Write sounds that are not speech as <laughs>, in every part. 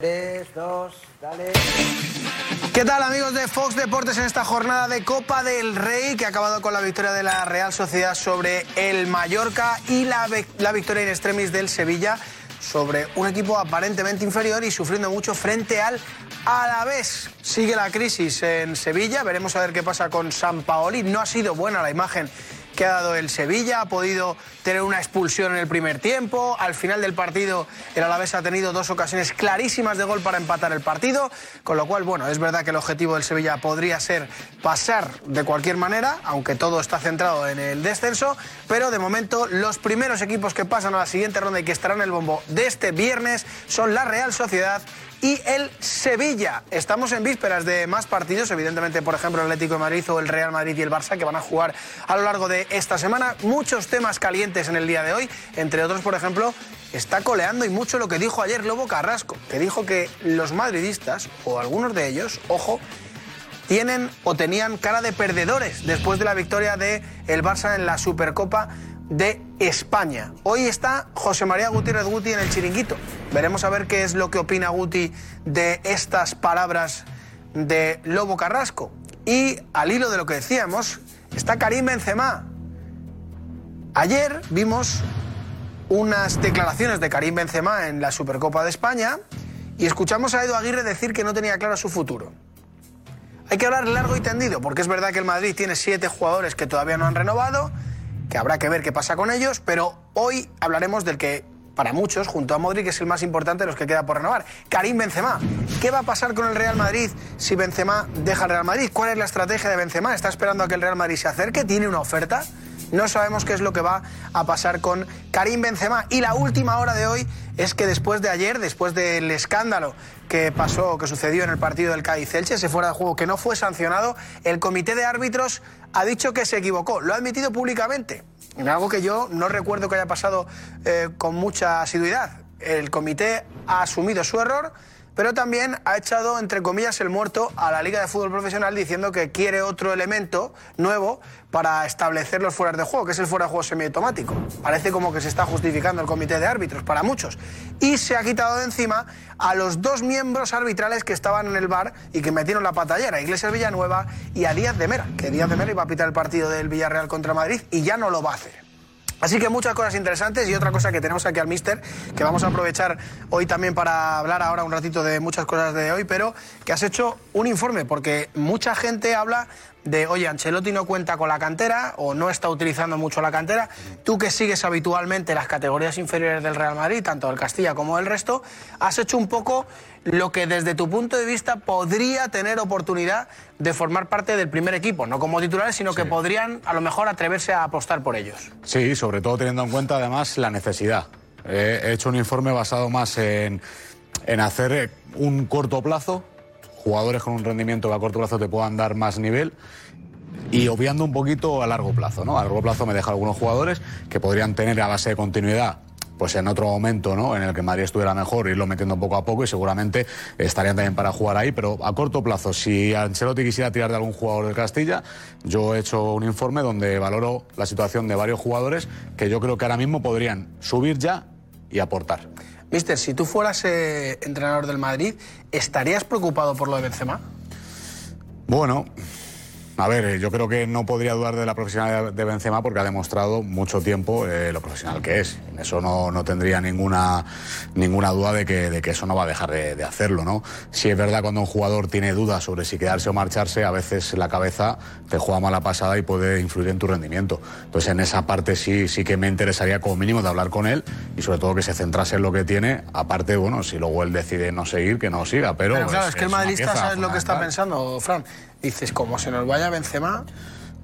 BlueNile.com. ¿Qué tal amigos de Fox Deportes en esta jornada de Copa del Rey que ha acabado con la victoria de la Real Sociedad sobre el Mallorca y la, la victoria in extremis del Sevilla sobre un equipo aparentemente inferior y sufriendo mucho frente al Alavés. Sigue la crisis en Sevilla, veremos a ver qué pasa con San Paoli. No ha sido buena la imagen que ha dado el Sevilla, ha podido tener una expulsión en el primer tiempo, al final del partido el Alavés ha tenido dos ocasiones clarísimas de gol para empatar el partido, con lo cual, bueno, es verdad que el objetivo del Sevilla podría ser pasar de cualquier manera, aunque todo está centrado en el descenso, pero de momento los primeros equipos que pasan a la siguiente ronda y que estarán en el bombo de este viernes son la Real Sociedad y el Sevilla. Estamos en vísperas de más partidos, evidentemente, por ejemplo, el Atlético de Madrid o el Real Madrid y el Barça, que van a jugar a lo largo de esta semana. Muchos temas calientes en el día de hoy, entre otros, por ejemplo, está coleando y mucho lo que dijo ayer Lobo Carrasco, que dijo que los madridistas, o algunos de ellos, ojo, tienen o tenían cara de perdedores después de la victoria del el Barça en la Supercopa de España. Hoy está José María Gutiérrez Guti en el chiringuito. Veremos a ver qué es lo que opina Guti de estas palabras de Lobo Carrasco. Y al hilo de lo que decíamos, está Karim Benzema. Ayer vimos unas declaraciones de Karim Benzema en la Supercopa de España y escuchamos a Edu Aguirre decir que no tenía claro su futuro. Hay que hablar largo y tendido, porque es verdad que el Madrid tiene siete jugadores que todavía no han renovado que habrá que ver qué pasa con ellos, pero hoy hablaremos del que para muchos, junto a Modric, es el más importante de los que queda por renovar. Karim Benzema. ¿Qué va a pasar con el Real Madrid si Benzema deja el Real Madrid? ¿Cuál es la estrategia de Benzema? ¿Está esperando a que el Real Madrid se acerque? ¿Tiene una oferta? No sabemos qué es lo que va a pasar con Karim Benzema. Y la última hora de hoy es que después de ayer, después del escándalo que pasó, que sucedió en el partido del Cádiz-Elche, ese fuera de juego que no fue sancionado, el comité de árbitros ha dicho que se equivocó. Lo ha admitido públicamente. En algo que yo no recuerdo que haya pasado eh, con mucha asiduidad. El comité ha asumido su error pero también ha echado, entre comillas, el muerto a la Liga de Fútbol Profesional diciendo que quiere otro elemento nuevo para establecer los fueras de juego, que es el fuera de juego semiautomático. Parece como que se está justificando el comité de árbitros para muchos. Y se ha quitado de encima a los dos miembros arbitrales que estaban en el bar y que metieron la patallera, Iglesias Villanueva y a Díaz de Mera, que Díaz de Mera iba a pitar el partido del Villarreal contra Madrid y ya no lo va a hacer. Así que muchas cosas interesantes y otra cosa que tenemos aquí al Mister, que vamos a aprovechar hoy también para hablar ahora un ratito de muchas cosas de hoy, pero que has hecho un informe, porque mucha gente habla de, oye, Ancelotti no cuenta con la cantera o no está utilizando mucho la cantera. Tú que sigues habitualmente las categorías inferiores del Real Madrid, tanto el Castilla como el resto, has hecho un poco lo que desde tu punto de vista podría tener oportunidad de formar parte del primer equipo, no como titulares, sino que podrían a lo mejor atreverse a apostar por ellos. Sí, sobre todo teniendo en cuenta además la necesidad. he hecho un informe basado más en, en hacer un corto plazo jugadores con un rendimiento que a corto plazo te puedan dar más nivel y obviando un poquito a largo plazo, ¿no? A largo plazo me deja algunos jugadores que podrían tener a base de continuidad pues en otro momento ¿no? en el que Madrid estuviera mejor, irlo metiendo poco a poco y seguramente estarían también para jugar ahí, pero a corto plazo, si Ancelotti quisiera tirar de algún jugador de Castilla, yo he hecho un informe donde valoro la situación de varios jugadores que yo creo que ahora mismo podrían subir ya y aportar. Mister, si tú fueras eh, entrenador del Madrid, ¿estarías preocupado por lo de Benzema? Bueno, a ver, eh, yo creo que no podría dudar de la profesionalidad de Benzema porque ha demostrado mucho tiempo eh, lo profesional que es. En eso no, no, tendría ninguna, ninguna duda de que, de que eso no va a dejar de, hacerlo, ¿no? Si es verdad cuando un jugador tiene dudas sobre si quedarse o marcharse, a veces la cabeza te juega mala pasada y puede influir en tu rendimiento. Entonces en esa parte sí, sí que me interesaría como mínimo de hablar con él y sobre todo que se centrase en lo que tiene. Aparte, bueno, si luego él decide no seguir, que no siga. Pero, claro, es, que el madridista sabes lo que está pensando, Fran dices, como se nos vaya Benzema...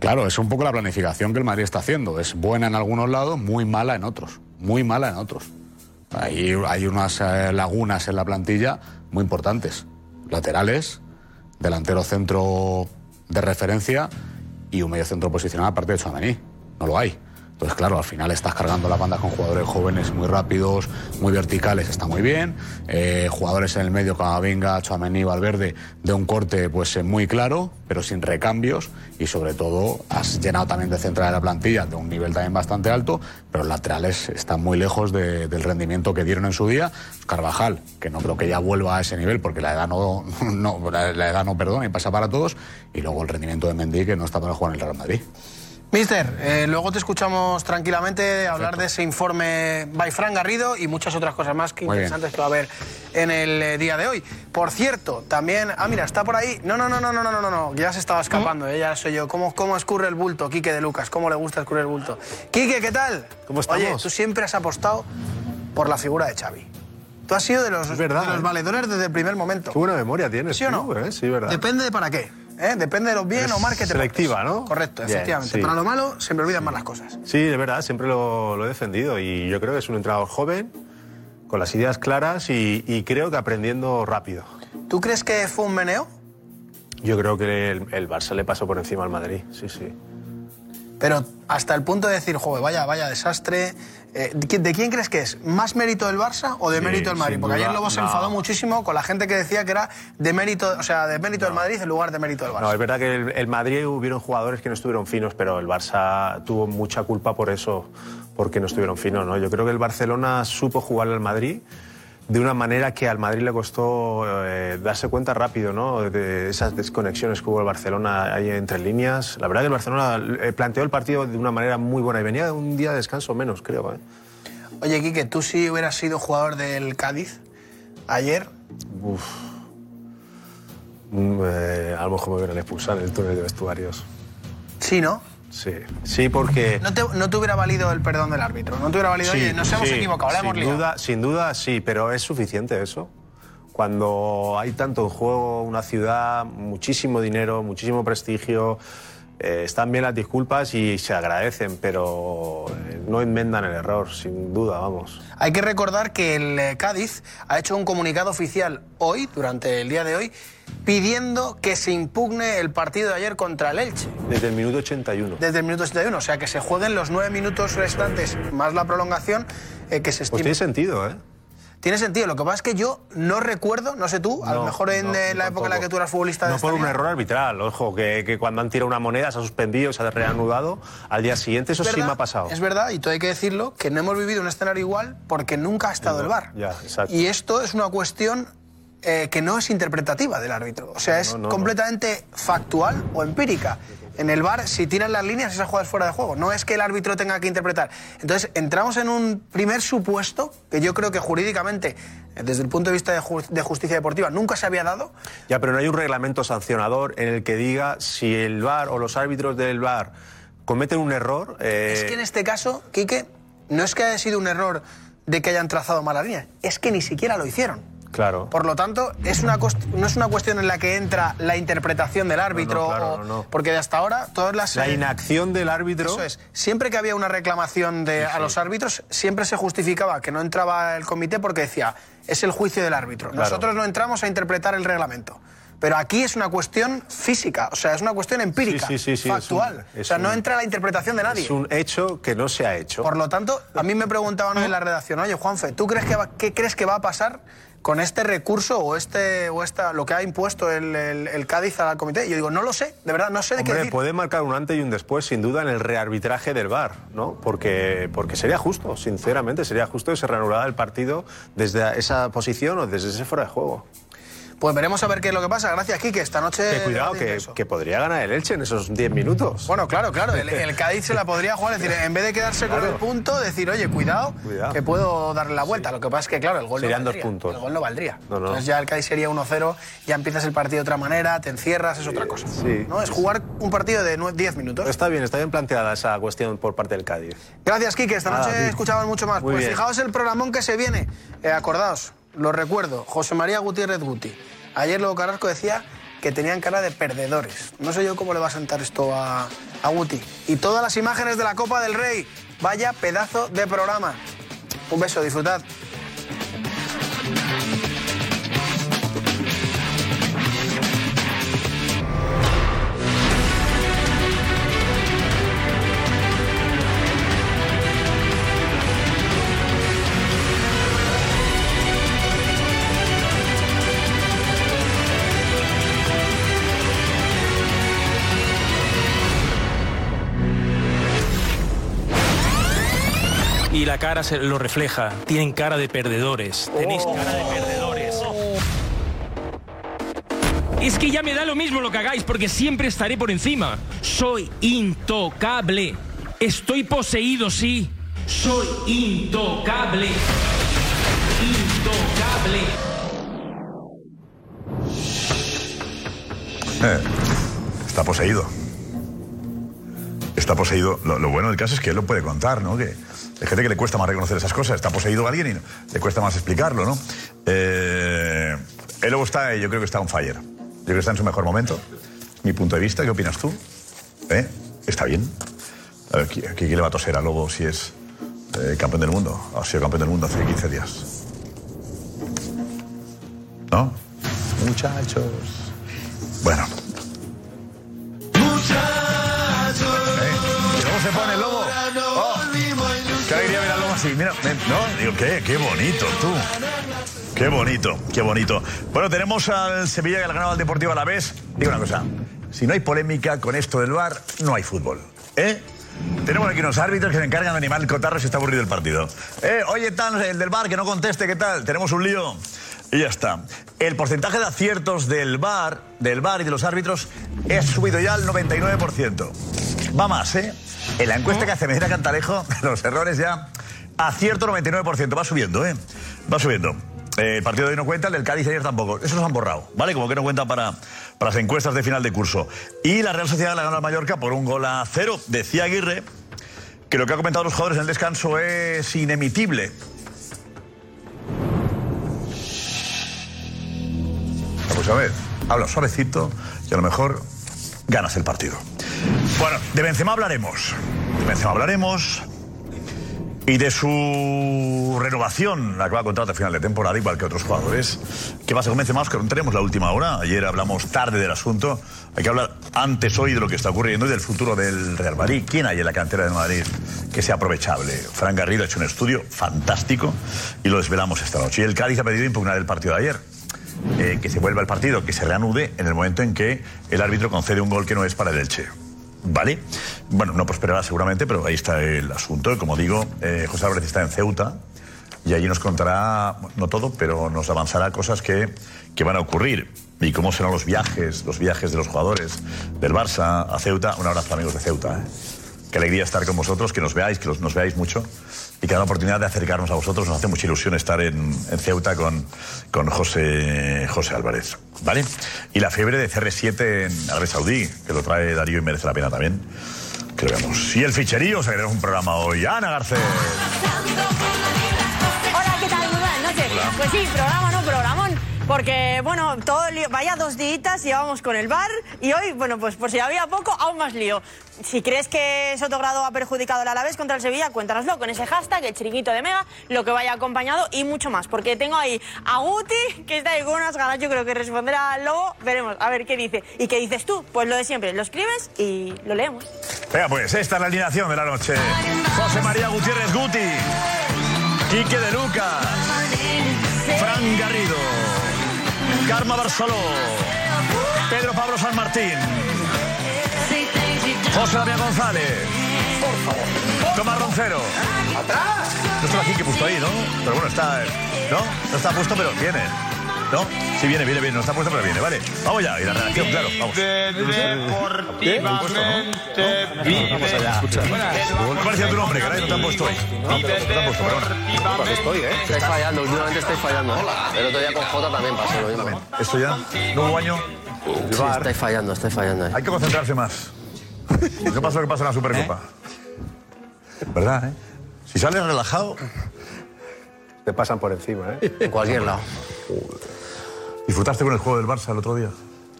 Claro, es un poco la planificación que el Madrid está haciendo. Es buena en algunos lados, muy mala en otros. Muy mala en otros. Hay, hay unas eh, lagunas en la plantilla muy importantes. Laterales, delantero centro de referencia y un medio centro posicional aparte de Chouameni. No lo hay. Entonces, claro, al final estás cargando la banda con jugadores jóvenes muy rápidos, muy verticales, está muy bien. Eh, jugadores en el medio, como Venga, Chouameni, Valverde, de un corte pues eh, muy claro, pero sin recambios. Y sobre todo, has llenado también de central de la plantilla de un nivel también bastante alto, pero los laterales están muy lejos de- del rendimiento que dieron en su día. Carvajal, que no creo que ya vuelva a ese nivel, porque la edad no, <laughs> la edad no perdona y pasa para todos. Y luego el rendimiento de Mendy, que no está para jugar en el Real Madrid. Mister, eh, luego te escuchamos tranquilamente hablar de ese informe by Fran Garrido y muchas otras cosas más que Muy bien. interesantes que va a haber en el eh, día de hoy. Por cierto, también. Ah, mira, está por ahí. No, no, no, no, no, no, no, no. Ya se estaba escapando, eh, ya soy yo. ¿Cómo, ¿Cómo escurre el bulto, Quique de Lucas? ¿Cómo le gusta escurrir el bulto? Quique, ¿qué tal? ¿Cómo estamos? Oye, tú siempre has apostado por la figura de Xavi. Tú has sido de los, verdad, de los eh. valedores desde el primer momento. Qué buena memoria tienes. ¿Sí o no? tú, ¿eh? Sí, verdad. Depende de para qué. ¿Eh? Depende de lo bien o mal que te selectiva, portes. ¿no? Correcto, Bien, efectivamente. sí. Para lo malo se me olvidan más las cosas. Sí, de verdad, siempre lo, lo he defendido y yo creo que es un entrenador joven, con las ideas claras y, y creo que aprendiendo rápido. ¿Tú crees que fue un meneo? Yo creo que el, el Barça le pasó por encima al Madrid, sí, sí. Pero hasta el punto de decir, joder, vaya, vaya desastre. Eh, ¿de, qui- de quién crees que es? ¿Más mérito del Barça o de Sí, mérito del Madrid? Porque duda, ayer Lobo se no. enfadó muchísimo con la gente que decía que era de mérito, o sea, de mérito del Madrid en lugar de mérito del Barça. No, es verdad que el, el Madrid hubieron jugadores que no estuvieron finos, pero el Barça tuvo mucha culpa por eso, porque no estuvieron finos. ¿no? Yo creo que el Barcelona supo jugarle al Madrid de una manera que al Madrid le costó eh, darse cuenta rápido ¿no? de esas desconexiones que hubo el Barcelona ahí entre líneas. La verdad que el Barcelona eh, planteó el partido de una manera muy buena y venía de un día de descanso menos, creo. ¿eh? Oye, Quique, tú si hubieras sido jugador del Cádiz ayer, Mm, eh, a lo mejor me hubieran expulsado en el túnel de vestuarios. sí, ¿no? Sí, sí, porque... No te, no te hubiera valido el perdón del árbitro. No te hubiera valido, oye, nos hemos sí, equivocado, la hemos sin liado. duda, sin duda, sí, pero es suficiente eso. Cuando hay tanto en juego, una ciudad, muchísimo dinero, muchísimo prestigio, eh, están bien las disculpas y se agradecen, pero eh, no enmendan el error, sin duda, vamos. Hay que recordar que el eh, Cádiz ha hecho un comunicado oficial hoy, durante el día de hoy, pidiendo que se impugne el partido de ayer contra el Elche. Desde el minuto 81. Desde el minuto 71, o sea que se jueguen los nueve minutos restantes más la prolongación eh, que se Pues estime. tiene sentido, ¿eh? Tiene sentido, lo que pasa es que yo no recuerdo, no sé tú, a lo mejor en no, la época en la que tú eras futbolista No por un error arbitral, ojo, que, que cuando han tirado una moneda se ha suspendido, se ha reanudado, al día siguiente eso Es sí me ha pasado. Es verdad, y todo hay que decirlo, que no hemos vivido un escenario igual porque nunca ha estado el VAR. ya, exacto. Y esto es una cuestión eh, que no es interpretativa del árbitro. O sea, es no, completamente factual o empírica. En el VAR, si tiran las líneas, esa jugada es fuera de juego. No es que el árbitro tenga que interpretar. Entonces, entramos en un primer supuesto que yo creo que jurídicamente, desde el punto de vista de, ju- de justicia deportiva, nunca se había dado. Ya, pero no hay un reglamento sancionador en el que diga si el VAR o los árbitros del VAR cometen un error. eh, Es que en este caso, Quique, no es que haya sido un error de que hayan trazado mala línea, es que ni siquiera lo hicieron. Claro. Por lo tanto, es una no es una cuestión en la que entra la interpretación del árbitro, No, no, claro, o- no, porque de hasta ahora todas las... La eh, inacción del árbitro. Eso es. Siempre que había una reclamación de, a los árbitros, siempre se justificaba que no entraba el comité porque decía, es el juicio del árbitro. Claro. Nosotros no entramos a interpretar el reglamento. Pero aquí es una cuestión física, o sea, es una cuestión empírica, Sí, sí, sí, es factual. un- es o sea, no un- entra la interpretación de nadie. Es un hecho que no se ha hecho. Por lo tanto, a mí me preguntaban hoy en la redacción, oye, Juanfe, ¿tú crees que va- qué crees que va a pasar con este recurso o este o esta lo que ha impuesto el, el- el Cádiz al comité? Y yo digo, no lo sé, de verdad, no sé de qué decir. puede marcar un antes y un después, sin duda, en el rearbitraje del VAR, ¿no? Porque, porque sería justo, sinceramente, sería justo que se reanudara el partido desde esa posición o desde ese fuera de juego. Pues veremos a ver qué es lo que pasa. Gracias, Quique. Esta noche. Que cuidado, que, podría ganar el Elche en esos 10 minutos. Bueno, claro, claro. El, el Cádiz se la podría jugar. Es decir, en vez de quedarse con el punto, decir, oye, cuidado, Cuidado. que puedo darle la vuelta. Lo que pasa es que, claro, el gol Serían no dos valdría. puntos. El gol no valdría. No, no. Entonces ya el Cádiz sería 1-0, ya empiezas el partido de otra manera, te encierras, es otra cosa. sí, ¿no? Es jugar un partido de nue- 10 minutos. Está bien, está bien planteada esa cuestión por parte del Cádiz. Gracias, Quique. Esta noche escuchamos mucho más. Muy pues bien. fijaos el programón que se viene. Eh, acordaos, lo recuerdo. José María Gutiérrez Guti. Ayer Lobo Carrasco decía que tenían cara de perdedores. No sé yo cómo le va a sentar esto a, a Guti. Y todas las imágenes de la Copa del Rey. Vaya pedazo de programa. Un beso, disfrutad. Y la cara se lo refleja. Tienen cara de perdedores. Tenéis cara de perdedores. Es que ya me da lo mismo lo que hagáis porque siempre estaré por encima. Soy intocable. Estoy poseído, sí. Soy intocable. Intocable. Eh, está poseído. Está poseído. Lo, lo bueno del caso es que él lo puede contar, ¿no? Que hay gente que le cuesta más reconocer esas cosas. Está poseído alguien y le cuesta más explicarlo, ¿no? Eh, él luego está, yo creo que está on fire. Yo creo que está en su mejor momento. Mi punto de vista, ¿qué opinas tú? ¿Eh? ¿Está bien? A ver, ¿qui- ¿qué, le va a toser a Lobo si es eh, campeón del mundo? Ha sido campeón del mundo hace 15 días. ¿No? Muchachos. Bueno. Mira, ¿no? Digo, qué, qué bonito, tú. Qué bonito, qué bonito. Bueno, tenemos al Sevilla que ha ganado al Deportivo a la vez. Digo una cosa, si no hay polémica con esto del bar, no hay fútbol. ¿Eh? Tenemos aquí unos árbitros que se encargan de animar el cotarro si está aburrido el partido. Eh, oye, tal, el del bar, que no conteste, ¿qué tal? Tenemos un lío. Y ya está. El porcentaje de aciertos del bar, del bar y de los árbitros es subido ya al 99%. Va más, ¿eh? En la encuesta que hace Medina Cantalejo, <laughs> los errores ya acierto 99%. Va subiendo, ¿eh? Va subiendo. Eh, el partido de hoy no cuenta, el del Cádiz ayer tampoco. Esos los han borrado, ¿vale? Como que no cuentan para, para las encuestas de final de curso. Y la Real Sociedad la ganó al Mallorca por un gol a cero. Decía Aguirre que lo que ha comentado los jugadores en el descanso es inemitible. Pues a ver, habla suavecito y a lo mejor ganas el partido. Bueno, de Benzema hablaremos. De Benzema hablaremos. Y de su renovación, la que va a contrato a final de temporada, igual que otros jugadores. ¿Qué pasa con Benzema? Oscar? No tenemos la última hora. Ayer hablamos tarde del asunto. Hay que hablar antes hoy de lo que está ocurriendo y del futuro del Real Madrid. ¿Quién hay en la cantera del Madrid que sea aprovechable? Fran Garrido ha hecho un estudio fantástico y lo desvelamos esta noche. Y el Cádiz ha pedido impugnar el partido de ayer. Eh, que se vuelva el partido, que se reanude en el momento en que el árbitro concede un gol que no es para el Elche. ¿Vale? Bueno, no prosperará seguramente, pero ahí está el asunto. Como digo, eh, José Álvarez está en Ceuta y allí nos contará, no todo, pero nos avanzará cosas que, que van a ocurrir. Y cómo serán los viajes, los viajes de los jugadores del Barça a Ceuta. Un abrazo, amigos de Ceuta. ¿eh? Qué alegría estar con vosotros, que nos veáis, que nos veáis mucho y que da la oportunidad de acercarnos a vosotros. Nos hace mucha ilusión estar en, en Ceuta con, con José, José Álvarez. ¿Vale? Y la fiebre de CR7 en Arabia Saudí, que lo trae Darío y merece la pena también. Que lo veamos. Y el ficherío, o sea, un programa hoy. Ana Garcés. Hola, ¿qué tal? Muy buenas noches. Pues sí, programa. Porque, bueno, todo lío- vaya dos días llevamos con el bar y hoy, bueno, pues por si había poco, aún más lío. Si crees que Sotogrado ha perjudicado al Alavés contra el Sevilla, cuéntanoslo con ese hashtag, el chiringuito de Mega, lo que vaya acompañado y mucho más. Porque tengo ahí a Guti, que está ahí con unas ganas, yo creo que responderá al. Veremos, a ver qué dice. ¿Y qué dices tú? Pues lo de siempre, lo escribes y lo leemos. Venga, pues esta es la alineación de la noche. José María Gutiérrez Guti. Quique de Lucas. Fran Garrido. Karma Barceló. Pedro Pablo San Martín. José Damián González. Tomás Roncero. ¡Atrás! No estaba aquí que puesto ahí, ¿no? Pero bueno, está. ¿No? No está puesto, pero viene. ¿No? Sí, viene, viene, viene. No está puesto, pero viene, ¿vale? Vamos ya. Y la redacción, claro. Vamos. Deportivamente Vamos allá. Me parecía tu nombre, caray, no te han puesto hoy. No, no te han puesto, perdón. estoy, ¿eh? Estáis fallando, últimamente estáis fallando. El otro día con Jota también pasó lo mismo. Esto ya, nuevo año. Sí, estáis fallando, estáis fallando. Hay que concentrarse más. No pasa lo que pasa en la Supercopa. ¿Verdad, eh? Si sales relajado, Te pasan por encima, ¿eh? En cualquier lado. ¿Disfrutaste con el juego del Barça el otro día?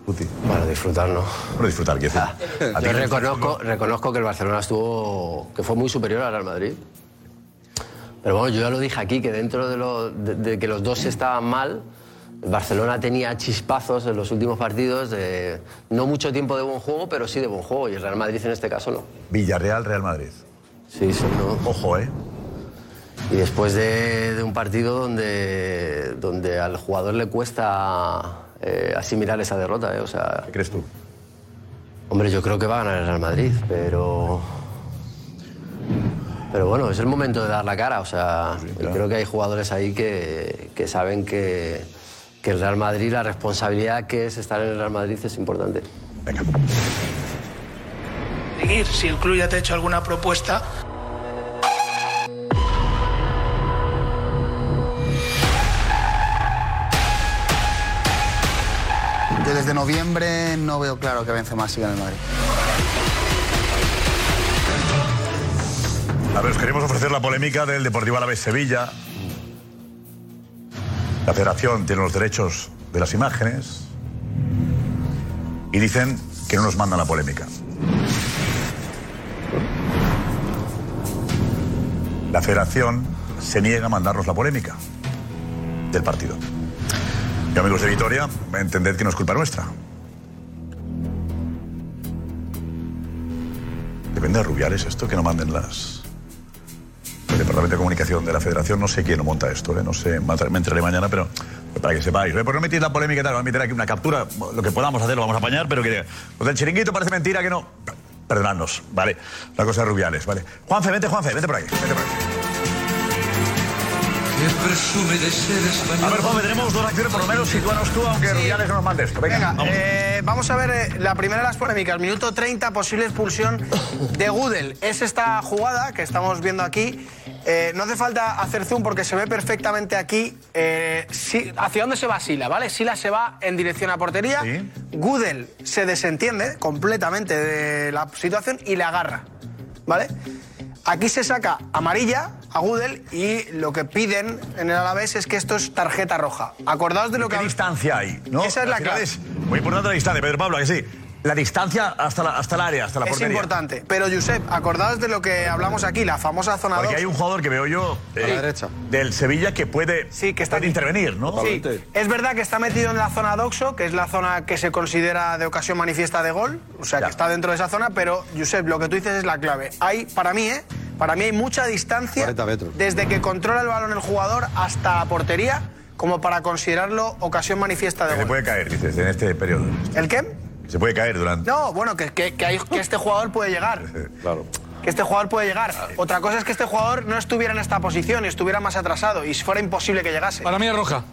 Guti. Bueno, disfrutar, ¿no? Bueno, disfrutar, quiero decir. A ti Yo reconozco, reconozco que el Barcelona estuvo. que fue muy superior al Real Madrid. Pero bueno, yo ya lo dije aquí, que dentro de, lo- de- de que los dos estaban mal, el Barcelona tenía chispazos en los últimos partidos de no mucho tiempo de buen juego, pero sí de buen juego. Y el Real Madrid en este caso no. Villarreal, Real Madrid. Sí, sí, no. Ojo, ¿eh? Y después de, de un partido donde, donde al jugador le cuesta eh, asimilar esa derrota, ¿eh? O sea, ¿Qué crees tú? hombre, yo creo que va a ganar el Real Madrid, pero Pero bueno, es el momento de dar la cara. O sea, creo que hay jugadores ahí que, que saben que, que el Real Madrid, la responsabilidad que es estar en el Real Madrid es importante. Seguir, si el club ya te ha hecho alguna propuesta. Desde noviembre no veo claro que Benzema siga en el Madrid. A ver, os queremos ofrecer la polémica del Deportivo Alavés Sevilla. La federación tiene los derechos de las imágenes y dicen que no nos mandan la polémica. La federación se niega a mandarnos la polémica del partido. Y amigos de Vitoria, entended que no es culpa nuestra. Depende de Rubiales esto, que no manden las... El Departamento de Comunicación de la Federación, no sé quién lo monta esto, ¿eh? no sé, me enteraré mañana, pero para que sepáis. ¿eh? Por no meter la polémica y tal, vamos a meter aquí una captura, lo que podamos hacer lo vamos a apañar, pero que... Lo del chiringuito parece mentira que no... Perdonadnos, ¿vale? La cosa de Rubiales, ¿vale? Juanfe, vente, Juanfe, vente por aquí, vente por aquí. A ver, dos acciones, por lo menos situanos tú, aunque Rubiales no nos mande esto. Venga, Venga, vamos. eh, vamos a ver eh, la primera de las polémicas. Minuto 30, posible expulsión de Gudel. Es esta jugada que estamos viendo aquí. Eh, no hace falta hacer zoom porque se ve perfectamente aquí eh, sí- hacia dónde se va Sila, ¿vale? Sila se va en dirección a portería. Gudel se desentiende completamente de la situación y le agarra, ¿vale? Aquí se saca amarilla a Gudel y lo que piden en el Alavés es que esto es tarjeta roja. Acordaos de lo que... ¿Qué distancia hay? ¿no? Esa es la clave. es muy importante la distancia, Pedro Pablo, ¿a que sí. La distancia hasta, la, hasta el área, hasta la es portería. importante. Pero, Josep, acordaos de lo que hablamos aquí, la famosa zona Porque 2. hay un jugador que veo yo eh, la derecha. del Sevilla que puede, Sí, que está puede intervenir, ¿no? Sí, es verdad que está metido en la zona doxo, que es la zona que se considera de ocasión manifiesta de gol, o sea, que está dentro de esa zona, pero, Josep, lo que tú dices es la clave. Hay, para mí, ¿eh? Para mí hay mucha distancia 40 metros. desde que controla el balón el jugador hasta la portería, como para considerarlo ocasión manifiesta de Que se gol. puede caer, dices, en este periodo. ¿El qué? Se puede caer durante... No, bueno, que, que, que hay- que este jugador puede llegar. <laughs> Claro. Que este jugador puede llegar. Otra cosa es que este jugador no estuviera en esta posición y estuviera más atrasado y fuera imposible que llegase. Para mí es roja.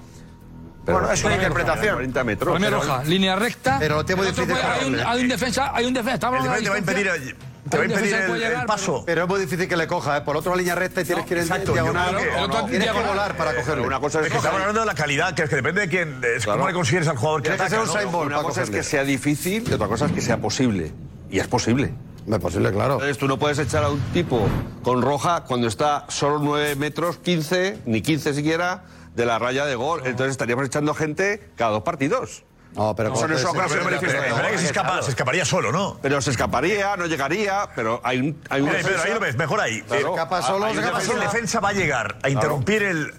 bueno, es una interpretación. 40 metros. Para mí es roja. Línea recta. Pero lo otro difícil hay, un, hay un defensa, hay un defensa. Estamos El hablando de defensa te va a impedir. Te va a impedir el, paso. Pero es muy difícil que le coja, ¿eh? Por otra línea recta y tienes que ir en exacto, diagonal. creo No, tienes que diagonal. volar para cogerlo. Una cosa Es es que estamos hablando de la calidad, que es que depende de quién, es cómo le consigues al jugador que ataca, un Una cosa es que sea difícil y otra cosa es que sea posible. Y es posible. No es posible, claro. Entonces tú no puedes echar a un tipo con roja cuando está solo 9 metros, 15, ni 15 siquiera, de la raya de gol. Entonces estaríamos echando gente cada dos partidos. No, pero Eso no es Pero, ocasión pero, pero, manifiesta de pero, gol. pero que se, escapa- se escaparía solo, ¿no? Pero se escaparía, no llegaría, pero hay un... Hay un Mira, Pedro, defensa- ahí lo ves, mejor ahí. Claro. Eh, Escapa solo, hay un escapa defensa- solo. Defensa va a llegar a interrumpir el-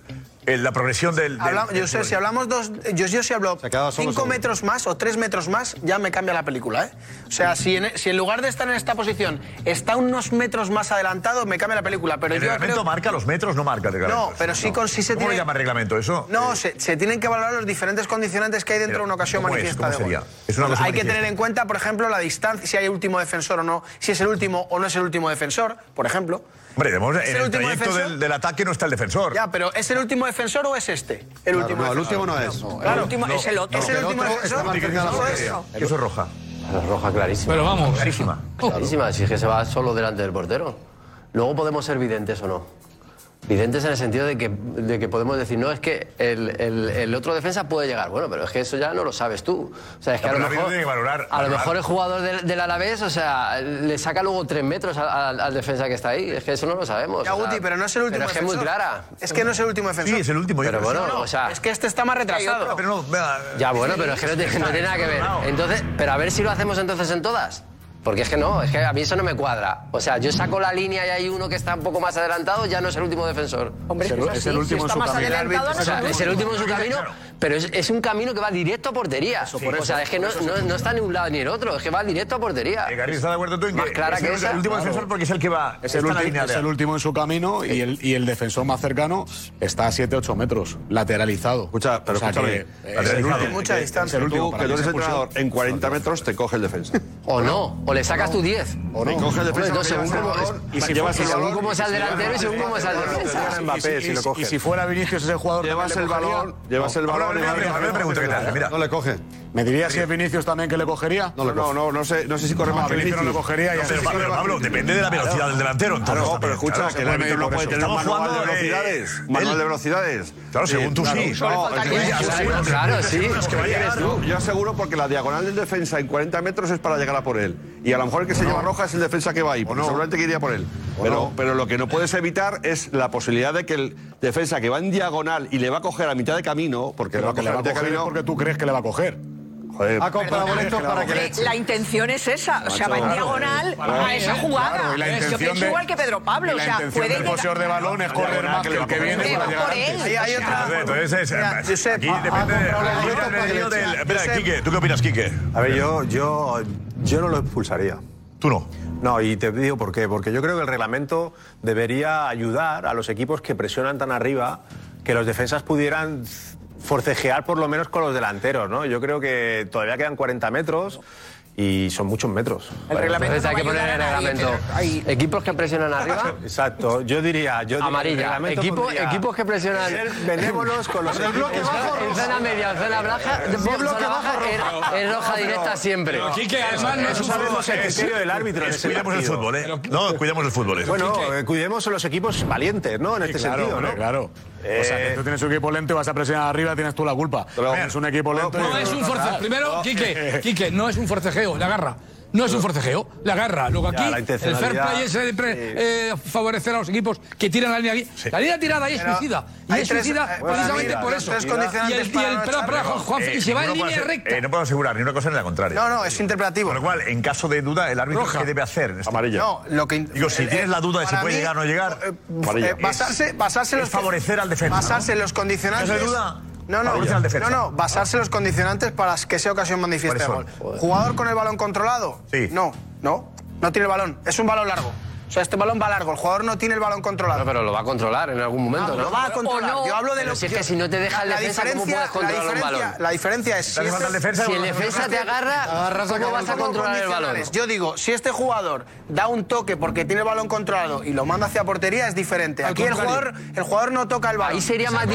la progresión del... del- Habla- yo sé, si hablamos dos. Yo, yo si hablo cinco metros más o tres metros más, ya me cambia la película, ¿eh? O sea, si en, si en lugar de estar en esta posición está unos metros más adelantado, me cambia la película. Pero ¿El yo reglamento creo- marca los metros? No marca el reglamento. No, pero sí, con, sí se ¿Cómo tiene. le llama reglamento eso? No, se, se tienen que valorar los diferentes condicionantes que hay dentro Pero, de una ocasión ¿cómo es? manifiesta ¿Cómo de gol. sería? Es una hay que tener en cuenta, por ejemplo, la distancia, si hay último defensor o no, si es el último o no es el último defensor, por ejemplo. Hombre, ¿Es en el el último trayecto defensor? del, del ataque no está el defensor. Ya, pero ¿es el último defensor o es este? El Claro, último no, el último no es. Claro, El último es el otro. ¿Es el El último defensor? eso es roja. Es roja clarísima. Pero vamos. Clarísima. <laughs> Clarísima, si es que se va solo delante del portero. Luego podemos ser videntes o no. Videntes en el sentido de que, de que podemos decir, no, es que el, el- el otro defensa puede llegar. Bueno, pero es que eso ya no lo sabes tú. O sea, es que No, a lo mejor, tiene que valorar- a lo mejor el jugador del, del Alavés, o sea, le saca luego tres metros al, al- al defensa que está ahí. Es que eso no lo sabemos. Ya, o sea, Guti, pero no es el último Pero es que es muy clara. Es que no es el último defensor. Sí, es el último. yo Pero bueno, o sea... Es que este está más retrasado. Pero no, vea, Ya, bueno, pero es que no tiene, no tiene nada que ver. <laughs> Entonces, pero a ver si lo hacemos entonces en todas. Porque es que no, es que a mí eso no me cuadra. O sea, yo saco la línea y hay uno que está un poco más adelantado, ya no es el último defensor. Hombre, es, es así. si está más adelantado, no O sea, es el último en su camino, pero es, es un camino que va directo a portería. o sea, es que no, no, no está ni un lado ni el otro, es que va directo a portería. Eh, Garri, ¿está de acuerdo tú en Más que clara es que el, esa? el último Claro. defensor porque es el que va Es el, en línea es el último en su camino y el, y el defensor más cercano está a 7-8 metros, lateralizado. Escucha, pero O sea escúchame. que, es el Lateralizado. último. Mucha Es distancia. el último. Tú, que tú eres entrenador, en 40 metros te coge el defensa. O no, o le sacas tu 10. O no. Coge el defensa, no, según cómo, y si llevas según balón, cómo sea el delantero y según cómo sea el defensa. Y si- fuera Vinicius ese jugador Llevas el balón, llevas el balón. No le coge. ¿Me dirías si es Vinicius también que le cogería? No, no, no, no sé, no sé si corre No, más a que Vinicius no le cogería. ya Pero. Pablo, Pablo, depende de la velocidad del delantero. Entonces, Claro, pero escucha, claro, que el árbitro no puede tener manual de eh, velocidades. Manual de velocidades. Claro, según tú sí. No, claro, sí. Yo, aseguro porque la diagonal del defensa en 40 metros es para llegar a por él. Y a lo mejor el que se lleva roja es el defensa que va ahí, porque seguramente que iría por él. Pero, pero lo que no puedes evitar es la posibilidad de que el defensa que va en diagonal y le va a coger a mitad de camino, porque le va a mitad de coger es camino. porque tú crees que le va a coger. Joder, Ha comprado boletos para que le la intención es esa, o sea, va en diagonal Claro, a esa claro, jugada. y la Yo pienso de- igual que Pedro Pablo, y o la sea, intención puede del llegar... poseedor de balón es correr más que el que viene para por él. Ahí hay otra. Entonces, eh, aquí depende del. Espera. Quique, ¿tú qué opinas, Quique? A ver, yo, yo, yo no lo expulsaría. Tú no. No, y te digo por qué. Porque yo creo que el reglamento debería ayudar a los equipos que presionan tan arriba que los defensas pudieran forcejear por lo menos con los delanteros, ¿no? Yo creo que todavía quedan 40 metros y son muchos metros. El reglamento Entonces hay que poner el reglamento. pero ahí- Equipos que presionan arriba, <laughs> Exacto, yo diría... Yo diría, amarilla. Equipo- pondría equipos que presionan. ser benévolos con los En <laughs> el bloque equipos. bajo, En zona media, en zona baja, el bloque zona bajo, baja roja. es, roja directa siempre. Quique, además no sabemos el criterio del árbitro ese Cuidemos el fútbol, ¿eh? No, cuidemos el fútbol. eso. Bueno, eh, cuidemos los equipos valientes, ¿no? En este claro, sentido, ¿no? claro. o sea, que tú tienes un equipo lento y vas a presionar arriba, tienes tú la culpa. Pero- es un equipo lento. No es un forcejeo. Primero, Quique, Quique, no es un forcejeo, le agarra. No es un forcejeo, le agarra. Luego aquí, Ya, la el fair play es eh, pre- eh, favorecer a los equipos que tiran la línea aquí. La línea tirada ahí es Pero suicida. Y es tres- suicida eh, precisamente mira, por eso. tres Y el, y el. Juan, Eh, y se va en no línea recta. eh, no puedo asegurar ni una cosa ni la contraria. No, no, es interpretativo. Con lo cual, en caso de duda, el árbitro Roja. ¿qué debe hacer? en este- Amarilla. No, lo que Digo, si tienes la duda de si puede mí, llegar o no llegar, basarse, basarse en es los favorecer al defensa, Basarse en los condicionantes. No, no, no, no, basarse en los condicionantes para que sea ocasión manifiesta de gol. ¿Cuáles ¿Jugador con el balón controlado? Sí. No, no, no tiene el balón. Es un balón largo. O sea, este balón va largo. El jugador no tiene el balón controlado. No, pero lo va a controlar en algún momento, ¿no? Lo va a controlar. No. Yo hablo de Pero lo si es que si no te deja el la defensa, ¿cómo diferencia- puedes controlar la un diferencia- balón? La diferencia es si, este- defensa, Si el defensa te agarra, ¿cómo vas a controlar el balón? Yo digo, si este jugador da un toque porque tiene el balón controlado y lo manda hacia portería, es diferente. Aquí el jugador, el jugador no toca el balón. Ahí sería más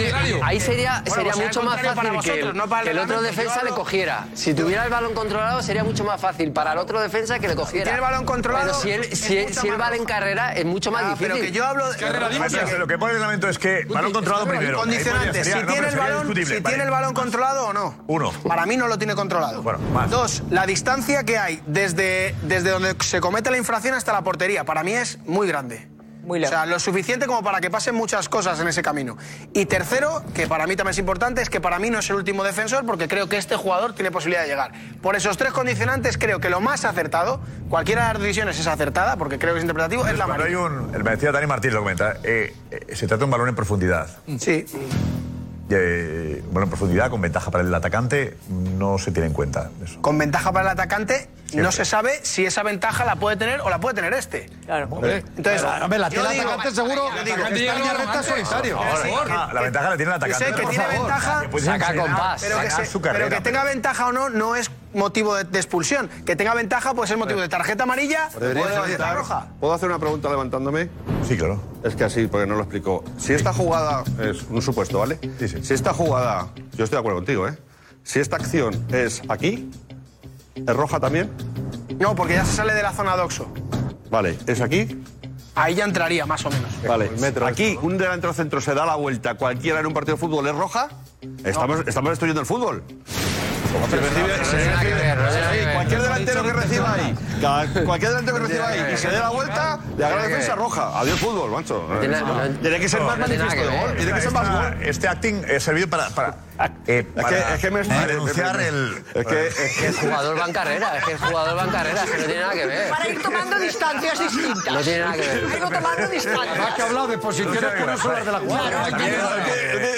ahí sería, Bueno, sería pues mucho más para fácil que el, no para el que el otro defensa le cogiera. Si tuviera el balón controlado sería mucho más fácil para el otro defensa que le cogiera. tiene el balón controlado, Pero si él, él va. Carrera es mucho más Ah, difícil. pero que yo hablo de carrera. Pero Lo que pone el reglamento es que balón controlado primero. Sería- si no, tiene el balón, si Vale. tiene el balón controlado o no. Uno. Para mí no lo tiene controlado. Bueno, más. Dos, la distancia que hay desde, desde donde se comete la infracción hasta la portería, para mí es muy grande. Muy o sea, lo suficiente como para que pasen muchas cosas en ese camino. Y tercero, que para mí también es importante, es que para mí no es el último defensor porque creo que este jugador tiene posibilidad de llegar. Por esos tres condicionantes, creo que lo más acertado, cualquiera de las decisiones es acertada, porque creo que es interpretativo, es la Cuando hay amarilla. un. El me decía Dani Martín, lo comenta. eh, eh, se trata de un balón en profundidad. Sí. Eh, bueno, en profundidad, con ventaja para el atacante, no se tiene en cuenta eso. Con ventaja para el atacante, no se sabe si esa ventaja la puede tener o la puede tener este. Claro. Entonces, A ver, la tiene el atacante seguro. solitario. Ah, la ventaja la tiene el atacante. sé que tiene ventaja, saca compás. Pero que tenga ventaja o no, no es motivo de, de expulsión. Que tenga ventaja puede ser motivo de tarjeta amarilla o de ¿Puedo tarjeta roja. ¿Puedo hacer una pregunta levantándome? Sí, claro. Es que así, porque no lo explico. Si esta jugada es un supuesto, ¿vale? Sí, sí. Si esta jugada, yo estoy de acuerdo contigo, ¿eh? Si esta acción es aquí, ¿es roja también? No, porque ya se sale de la zona doxo. Vale, ¿es aquí? Ahí ya entraría, más o menos. Vale, aquí un delantero centro se da la vuelta cualquiera en un partido de fútbol, ¿es roja? Estamos, estamos destruyendo el fútbol. Si recibe- nada que no nada que ver. cualquier delantero que reciba ahí, cada- <laughs> cualquier delantero que reciba ahí y se dé la vuelta, le haga la defensa roja. Adiós fútbol, macho. tiene- no- que ser no, más no tiene nada manifiesto que de gol, tiene que ser más gol. Este acting ha servido para. para, eh, Es que, es que me para denunciar el. Es que, es que El jugador va en carrera, es que el jugador va en carrera, es que no tiene nada que ver. Para ir tomando distancias distintas. No tiene nada que ver. Ha ido tomando Además que ha distancias. hablado de posiciones curiosas de la jugada.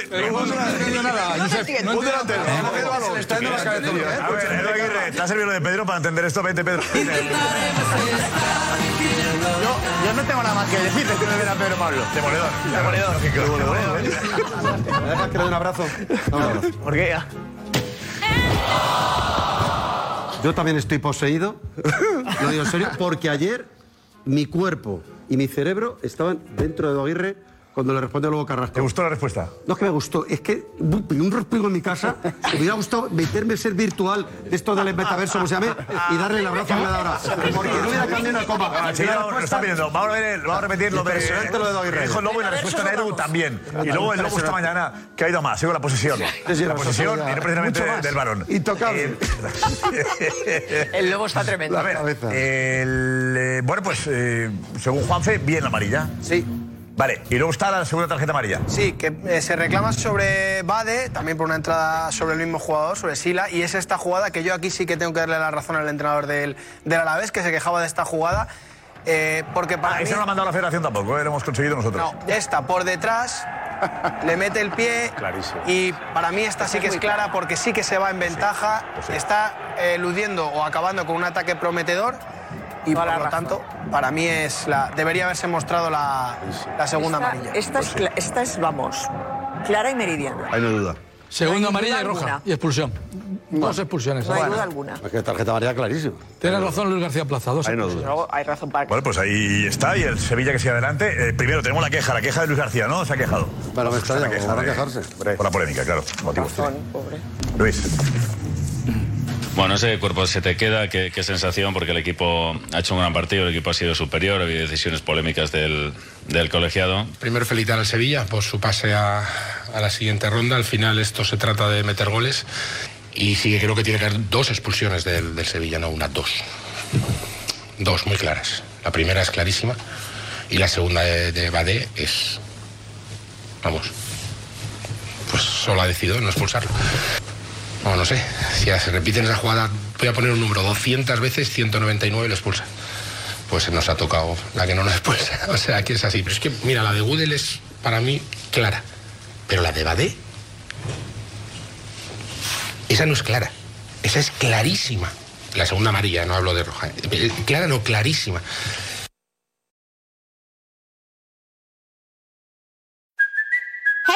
un delantero, coge el balón, Le está yendo la cabeza. A ver, Edu Aguirre, ¿te ha servido de Pedro para entender esto? Vente, Pedro. Yo, yo no tengo nada más que decir de que me viene a Pedro Pablo. Demoledor. Demoledor. ¿Me dejas que le dé un abrazo? No. ¿Por qué? Yo también estoy poseído, lo digo en serio, porque ayer mi cuerpo y mi cerebro estaban dentro de Edu Aguirre cuando le responde luego Carrasco. ¿Te gustó la respuesta? No es que me gustó, es que un respiro en mi casa, me hubiera gustado meterme en ser virtual de esto del metaverso, como se llame, y darle el abrazo da ahora. Porque no hubiera cambiado una coma. Ah, sí, no, lo está viendo. Vamos a, ver, el- vamos a repetir lo de. Impresionante lo de que dijo el Lobo y la respuesta de Edu también. Y luego el Lobo esta mañana, que ha ido más, sigo la posesión. la posesión y no precisamente del varón. Intocable. El lobo está tremendo. A ver, el, eh, bueno, pues eh, según Juanfe, bien la amarilla. Sí. Vale, y luego está la segunda tarjeta amarilla. Sí, que eh, se reclama sobre Bade, también por una entrada sobre el mismo jugador, sobre Sila, y es esta jugada que yo aquí sí que tengo que darle la razón al entrenador del, del Alavés, que se quejaba de esta jugada, eh, porque para Ah, mí... esa no la ha mandado la federación tampoco, eh, lo hemos conseguido nosotros. No, esta por detrás, <laughs> le mete el pie y para mí esta sí que es clara porque sí que se va en ventaja, está eh, eludiendo o acabando con un ataque prometedor y por lo tanto para mí es la debería haberse mostrado la, la segunda Esta- amarilla. Esta es, cla- esta es, vamos, clara y meridiana. Ahí no duda. Segunda No hay amarilla y roja. alguna. Y expulsión. Dos expulsiones. No hay Bueno. duda alguna. Es que tarjeta amarilla clarísimo. Tienes razón Luis García Plaza. Dos Ahí no. Luego hay razón para Bueno, pues ahí está, y el Sevilla que sigue adelante. Eh, primero tenemos la queja, la queja de Luis García, ¿no? Se ha quejado. Pero me extraña, Se ha como van a de- quejarse. Por la polémica, claro. Motivos tiene. pobre. Luis. Bueno, ese cuerpo se te queda, qué, sensación, porque el equipo ha hecho un gran partido, el equipo ha sido superior, ha habido decisiones polémicas del, del colegiado. Primero felicitar al Sevilla por su pase a, la siguiente ronda. Al final esto se trata de meter goles. Y sí creo que tiene que haber dos expulsiones del, del Sevilla, no una, dos. Dos muy claras. La primera es clarísima y la segunda de Badé es... Vamos. Pues solo ha decidido no expulsarlo. No, no sé. Si se repite esa jugada, voy a poner un número 200 veces, 199 lo expulsa. Pues nos ha tocado la que no nos expulsa. <laughs> O sea, que es así. Pero es que, mira, la de Gudel es para mí clara. Pero la de Badé, esa no es clara. Esa es clarísima. La segunda amarilla, no hablo de roja. Eh, Clara no, clarísima.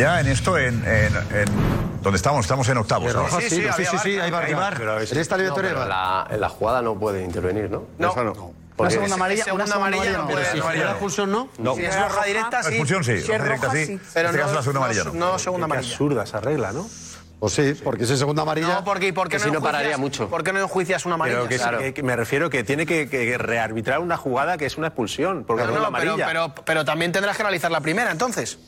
Ya en esto, en, en, en- ¿dónde estamos? Estamos en octavos. ¿no? Sí, sí, sí, sí, sí, ahí va. Ahí va. En esta eliminatoria No, pero la, en la jugada no puede intervenir, ¿no? No. Esa No. Porque- segunda amarilla, una segunda amarilla no puede. Si fuera expulsión, no. No. Si es roja directa, sí. Expulsión sí, Si es roja sí. Pero En este no, caso la segunda amarilla no. no segunda amarilla. absurda esa regla, ¿no? Pues sí, porque si es segunda amarilla. No, porque, ¿y por qué Que si no enjuicias- pararía mucho. ¿Por qué no enjuicias una amarilla? Pero que, Claro. que- que me refiero que tiene que, que rearbitrar una jugada que es una expulsión, porque No, no, es la no, pero, amarilla. pero, pero también tendrás que analizar la primera, entonces.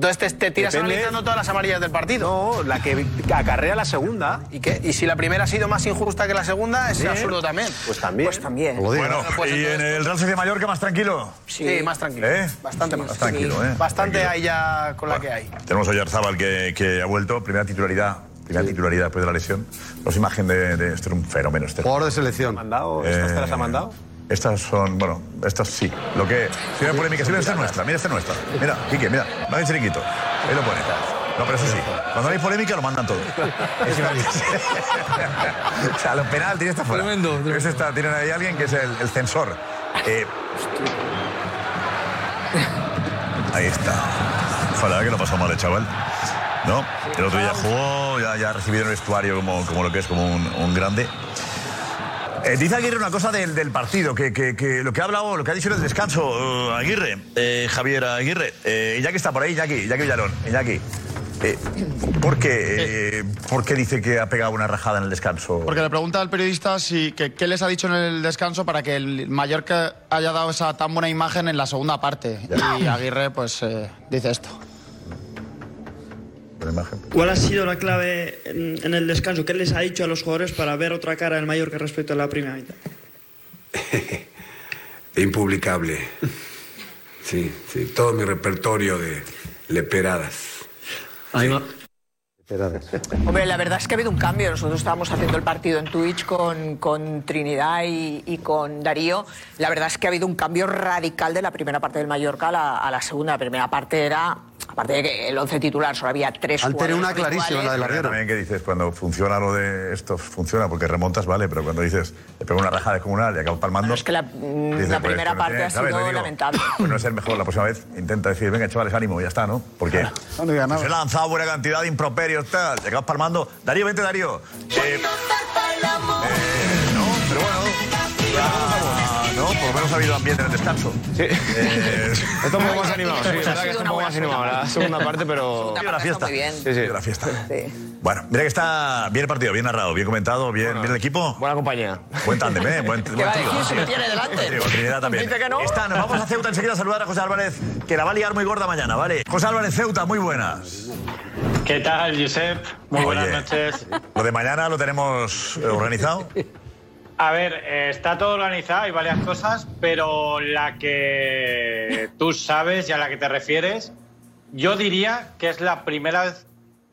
Entonces te, te tiras Depende. analizando todas las amarillas del partido. No, la que acarrea la segunda. ¿Y qué? ¿Y si la primera ha sido más injusta que la segunda? Es Bien. absurdo también. Pues también. Pues también. Bueno, Pues y en el Real Sociedad Mallorca más tranquilo. Sí, más tranquilo. ¿Eh? Bastante más. Más tranquilo, ¿eh? Bastante Tranquilo. hay ya con la que hay. Tenemos a Oyarzábal que, que ha vuelto, primera titularidad. Primera titularidad después de la lesión. Los imagen de, de este es un fenómeno. Este. Jugador de selección. ¿Mandado? ¿Estas te las ha mandado? Estas son, bueno, estas sí. Lo que. Si no hay polémica, si mira, esta es nuestra, mira, esta es nuestra. Mira, Quique, mira, no hay chiringuito. Ahí lo pone. No, pero eso sí. Cuando no hay polémica, lo mandan todo. Es una- <laughs> o sea, los penal, tiene esta fuera. Tremendo, tremendo. Ese está, tienen ahí alguien que es el, el censor. Eh, ahí está. Verdad que lo pasó mal el chaval. ¿No? El otro día jugó, ya, ya ha recibido en el vestuario como, como lo que es, como un, un grande. Eh, dice Aguirre una cosa del, del partido, que, que- que lo que ha hablado, lo que ha dicho en el descanso, eh, Aguirre, eh, Javier Aguirre, eh, Iñaki está por ahí, Iñaki, Iñaki Villalón, Iñaki. Eh, ¿por, qué, eh, ¿Por qué dice que ha pegado una rajada en el descanso? Porque le pregunta al periodista si, que, qué les ha dicho en el descanso para que el Mallorca haya dado esa tan buena imagen en la segunda parte. Y Aguirre pues eh, dice esto. ¿Cuál ha sido la clave en, en el descanso? ¿Qué les ha dicho a los jugadores para ver otra cara del Mallorca respecto a la primera mitad? <laughs> Impublicable. Sí, sí, todo mi repertorio de leperadas. Hombre, la verdad es que ha habido un cambio. Nosotros estábamos haciendo el partido en Twitch con, con Trinidad y, y con Darío. La verdad es que ha habido un cambio radical de la primera parte del Mallorca a la, a la segunda. La primera parte era, aparte de que el once titular solo había tres jugadores habituales. Pero También que dices, cuando funciona lo de esto, funciona porque remontas, vale, pero cuando dices, te pego una raja descomunal y acabo palmando. Es que la, dices, la pues, primera parte tiene- ha ¿sabes? sido digo, lamentable. <clears throat> Pues no es el mejor la próxima vez. Intenta decir, venga, chavales, ánimo, ya está, ¿no? Porque se he lanzado buena cantidad de improperios, tal, y acabas palmando. Darío, vente, Darío. Eh, eh, no, pero bueno. ya, no, por lo menos ha habido ambiente en el descanso. Sí. <laughs> Está un poco más animado, sí, es verdad que está un poco más animado la segunda parte, pero... La fiesta. muy bien. Sí, sí. La fiesta. Bueno, mira que está bien el partido, bien narrado, bien comentado, bien, bien el equipo. Buena compañía. Buen tándem, ¿eh? Buen, buen ¿Qué va a trío. me tiene delante? Buen Trinidad también. Dice que no. Está, nos vamos a Ceuta enseguida a saludar a José Álvarez, que la va a liar muy gorda mañana, ¿vale? José Álvarez, Ceuta, muy buenas. ¿Qué tal, Josep? Muy buenas Oye, noches. Lo de mañana lo tenemos eh, organizado. <laughs> A ver, eh, está todo organizado, hay varias cosas, pero la que tú sabes y a la que te refieres, yo diría que es la primera vez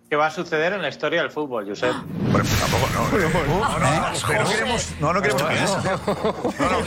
que va a suceder en la historia del fútbol, Josep. Bueno, tampoco, no. No, no, no, no. No, no.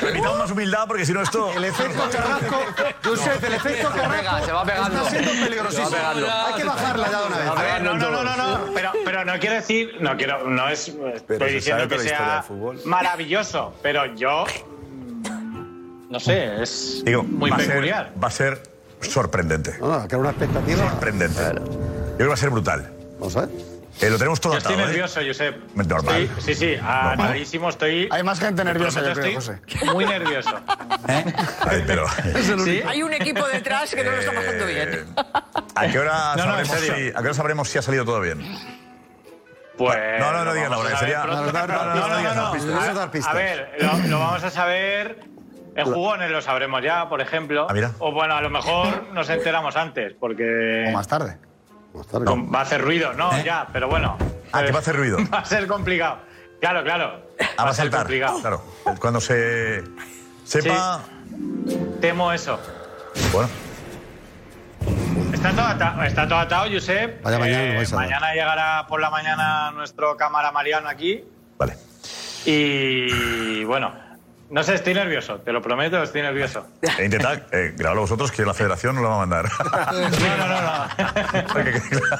Permitamos más humildad porque si no esto. El efecto <laughs> Carrasco, Josep, el efecto Carrasco se va pegando. está siendo peligrosísimo. Se va pegando. Hay que bajarla ya de una vez. A ver, no, no, no, no, no, pero, pero no quiero decir, no quiero, no es, estoy diciendo que toda la historia sea maravilloso, pero yo, mm, no sé, es Digo, muy va peculiar. ser, va a ser sorprendente. No, que era una expectativa. Sorprendente. Yo creo que va a ser brutal. Vamos a ver. Eh, lo tenemos todo Yo estoy atado, ¿eh? nervioso, Josep. Normal. Estoy- sí, sí, atadísimo, estoy... Hay más gente te nerviosa, yo creo, estoy Muy nervioso. <laughs> Ay, pero, <laughs> ¿Sí? Hay un equipo detrás que no lo está pasando Eh, bien. ¿a qué hora <laughs> No, no, sabremos si, ¿a qué hora sabremos si ha salido todo bien? Pues No, no, no lo digas la vamos hora, a que saber sería-. No, no, no, no, no. A ver, lo, lo vamos a saber. En jugones lo sabremos ya, por ejemplo. Ah, mira. O bueno, a lo mejor nos enteramos antes, porque O más tarde. Con- va a hacer ruido, ¿no? Ya, pero bueno. Ah, que va a hacer ruido. <laughs> Va a ser complicado. Claro, claro. Ah, va a ser saltar. complicado. Claro. Cuando se sepa. Temo eso. Bueno, Está todo atado, está todo atado Josep. Vaya mañana Eh, nos vais a dar. mañana llegará por la mañana nuestro cámara Mariano aquí. Vale. Y bueno, no sé, estoy nervioso, te lo prometo, estoy nervioso. e intentad eh, grabarlo vosotros, que la federación no lo va a mandar. No, no, no, no.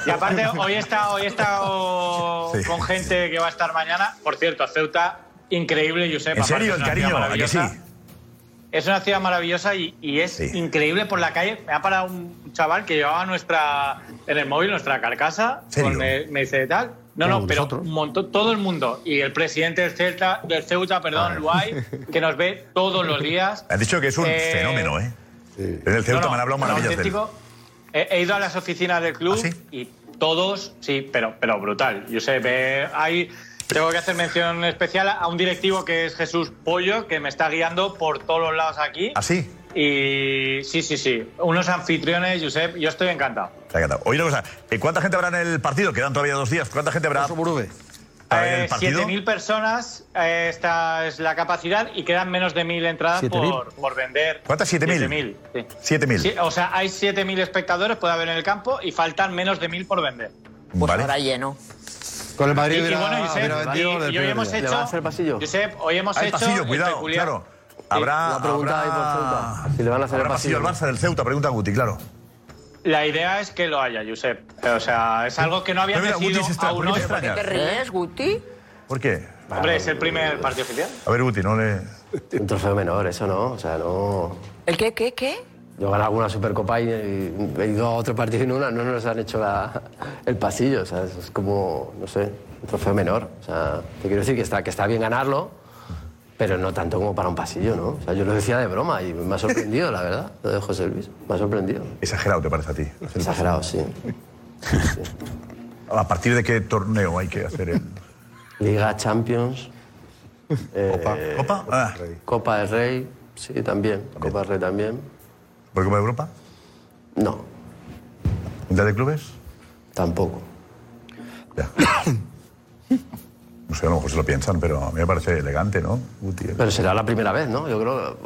<laughs> Y aparte, hoy he estado, hoy he estado Sí. con gente que va a estar mañana. Por cierto, Ceuta, increíble, Josep. ¿En serio, es el una ciudad cariño? ¿A que sí? maravillosa. Es una ciudad maravillosa y, y es increíble por la calle. Me ha parado un chaval que llevaba nuestra en el móvil nuestra carcasa. Con, eh, me dice tal. No, no, pero nosotros. un montón, todo el mundo. Y el presidente del Celta, del Ceuta, perdón, Luay, <laughs> que nos ve todos los días. Han dicho que es un Eh, fenómeno, ¿eh? En el Ceuta no, no, me han hablado maravillas de él. He, he ido a las oficinas del club ¿Ah, y todos, sí, pero, pero brutal. Yo sé, ve- hay, tengo que hacer mención especial a un directivo que es Jesús Pollo, que me está guiando por todos los lados aquí. ¿Así? Y sí, sí, sí. Unos anfitriones, Josep, yo estoy encantado. Ha encantado. Oye, una cosa, ¿eh, ¿cuánta gente habrá en el partido? Quedan todavía dos días. ¿Cuánta gente habrá Eh, el partido? 7.000 personas, eh, esta es la capacidad y quedan menos de 1.000 entradas 7.000. por, por vender. ¿Cuántas? 7.000. 7.000, sí. 7.000. Sí, o sea, hay 7.000 espectadores, puede haber en el campo y faltan menos de 1.000 por vender. Pues Vale. ahora lleno. Con el Y, Madrid y hubiera, bueno, Josep, y- y hoy hemos día. hecho. Josep, hoy hemos Hay hecho. pasillo, el cuidado, peculiar- claro. Habrá. Una pregunta ahí por habrá- Ceuta. Si le van a hacer habrá el pasillo al Barça del Ceuta, pregunta Guti, claro. La idea es que lo haya, Josep. O sea, es algo que no había Pero mira, decidido Guti se está- aún ¿por qué te ríes, Guti? ¿Por qué? Hombre, es el primer partido oficial. A ver, Guti, no le. Un trofeo menor, eso no. O sea, no. ¿El qué, qué, qué? Yo gané alguna Supercopa y, he ido a otro partido y no, no nos han hecho la- el pasillo. O sea, es como, no sé, un trofeo menor. O sea, te quiero decir que está, que está bien ganarlo, pero no tanto como para un pasillo, ¿no? O sea, yo lo decía de broma y me ha sorprendido, la verdad, lo de José Luis. Me ha sorprendido. Exagerado, ¿te parece a ti? Exagerado, sí. ¿A partir de qué torneo hay que hacer el.? Liga Champions. ¿Copa? eh, ¿Copa? Ah. Copa del Rey, sí, también. Copa del Rey también. ¿Por Copa de Europa? No, ¿Mundial de clubes? tampoco. Ya. <coughs> No sé, a lo mejor se lo piensan, pero a mí me parece elegante, ¿no? Guti, Pero será la primera vez, ¿no? Yo creo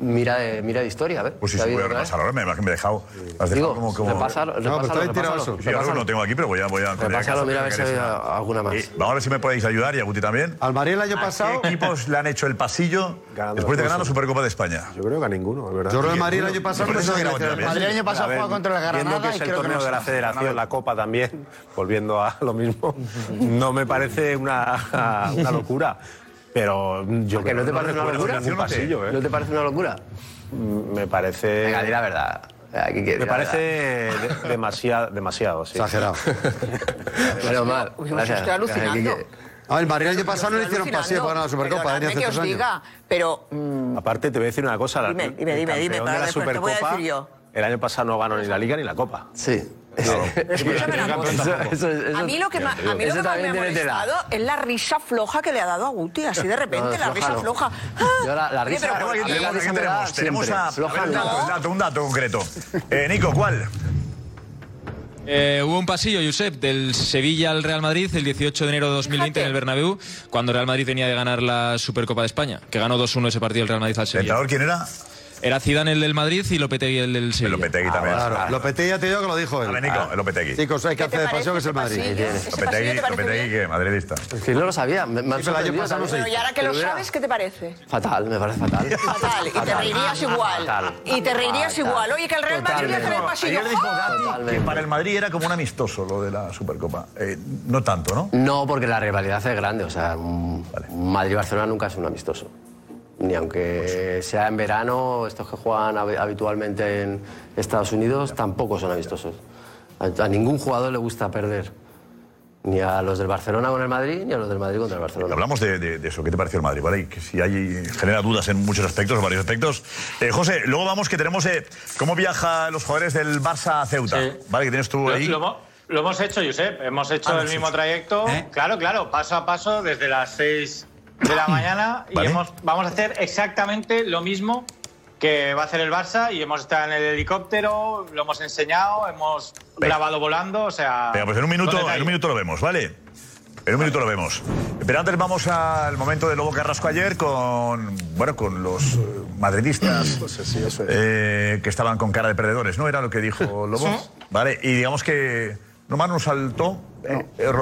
mira de, mira de historia, a ver. Pues sí, ¿qué ha sí, voy a repasar ahora, me me he dejado. has dejado Digo, como, como... repásalo, repásalo, repásalo, Sí, ahora repásalo. no tengo aquí, pero voy a... Voy a Repásalo, mira a ver si hay alguna más. vamos a ver si me podéis ayudar y a Guti también. Al Madrid el año ¿A pasado- qué equipos le han hecho el pasillo después de ganar la Supercopa de España? Yo creo que a ninguno, es verdad. Yo creo que el Madrid el año pasado no El Madrid el año pasado jugaba contra el Granada que y es el torneo no de la Federación, la Copa también, <laughs> volviendo a lo mismo, <laughs> no me parece una locura. Pero yo ¿A que creo no te parece una locura? pasillo, ¿eh? ¿No te parece una locura? Me parece. Venga, di la verdad. Aquí Me parece de- demasiado, demasiado, sí. Exagerado. <laughs> Menos mal. Gracias. estoy alucinando. A ver, el Madrid el año pasado no le hicieron pasillo para ganar la Supercopa, venía hace que os diga, pero mm, Aparte, te voy a decir una cosa. la- Dime, dime, dime, dime, para de la te voy a Supercopa, decir yo. El año pasado no ganó ni la Liga ni la Copa. Sí. <laughs> Escúchame una cosa. a mí lo que, ma- a mí lo Eso que más me ha molestado es la risa floja que le ha dado a Guti, así de repente, No, la risa no. floja. Yo la- risa- pero- la tenemos, tenemos, a ver, un, dato, un dato, un dato concreto. Eh, Nico, ¿cuál? Eh, hubo un pasillo, Josep, del Sevilla al Real Madrid el 18 de enero de 2020 en el Bernabéu, cuando Real Madrid venía de ganar la Supercopa de España, que ganó 2-1 ese partido el Real Madrid al Sevilla. entrenador quién era? Era Zidane el del Madrid y Lopetegui el del Sevilla. Lopetegui también. Claro, Lopetegui ya te digo que lo dijo él. A ver, Nico, el Lopetegui. Chicos, hay que hacer de pasión que es el Madrid. Lopetegui, Lopetegui, que madridista. Es que no lo sabía. Me, me han Sí, pero el año sorprendido pasado no también. Bueno, y ahora que lo sabes, ¿qué te parece? Fatal, me parece fatal. Fatal, y te reirías igual. Fatal. Y te reirías igual. Oye, que el Real Madrid hace el pasillo. Ayer dijo ¡Ah! Gatti que para el Madrid era como un amistoso lo de la Supercopa. Eh, no tanto, ¿no? No, porque la rivalidad es grande. O sea, Madrid-Barcelona nunca es un amistoso. Ni aunque sea en verano, estos que juegan hab- habitualmente en Estados Unidos tampoco son amistosos. A, ningún jugador le gusta perder. Ni a los del Barcelona con el Madrid, ni a los del Madrid contra el Barcelona. Hablamos de, de- de eso. ¿Qué te pareció el Madrid? ¿Vale? Y que si hay, genera dudas en muchos aspectos, en varios aspectos. Eh, José, luego vamos que tenemos eh, cómo viajan los jugadores del Barça a Ceuta. ¿Vale? Que tienes tú ahí. lo lo hemos hecho, Josep. Hemos hecho Ah, el mismo hecho. trayecto. ¿Eh? Claro, claro, paso a paso desde las 6 de la mañana. Y Vale. hemos, vamos a hacer exactamente lo mismo que va a hacer el Barça. Y hemos estado en el helicóptero, lo hemos enseñado, hemos grabado volando. O sea. Venga, pues en un minuto, en un minuto lo vemos, ¿vale? En un minuto lo vemos. Pero antes vamos al momento de Lobo Carrasco ayer con, bueno, con los eh, madridistas eh, que estaban con cara de perdedores, ¿no? Era lo que dijo Lobo. Vale, y digamos que nomás nos saltó. eh, eh,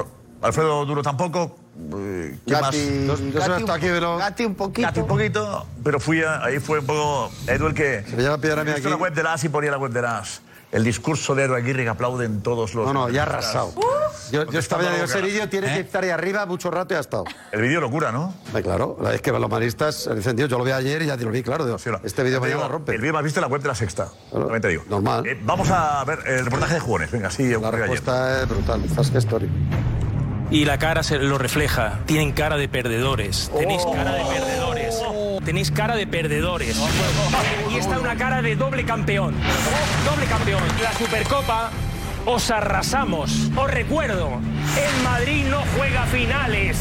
Alfredo Duro tampoco. eh, ¿Quién más? Gatti, Gatti, está aquí, pero... Gatti un poquito. Gatti un poquito, pero fui a- ahí fue un poco Edu el que... Se me llama piedra a mí He visto aquí. la web de las y ponía la web de las. El discurso de Edu Aguirre que aplauden todos los... No, no, ya ha arrasado. Yo, yo estaba ya, ese vídeo tiene ¿Eh? que estar ahí arriba mucho rato y ha estado. El vídeo locura, ¿no? Eh, claro, la- es que los han encendido. Yo lo vi ayer y ya lo vi, claro. digo, este vídeo digo, la rompe. El vídeo has visto en la web de la sexta. También te digo. Normal. Eh, vamos a ver el reportaje de jugones. Venga, sí, La respuesta es brutal. Fast Story. Y la cara se lo refleja. Tienen cara de perdedores. Tenéis cara de perdedores. Tenéis cara de perdedores. Y está una cara de doble campeón. Doble campeón. La Supercopa os arrasamos. Os recuerdo, el Madrid no juega finales.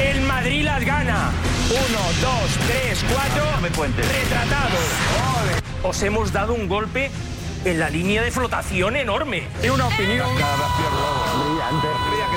El Madrid las gana. Uno, dos, tres, cuatro. Retratados. Os hemos dado un golpe en la línea de flotación enorme. Es una opinión.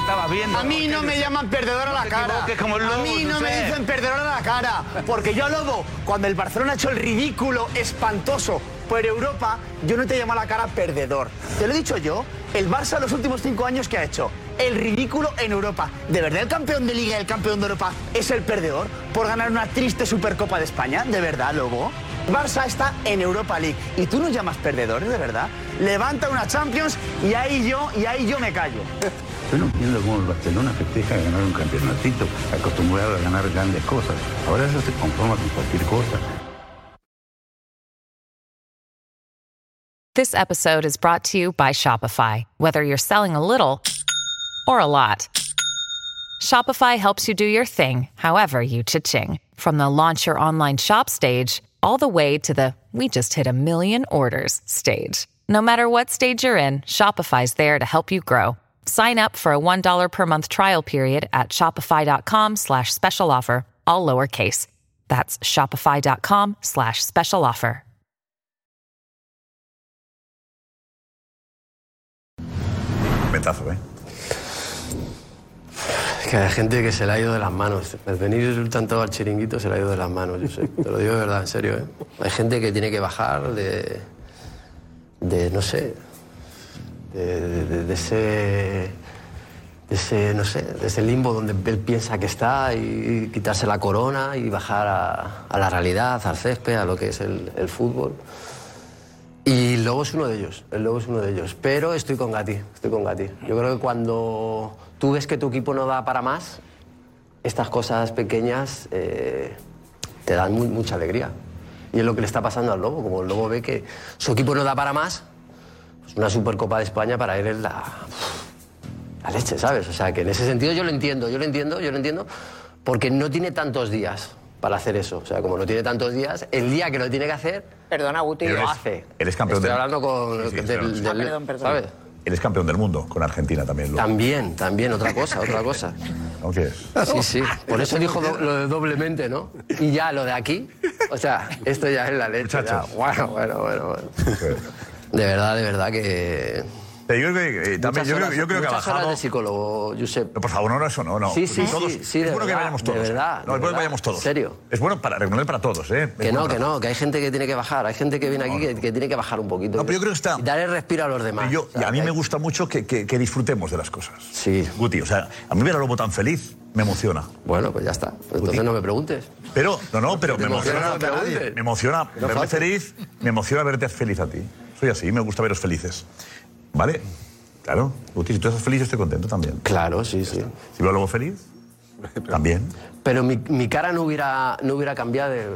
Estabas viendo. A mí no me llaman perdedor a la cara. como el a lobo, mí no me dicen perdedor a la cara. Porque yo, Lobo, cuando el Barcelona ha hecho el ridículo espantoso por Europa, yo no te llamo a la cara perdedor. Te lo he dicho yo. El Barça los últimos cinco años que ha hecho el ridículo en Europa. ¿De verdad el campeón de Liga y el campeón de Europa es el perdedor por ganar una triste Supercopa de España? ¿De verdad, Lobo? Barça está en Europa League y tú nos llamas perdedores, de verdad. Levanta una Champions y ahí yo, y ahí yo me callo. Yo no entiendo cómo el Barcelona festeja ganar un campeonatito, acostumbrado a ganar grandes cosas. Ahora eso se conforma con cualquier cosa. This episode is brought to you by Shopify. Whether you're selling a little or a lot, Shopify helps you do your thing, however you cha-ching. From the launch your online shop stage, all the way to the we just hit a million orders stage. No matter what stage you're in, Shopify's there to help you grow. Sign up for a $1 per month trial period at shopify.com slash special offer, all lowercase. That's shopify.com slash special offer. Metazo, ¿eh? Es que hay gente que se le ha ido de las manos. El venir tanto al chiringuito se le ha ido de las manos, yo sé. Te lo digo de verdad, en serio. ¿eh? Hay gente que tiene que bajar de. de no sé. De, de- ese. ese, no sé, ese limbo donde él piensa que está y, quitarse la corona y bajar a, la realidad, al césped, a lo que es el, fútbol. Y Lobo es uno de ellos, el Lobo es uno de ellos. Pero estoy con Gatti, estoy con Gatti. Yo creo que cuando tú ves que tu equipo no da para más, estas cosas pequeñas eh, te dan mucha alegría. Y es lo que le está pasando al Lobo. Como el Lobo ve que su equipo no da para más, pues una Supercopa de España para él es la, la leche, ¿sabes? O sea, que en ese sentido yo lo entiendo, yo lo entiendo, yo lo entiendo, porque no tiene tantos días para hacer eso. O sea, como no tiene tantos días, el día que lo tiene que hacer, Perdona, Guti. Lo hace. Eres campeón Estoy del hablando con... Sí, sí, del- claro. del- Ah, perdón, perdón. ¿Sabes? Eres campeón del mundo con Argentina también. Luego. También, también, otra cosa, otra cosa. ¿No quieres? Sí, sí. Por eso dijo do- lo de doblemente, ¿no? Y ya lo de aquí, o sea, esto ya es la leche. ya. Bueno, bueno, bueno, bueno. De verdad, de verdad que... Yo creo que, eh, también, yo creo, horas- yo creo que ha muchas horas bajado. de psicólogo, Josep. No, por favor, no, no, eso no, no. Sí, sí, todos, sí, sí, de es bueno que vayamos de todos. verdad, No, es de bueno que vayamos todos. en serio. Es bueno para reconocer para todos, ¿eh? Que no, que no, que hay gente que tiene que bajar, hay gente que viene aquí que, que tiene que bajar un poquito. No, pero yo creo que está- Y darle respiro a los demás. Y, yo, O sea, y a mí me gusta mucho que, que- que disfrutemos de las cosas. Sí. Guti, o sea, a mí ver a Lobo tan feliz me emociona. Bueno, pues ya está. Pues entonces no me preguntes. Pero, no, no, pero me emociona, me emociona verme feliz, me emociona verte feliz a ti. Soy así, me gusta veros felices. ¿Vale? Claro, Guti, si tú estás feliz, yo estoy contento también. Claro, sí, sí. Si veo a Lobo feliz, <laughs> también. Pero mi, mi cara no hubiera, no hubiera cambiado de,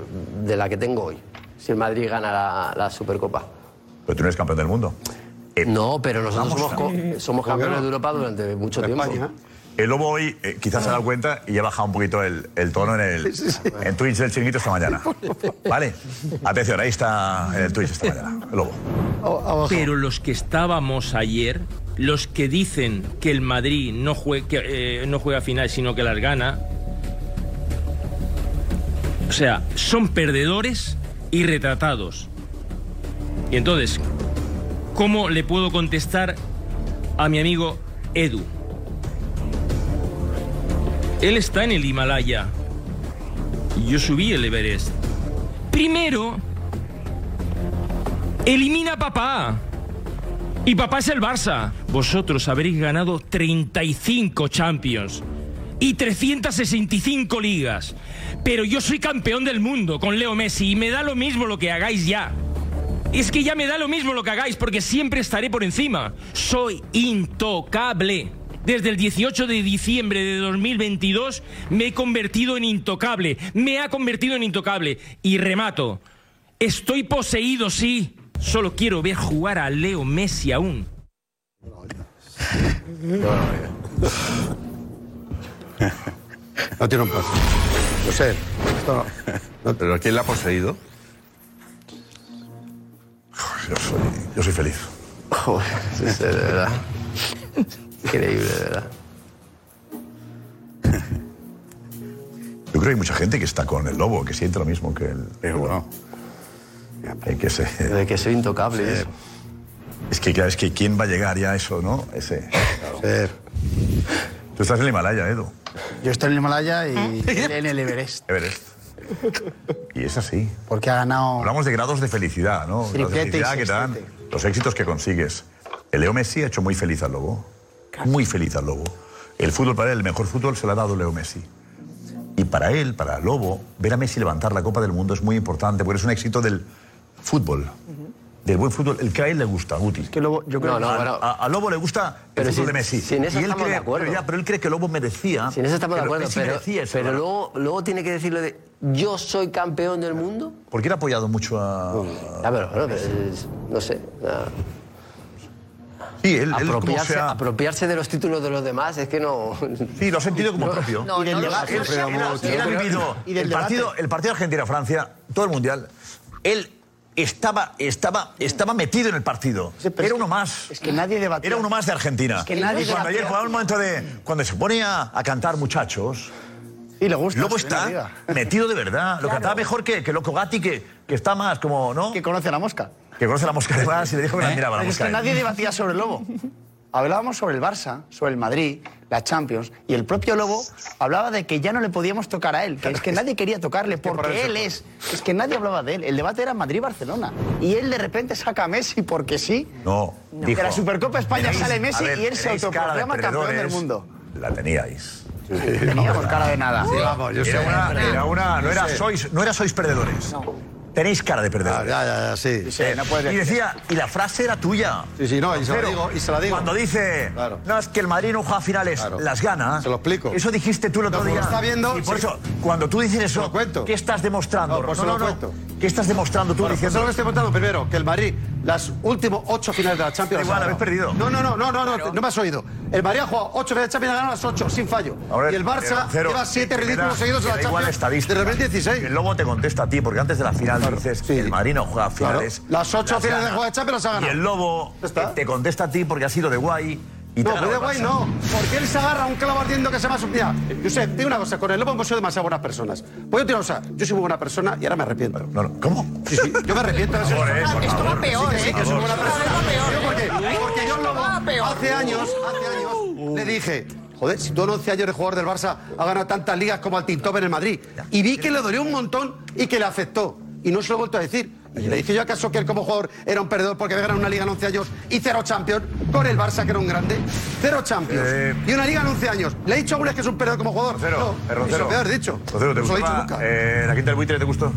de la que tengo hoy, si el Madrid gana la, la Supercopa. Pero tú no eres campeón del mundo. Eh, No, pero nosotros somos, somos campeones de Europa durante mucho tiempo. El Lobo hoy eh, quizás se ha dado cuenta y ha bajado un poquito el, el tono en el en Twitch del chiringuito esta mañana. <laughs> ¿Vale? Atención, ahí está en el Twitch esta mañana, el Lobo. Pero los que estábamos ayer, los que dicen que el Madrid no, jue- que, eh, no juega final, sino que las gana, o sea, son perdedores y retratados. Y entonces, ¿cómo le puedo contestar a mi amigo Edu? Él está en el Himalaya. Yo subí el Everest. Primero, elimina a papá. Y papá es el Barça. Vosotros habréis ganado 35 Champions y 365 ligas. Pero yo soy campeón del mundo con Leo Messi y me da lo mismo lo que hagáis ya. Es que ya me da lo mismo lo que hagáis porque siempre estaré por encima. Soy intocable. Desde el 18 de diciembre de 2022 me he convertido en intocable. Me ha convertido en intocable. Y remato. Estoy poseído, sí. Solo quiero ver jugar a Leo Messi aún. No tiene un paso. No sé. Esto no. ¿Pero quién la ha poseído? Yo soy, yo soy feliz. Joder, sí, sí, de verdad. Increíble, de verdad. Yo creo que hay mucha gente que está con el Lobo, que siente lo mismo que él. Pero bueno. que se, De que soy intocable. y eso. Es que, claro, es que quién va a llegar ya a eso, ¿no? Ese. Tú estás en el Himalaya, Edu. Yo estoy en el Himalaya y ¿Eh? en el Everest. Everest. Y es así. Porque ha ganado. Hablamos de grados de felicidad, ¿no? Grados de Triplete y felicidad que te dan los éxitos que consigues. El Leo Messi ha hecho muy feliz al Lobo. Muy feliz al Lobo. El fútbol para él, el mejor fútbol se lo ha dado Leo Messi. Y para él, para Lobo, ver a Messi levantar la Copa del Mundo es muy importante, porque es un éxito del fútbol. Del buen fútbol, el que a él le gusta, Guti. Que Lobo, yo creo No, no, a, bueno. a- a Lobo le gusta el Pero fútbol si- de Messi. si en eso y él estamos cree, de acuerdo. pero ya, pero él cree que Lobo merecía. Si en eso estamos de acuerdo, Messi pero, merecía eso, pero ¿verdad? luego, luego tiene que decirlo de yo soy campeón del mundo. Porque él ha apoyado mucho a. Ya, pero, bueno, pero es- no sé. ya. Sí, él, él como apropiarse, sea. apropiarse de los títulos de los demás es que no. Sí, lo ha sentido como propio. No, Y del debate, sé. Él, él ha- él ha vivido Y del el partido, el partido Argentina-Francia, todo el mundial. Él estaba, estaba, estaba metido en el partido. Sí, Era uno que- más. es que nadie debatía. Era uno más de Argentina. Es que nadie y cuando debatía. ayer jugaba un momento de. Cuando se pone a, cantar muchachos. Y le gusta. Lobo está metido de verdad. Lo cantaba mejor que, que Loco Gatti, que, que está más como, ¿no? Que conoce a la mosca. Que conoce la mosca de más y le dijo que la miraba la Pero es mosca. que nadie debatía sobre el Lobo. Hablábamos sobre el Barça, sobre el Madrid, la Champions. Y el propio Lobo hablaba de que ya no le podíamos tocar a él, que es que nadie quería tocarle por porque él es. Es que nadie hablaba de él. El debate era Madrid-Barcelona. Y él de repente saca a Messi porque sí. No. De la Supercopa España sale Messi ver, y él se cara de autoproclama campeón del mundo. La teníais. Teníamos cara de nada. Sí, vamos, yo era sé. una, era una- no, era sois, no era sois perdedores. Tenéis cara de perdedores. ya, ya, ya, sí. Eh, y decía, y la frase era tuya. Sí, sí, no, y se la digo, y se la digo. Cuando dice, no, es que el Madrid no juega finales, las gana. Se lo explico. Eso dijiste tú el otro No, como día. lo está viendo, Y por sí. eso, cuando tú dices eso, lo cuento. ¿qué estás demostrando? No, pues se lo cuento. ¿Qué estás demostrando tú Bueno, pues diciendo? solo estoy contando primero que el Madrid, las últimos ocho finales de la Champions. Igual, habéis perdido. No, no, no, no, no, no, no me has oído. El Madrid ha jugado ocho finales de Champions y ha ganado las ocho, sin fallo. Ahora, y el Barça Cero, lleva siete ridículos seguidos en la da igual Champions estadística. de 2016. El Lobo te contesta a ti, porque antes de la final dices que el Madrid no juega Claro. finales. Las ocho finales de juego de Champions las ha ganado. Y el Lobo te contesta a ti porque ha sido de guay. Y te No, ha pero de ganado guay el no. Porque él se agarra a un clavo ardiendo que se llama su tía. Josep, digo una cosa, con el lobo hemos sido demasiado buenas personas. Pues yo te digo una cosa, yo soy muy buena persona y ahora me arrepiento. No, no, ¿Cómo? Sí, sí, yo me arrepiento de favor, eh, por Esto va peor, Sí, que sí, ¿eh? que soy buena persona. Yo porque, porque yo lobo hace años, hace años, le dije, joder, si tú en 11 años de jugador del Barça ha ganado tantas ligas como al Tintop en el Madrid. Y vi que le dolió un montón y que le afectó. Y no se lo he vuelto a decir. Le dije yo acaso que él como jugador era un perdedor porque había ganado una liga en 11 años y cero Champions con el Barça que era un grande. Cero Champions. Eh. Y una liga en 11 años. ¿Le he dicho alguna vez que es un perdedor como jugador? Rocero, no, eh, Rocero. a haber dicho. Rocero, ¿te No dicho nunca. eh, la quinta del buitre te gustó?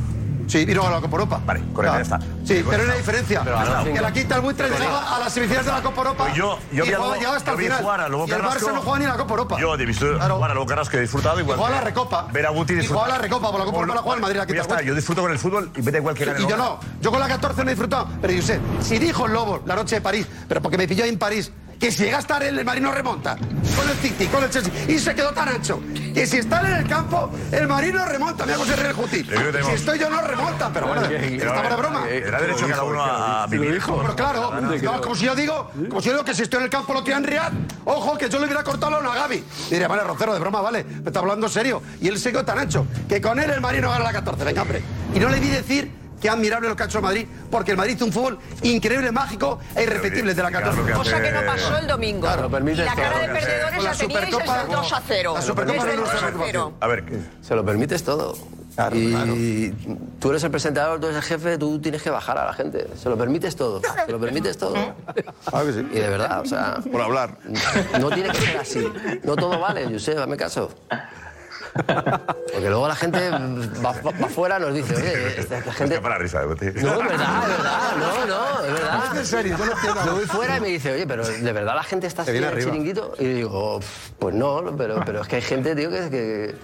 Sí, y no la Copa Europa. Vale, correcto, ya está. Sí, pero hay una diferencia. Que la quinta el buitre llegaba a las semifinales de la Copa Europa Pues yo, yo y llegaba hasta el final. y el. Barça no juega ni la Copa Europa. Yo he visto jugar a Lobo Carrasco que he disfrutado igual. que- la Recopa. Ver a Guti disfrutar. jugaba la Recopa, por la Copa Europa la juega el Madrid, la Pues ya está, yo disfruto con el fútbol y vete igual que gane Y yo no, yo con la 14 no he disfrutado. Pero yo sé, si dijo el Lobo la noche de París, pero porque me pilló en París, que si llega a estar él, el Madrid no remonta. Con el City, con el Chelsea. Y se quedó tan ancho. Que si está él en el campo, el Madrid no remonta. Mira ríe el Juti. Si estoy yo, no remonta. Pero bueno, estamos de broma. Era derecho cada uno a vivir. Pero claro, no, como si yo digo, como si yo digo que si estoy en el campo lo tiran Riyad, ojo, que yo le hubiera cortado la mano a Gaby. Diría, vale, Rocero, de broma, vale, me está hablando serio. Y él se quedó tan ancho, que con él el Madrid no gana la 14, venga, hombre. Y no le vi decir que admirable lo que ha hecho el Madrid, porque el Madrid hizo un fútbol increíble, mágico e irrepetible de la 14. Cosa que no pasó el domingo. Claro, y la cara de perdedores la teníais desde el 2 a 0. La Supercopa Desde el no nos 2 a arregla. 0. A ver, ¿qué? Se lo permites todo. y tú eres el presentador, tú eres el jefe, tú tienes que bajar a la gente. Se lo permites todo. Se lo permites todo. Y de verdad, o sea. Por hablar. No tiene que ser así. No todo vale, Josep, hazme caso. Porque luego la gente va, va- va afuera y nos dice, oye, esta, esta gente. para la risa, Guti. No, es verdad, es verdad, no, no, es verdad. Es en serio, yo no. Yo voy fuera y me dice, oye, pero ¿de verdad la gente está así en el chiringuito? Y digo, pues no, pero, pero es que hay gente, tío, que, que,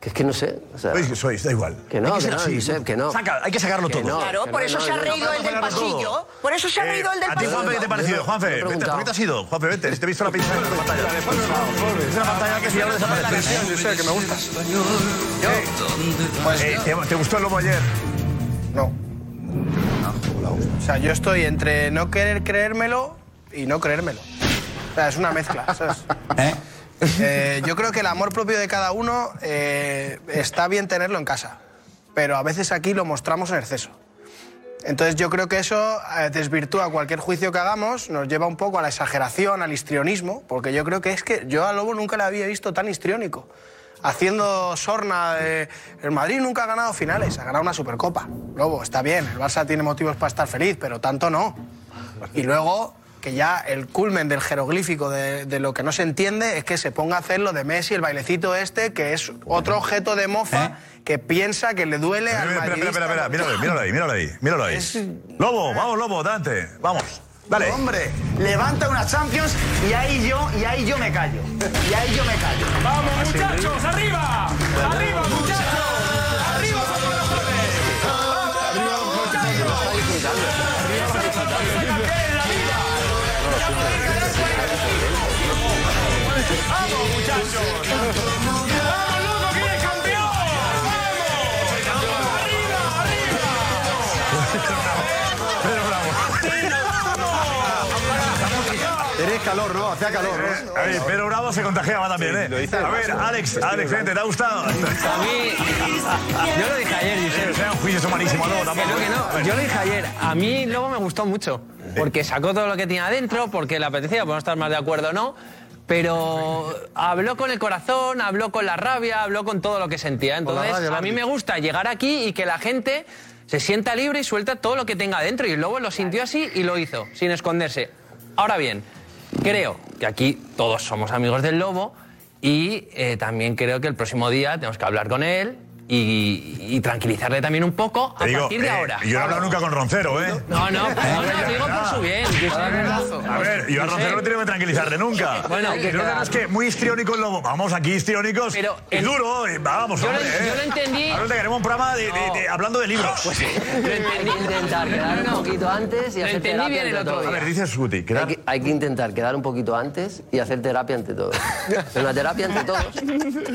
que es que no sé. O sea, Sois que sois, da igual. que no, Hay que que ser no, así. Josep, que no. Saca- hay que sacarlo Que todo. no, Claro, que por no, eso no, se ha yo- reído el del sacarlo todo. pasillo. Por eso se ha Eh, reído el del ¿A ti, Juanfe, qué te ha pasillo. parecido? Juanfe, no vete, ¿por qué te has ido? Juanfe, vete, si te he visto la pizza en la pantalla. Es una pantalla que si ya lo desaparece. Yo sé que me gusta. Eh, ¿te, ¿Te gustó el lobo ayer? No. O sea, yo estoy entre no querer creérmelo y no creérmelo. O sea, es una mezcla, ¿sabes? <laughs> Eh, yo creo que el amor propio de cada uno eh, está bien tenerlo en casa, pero a veces aquí lo mostramos en exceso. Entonces yo creo que eso eh, desvirtúa cualquier juicio que hagamos, nos lleva un poco a la exageración, al histrionismo, porque yo creo que es que yo a Lobo nunca le había visto tan histriónico. Haciendo sorna. El Madrid nunca ha ganado finales, ha ganado una Supercopa. Lobo, está bien, el Barça tiene motivos para estar feliz, pero tanto no. Y luego que ya el culmen del jeroglífico de, de lo que no se entiende es que se ponga a hacer lo de Messi, el bailecito este, que es otro objeto de mofa que piensa que le duele al Espera, espera, espera, espera, míralo ahí, míralo ahí, míralo ahí, míralo ahí. Lobo, vamos, Lobo, adelante, vamos. Dale. Hombre, levanta una Champions y ahí yo, y ahí yo me callo. Y ahí yo me callo. ¡Vamos, muchachos! ¡Arriba! ¡Arriba, muchachos! ¡Vamos, muchachos! Tenés calor, ¿no? Hacía calor, ¿no? A ver, pero Bravo se contagiaba también, ¿eh? A ver, Alex, Alex, ¿te ha gustado? A mí, yo lo dije ayer, Josep. Tampoco. Que no. Yo lo dije ayer. A mí luego me gustó mucho. Porque sacó todo lo que tenía adentro, porque le apetecía, podemos estar más de acuerdo o no. pero habló con el corazón, habló con la rabia, habló con todo lo que sentía. Entonces, a mí me gusta llegar aquí y que la gente se sienta libre y suelta todo lo que tenga dentro. Y el lobo lo sintió así y lo hizo, sin esconderse. Ahora bien, creo que aquí todos somos amigos del lobo y eh, también creo que el próximo día tenemos que hablar con él y, y tranquilizarle también un poco a digo, partir de eh, ahora. Yo no he hablado nunca con Roncero, ¿eh? No, no, no, no, digo por su bien. A ver, yo a Roncero no he tenido que tranquilizarle nunca. Bueno, que no es que muy histriónico el lobo. Vamos aquí histriónicos. y el- duro, y vamos, Yo lo- hombre. yo eh. lo entendí- Ahora te queremos un programa de, de- de- hablando de libros. Pues Hay que intentar quedar un poquito antes y Lo hacer entendí terapia bien el otro todos. día. A ver, dices Guti, hay, que, hay que intentar quedar un poquito antes y hacer terapia entre todos. <laughs> Hacer una terapia entre todos.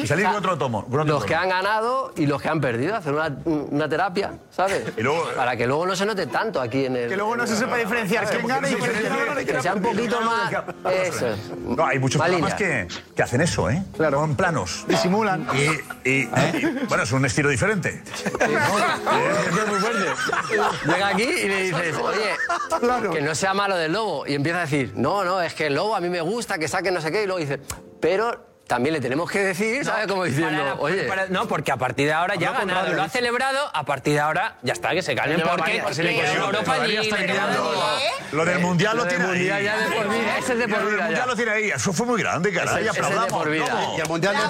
Y salir con otro tomo. Los que han ganado y los que han perdido, hacer una, una terapia, ¿sabes? <laughs> Para que luego no se note tanto aquí en el. Que luego no se sepa diferenciar quién gana y quién pierde. Que sea un poquito más. Eso es. No, hay muchos Más programas que, que hacen eso, ¿eh? Claro. En planos. Disimulan. Y, y- y- bueno, es un estilo diferente. <laughs> Llega aquí y le dices, oye, que no sea malo del lobo. Y empieza a decir, no, no, es que el lobo a mí me gusta, que saque no sé qué. Y luego dice, pero también le tenemos que decir, ¿sabes? Como diciendo, Para- oye. para- no, porque a partir de ahora ya ha ganado, lo ha celebrado, a partir de ahora ya está, que se calmen porque, se le quedó, Europa allí, está le Lo del mundial lo tiene ahí. ya de por vida, ese es de por Lo del vida mundial ya. lo tiene ahí. Eso fue muy grande, caray. Ese- ese es de aplaudamos. por vida. ¿cómo? Y el mundial de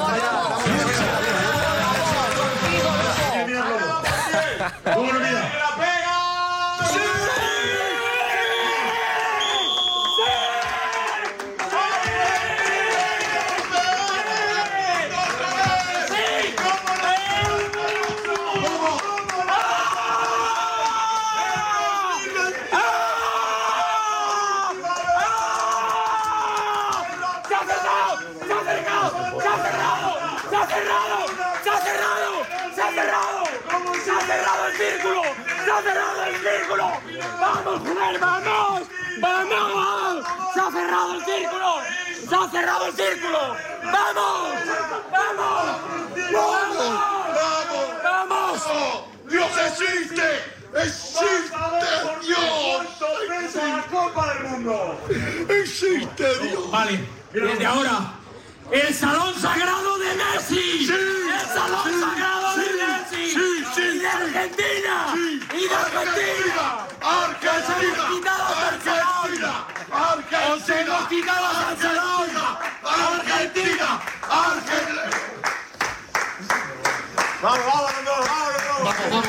cerrado el círculo! ¡Vamos, joder, vamos! ¡Vamos! ¡Se ha cerrado el círculo! ¡Se ha cerrado el círculo! ¡Vamos! ¡Vamos! ¡Vamos! ¡Vamos! ¡Dios existe! ¡Existe Dios! la Copa del Mundo! ¡Existe Dios! Vale, desde ahora, el salón sagrado de Messi. Sí. Y de Argentina. Argentina. Argentina. Os hemos quitado al salón. Argentina. Salón. Argentina. Argentina. Vamos, vamos, vamos, vamos. Vamos,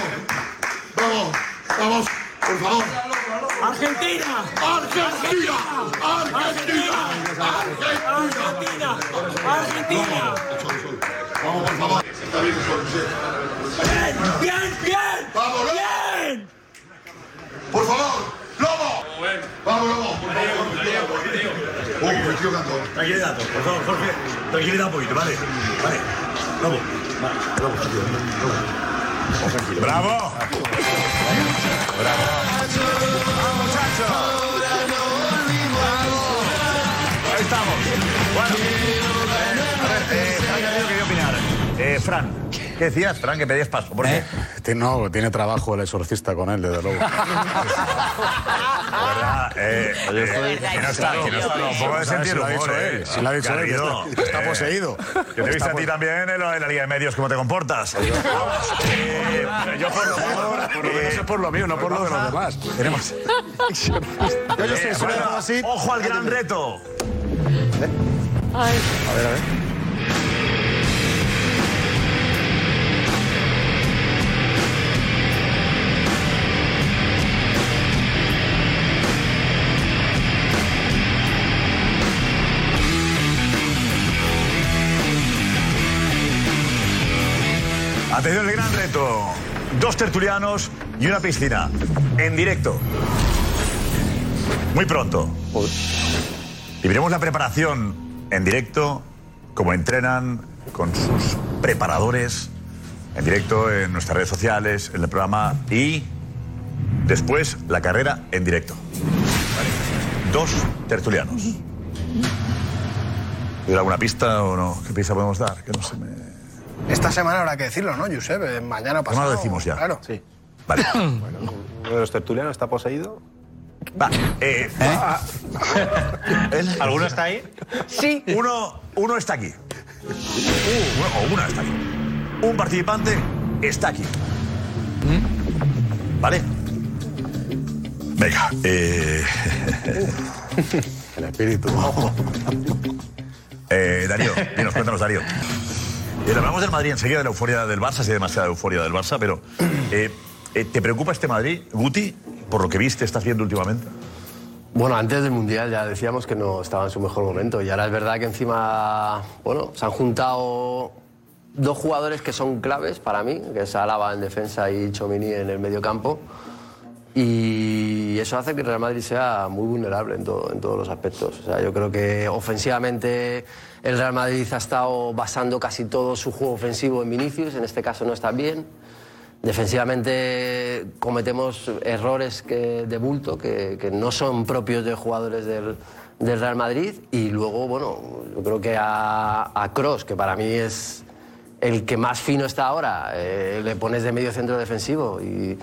vamos. Vamos, por favor. Argentina. Argentina. Argentina. Argentina. Argentina. Vamos, por favor. Bien, bien, bien. Vamos, Lobo. Bien. Por favor, Lobo. Vamos, Lobo. Por favor. Uy, me estoy dando. Tranquilidad, por favor, Jorge. Tranquilidad un poquito, vale. Vale. Lobo. Vale. Lobo, tranquilo. Lobo. ¡Bravo! ¡Bravo! ¡Vamos, muchachos! Eh, Fran, ¿qué decías, Fran, que pedías paso? ¿Por qué? Tiene- No, tiene trabajo el exorcista con él, desde luego. <laughs> Verdad, eh, eh, que no está, que no está, un poco de Si sentido lo ha humor, dicho eh. él, si lo ha dicho él, que está- eh, poseído. <laughs> Yo te he visto a ti también en la, Liga de Medios, cómo te comportas. Eh, yo por lo favor, Por lo menos es por lo mío, no por lo de los demás. Tenemos. <laughs> Yo, yo sé, bueno, Ojo al gran reto. A ver, a ver. Gran reto. Dos tertulianos y una piscina. En directo. Muy pronto. Y veremos la preparación en directo, cómo entrenan con sus preparadores, en directo en nuestras redes sociales, en el programa y después la carrera en directo. Vale. Dos tertulianos. <laughs> ¿Hay alguna pista o no? ¿Qué pista podemos dar? Que no se me... Esta semana habrá que decirlo, ¿no, Josep? Eh, Mañana pasado. lo decimos ya. Claro. Sí. Vale. <clears throat> Bueno, uno de los tertulianos está poseído. Va, eh, va. ¿El- ¿Alguno está ahí? Sí. Uno, uno está aquí. O una está aquí. Un participante está aquí. ¿Vale? Venga. Eh... <laughs> El espíritu. <laughs> Eh, Darío, dinos, cuéntanos, Darío. Hablamos del Madrid enseguida, de la euforia del Barça, si hay demasiada euforia del Barça, pero <clears throat> eh, eh, ¿te preocupa este Madrid, Guti, por lo que viste, estás viendo últimamente? Bueno, antes del Mundial ya decíamos que no estaba en su mejor momento y ahora es verdad que encima, bueno, se han juntado dos jugadores que son claves para mí, que es Álava en defensa y Chomini en el medio campo. Y eso hace que el Real Madrid sea muy vulnerable en, todo- en todos los aspectos. O sea, yo creo que ofensivamente el Real Madrid ha estado basando casi todo su juego ofensivo en Vinicius, en este caso no está bien. Defensivamente cometemos errores que, de bulto que, que no son propios de jugadores del, del Real Madrid. Y luego, bueno, yo creo que a, Cross, que para mí es el que más fino está ahora, eh, le pones de medio centro defensivo. Y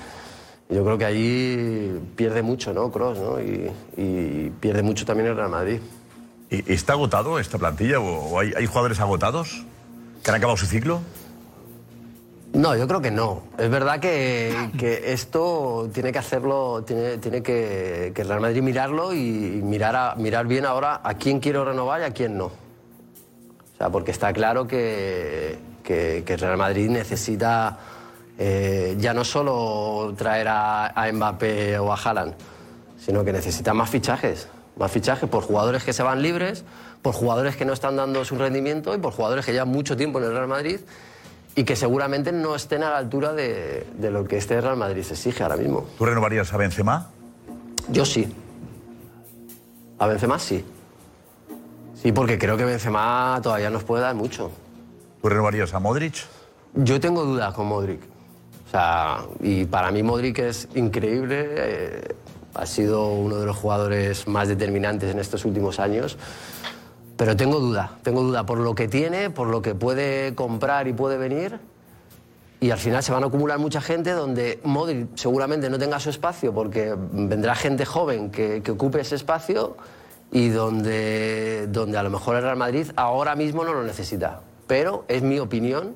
yo creo que allí pierde mucho, ¿no? Cross, ¿no? Y, y pierde mucho también el Real Madrid. ¿Y- ¿Está agotado esta plantilla o, hay, hay jugadores agotados que han acabado su ciclo? No, yo creo que no. Es verdad que, que esto tiene que hacerlo, tiene, tiene que, que el Real Madrid mirarlo y mirar, a- mirar bien ahora a quién quiero renovar y a quién no. O sea, porque está claro que, que, que el Real Madrid necesita eh, ya no solo traer a, a Mbappé o a Haaland, sino que necesita más fichajes. Más fichajes por jugadores que se van libres, por jugadores que no están dando su rendimiento y por jugadores que llevan mucho tiempo en el Real Madrid y que seguramente no estén a la altura de, de lo que este Real Madrid se exige ahora mismo. ¿Tú renovarías a Benzema? Yo sí. A Benzema sí. Sí, porque creo que Benzema todavía nos puede dar mucho. ¿Tú renovarías a Modric? Yo tengo dudas con Modric. Sea, y para mí Modric es increíble. eh, ha sido uno de los jugadores más determinantes en estos últimos años. Pero tengo duda. Tengo duda por lo que tiene, por lo que puede comprar y puede venir. Y al final se van a acumular mucha gente donde Modric seguramente no tenga su espacio porque vendrá gente joven que, que ocupe ese espacio y donde, donde a lo mejor el Real Madrid ahora mismo no lo necesita. Pero es mi opinión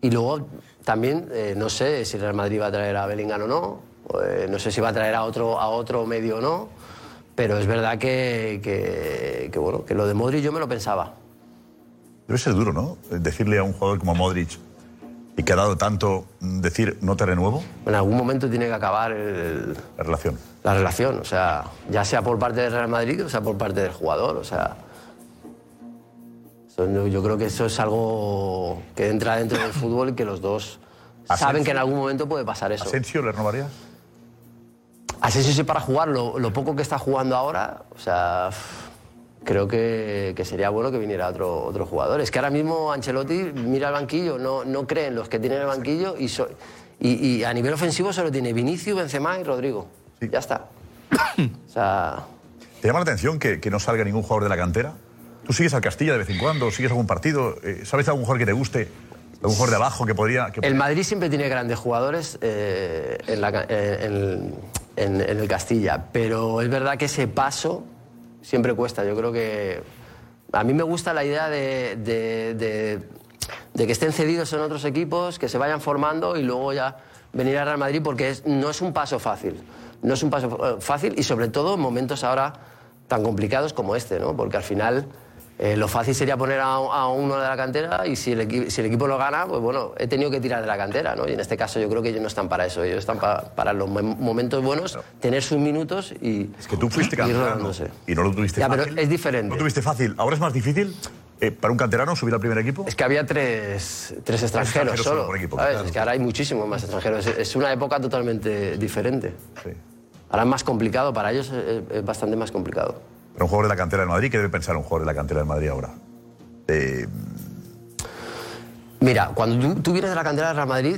y luego también eh, no sé si el Real Madrid va a traer a Bellingham o no, eh, no sé si va a traer a otro, a otro medio o no, pero es verdad que, que, que, bueno, que lo de Modric yo me lo pensaba. Debe ser duro, ¿no? Decirle a un jugador como Modric y que ha dado tanto, mm, decir no te renuevo. En algún momento tiene que acabar el- La relación. la relación, o sea, ya sea por parte del Real Madrid o sea por parte del jugador, o sea. Yo creo que eso es algo que entra dentro del fútbol y que los dos saben que en algún momento puede pasar eso. ¿Asensio le renovarías? Asensio sí para jugar lo, lo poco que está jugando ahora, o sea, creo que, que sería bueno que viniera otro, otro jugador. Es que ahora mismo Ancelotti mira el banquillo, no, no cree en los que tiene el banquillo y, so- y, y a nivel ofensivo solo tiene Vinicius, Benzema y Rodrigo. Ya está. <coughs> O sea, ¿Te llama la atención que, que no salga ningún jugador de la cantera? ¿Tú sigues al Castilla de vez en cuando? ¿Sigues algún partido? Eh, ¿Sabes algún jugador que te guste? ¿Algún jugador de abajo que podría...? que- el Madrid siempre tiene grandes jugadores eh, en, la ca- eh, en- en- en el Castilla, pero es verdad que ese paso siempre cuesta. Yo creo que a mí me gusta la idea de, de- de- de que estén cedidos en otros equipos, que se vayan formando y luego ya venir al Real Madrid porque es- no es un paso fácil. No es un paso fácil y sobre todo en momentos ahora tan complicados como este, ¿no? Porque al final eh, lo fácil sería poner a, a uno de la cantera y si el, equi- si el equipo lo gana, pues bueno, he tenido que tirar de la cantera, ¿no? Y en este caso yo creo que ellos no están para eso, ellos están pa- para los mom- momentos buenos, tener sus minutos y... Es que tú fuiste canterano y no lo tuviste Ya, pero fácil. es diferente. ¿No tuviste fácil? ¿Ahora es más difícil eh, para un canterano subir al primer equipo? Es que había tres, tres extranjeros, extranjeros solo. solo por equipo. Es que ahora hay muchísimos más extranjeros. Es, es una época totalmente diferente. Ahora es más complicado, para ellos es, es bastante más complicado. Pero un jugador de la cantera del Madrid, ¿qué debe pensar un jugador de la cantera del Madrid ahora? Eh, Mira, cuando tú, vienes de la cantera del Real Madrid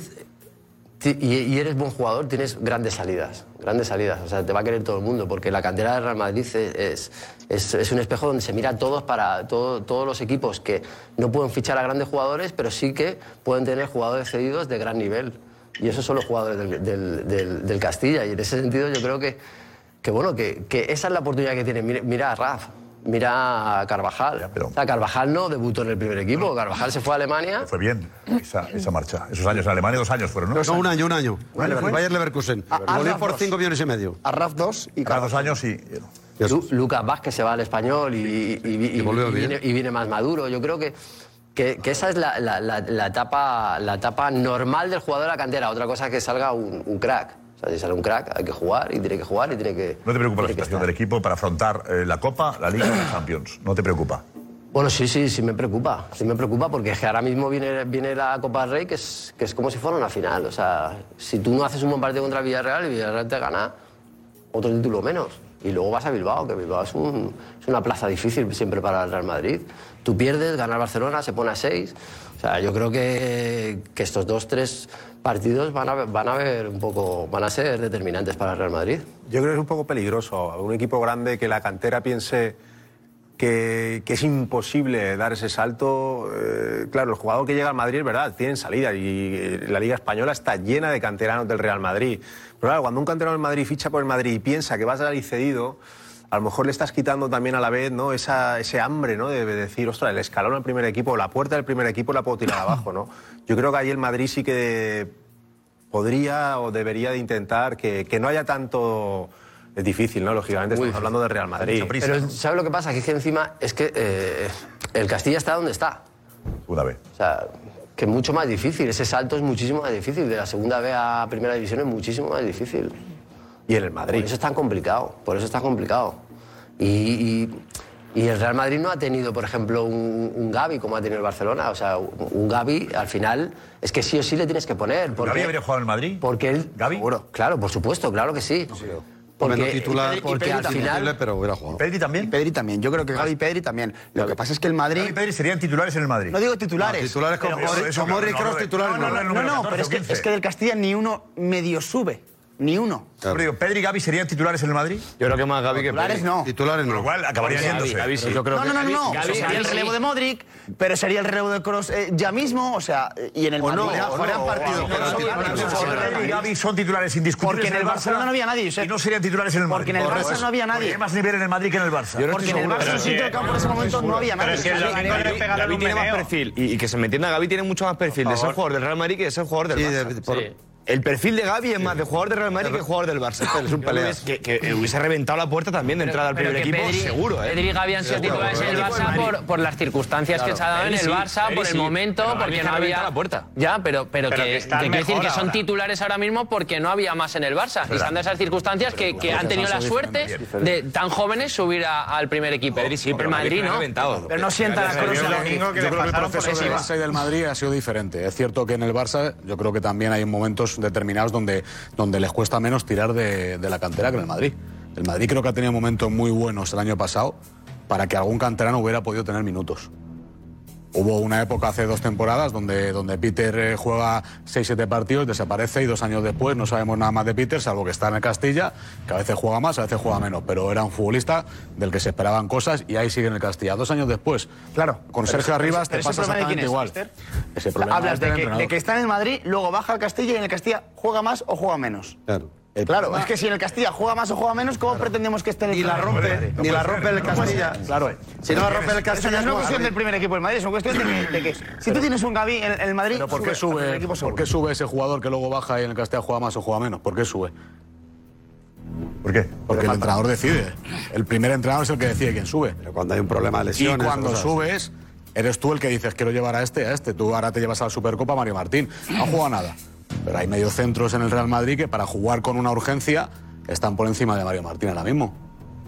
y, eres buen jugador, tienes grandes salidas. Grandes salidas. O sea, te va a querer todo el mundo, porque la cantera del Real Madrid es, es, un espejo donde se mira todos para todo- todos los equipos que no pueden fichar a grandes jugadores, pero sí que pueden tener jugadores cedidos de gran nivel. Y esos son los jugadores del- del Castilla. Y en ese sentido yo creo que, que bueno, que, que esa es la oportunidad que tiene. Mira, mira a Raf, mira a Carvajal. O sea, Carvajal no debutó en el primer equipo, Carvajal se fue a Alemania. Fue bien esa, esa marcha. Esos años en Alemania, dos años fueron, ¿no? No, un año, un año. ¿Un año fue? Bayer Leverkusen. Volvió por 5 millones y medio. A Raf 2 y Cada dos años y... Lu- Lucas Vázquez se va al español y, y- y- y- volvió y bien. viene, y viene más maduro. Yo creo que, que, que esa es la, la- la- la etapa, la etapa normal del jugador de la cantera. Otra cosa es que salga un, un crack. O sea, si sale un crack, hay que jugar y tiene que jugar y tiene que. ¿No te preocupa la situación del equipo para afrontar eh, la Copa, la Liga y la Champions? ¿No te preocupa? Bueno, sí, sí, sí me preocupa. Sí me preocupa porque es que ahora mismo viene, viene la Copa del Rey que es, que es como si fuera una final. O sea, si tú no haces un buen partido contra el Villarreal, el Villarreal te gana otro título menos. Y luego vas a Bilbao, que Bilbao es, un- es una plaza difícil siempre para el Real Madrid. Tú pierdes, gana el Barcelona, se pone a seis. O sea, yo creo que, que estos dos, tres partidos van a, van a ver un poco, van a ser determinantes para el Real Madrid. Yo creo que es un poco peligroso. Un equipo grande que la cantera piense que, que es imposible dar ese salto. eh, claro, el jugador que llega al Madrid es verdad, tienen salida y eh, la Liga Española está llena de canteranos del Real Madrid. Pero claro, cuando un canterano del Madrid ficha por el Madrid y piensa que va a salir cedido, a lo mejor le estás quitando también a la vez ¿no? Esa, ese hambre ¿no? de decir, ostras, el escalón al primer equipo, la puerta del primer equipo la puedo tirar abajo. ¿no? Yo creo que ahí el Madrid sí que podría o debería de intentar que, que no haya tanto... Es difícil, ¿no? Lógicamente estamos hablando del Real Madrid. Pero ¿sabes lo que pasa? Que es que encima es que eh, el Castilla está donde está. Una vez. O sea, que es mucho más difícil. Ese salto es muchísimo más difícil. De la segunda B a primera división es muchísimo más difícil. Y en el Madrid. Por eso es tan complicado. Por eso está complicado. Y, y- y el Real Madrid no ha tenido, por ejemplo, un, un Gavi como ha tenido el Barcelona. O sea, un, Gavi al final es que sí o sí le tienes que poner. Porque, ¿Gavi habría jugado en el Madrid? Porque él. ¿Gavi? Claro, por supuesto, claro que sí. Porque, Menos titular, porque al final. pero hubiera jugado. ¿Pedri también? Y Pedri también. Yo creo que Gavi y Pedri también. Lo que pasa es que el Madrid. Gavi y Pedri serían titulares en el Madrid. No digo titulares. No, titulares con pero- Modric- no, no, titulares, no, no, no. No, número no, 14 pero es que, 15. es que del Castilla ni uno medio sube. Ni uno. Digo, ¿Pedri y Gavi serían titulares en el Madrid? Yo creo que más Gavi que Titulares no. Titulares Con lo no. cual acabarían yéndose. Gavi sí. No, no, no, no. Gavi- O sea, sería el sí. relevo de Modric, pero sería el relevo de Kroos eh, ya mismo, o sea, y en el O no, Madrid. o no, partido. no, no, no, no, Pedri y. Gavi son titulares indiscutibles Porque en el Barça Barcelona no había nadie. Y no serían titulares en el Madrid. Porque en el Barça no había nadie. hay más nivel en el Madrid que en el Barça. Porque en el Barça, en el sitio del campo en ese momento no había nadie. Un tiene más perfil. Y, que se me entienda, Gavi tiene mucho más perfil de ser jugador del Real Madrid que de ser jugador del Sí, Barça. De-. El perfil de Gavi es más de jugador del Real Madrid que jugador del Barça. Es un peleas. Que, que hubiese reventado la puerta también de entrada al primer equipo, Pedri- seguro. ¿eh? Pedri y Gavi han sido titulares en el Barça por, por las circunstancias que se ha dado en el sí, Barça, Pedri por el sí, momento, porque que no ha había. la puerta. Ya, pero, pero, Pero que, que que están decir que son ahora. titulares ahora mismo porque no había más en el Barça. Y dado esas circunstancias que, que han tenido la suerte de tan jóvenes subir a- al primer equipo. Pedri sí, pero Madrid no. reventado. Pero no sienta la cruz. el domingo que Yo creo que el proceso del. Barça y del Madrid ha sido diferente. Es cierto que en el Barça yo creo que también hay momentos determinados donde, donde les cuesta menos tirar de, de la cantera que en el Madrid. El Madrid creo que ha tenido momentos muy buenos el año pasado para que algún canterano hubiera podido tener minutos. Hubo una época hace dos temporadas donde, donde Peter eh, juega 6-7 partidos, desaparece y dos años después no sabemos nada más de Peter, salvo que está en el Castilla, que a veces juega más, a veces juega menos, pero era un futbolista del que se esperaban cosas y ahí sigue en el Castilla. Dos años después, Claro. con Pero Sergio ese- Arribas pero te ese pasa problema de quién exactamente es, igual. Ese problema Hablas de que, de que está en el Madrid, luego baja al Castilla y en el Castilla juega más o juega menos. Claro. Claro, es que si en el Castilla juega más o juega menos, ¿cómo pretendemos que esté en el Ni la rompe, ni la rompe el Castilla. Claro, Si no la rompe el Eso no Castilla, es una cuestión del primer equipo del Madrid, es una cuestión de que, de que si tú tienes un Gavi en, el Madrid, Pero ¿por qué sube, equipo ¿por qué sube ese jugador que luego baja y en el Castilla juega más o juega menos? ¿Por qué sube? ¿Por qué? Porque el entrenador decide. El primer entrenador es el que decide quién sube. Pero cuando hay un problema de Y lesiones. cuando cosas así. subes, eres tú el que dices quiero llevar a este, a este. Tú ahora te llevas a la Supercopa a Mario Martín. No ha jugado nada. Pero hay mediocentros en el Real Madrid que para jugar con una urgencia están por encima de Mario Martín ahora mismo.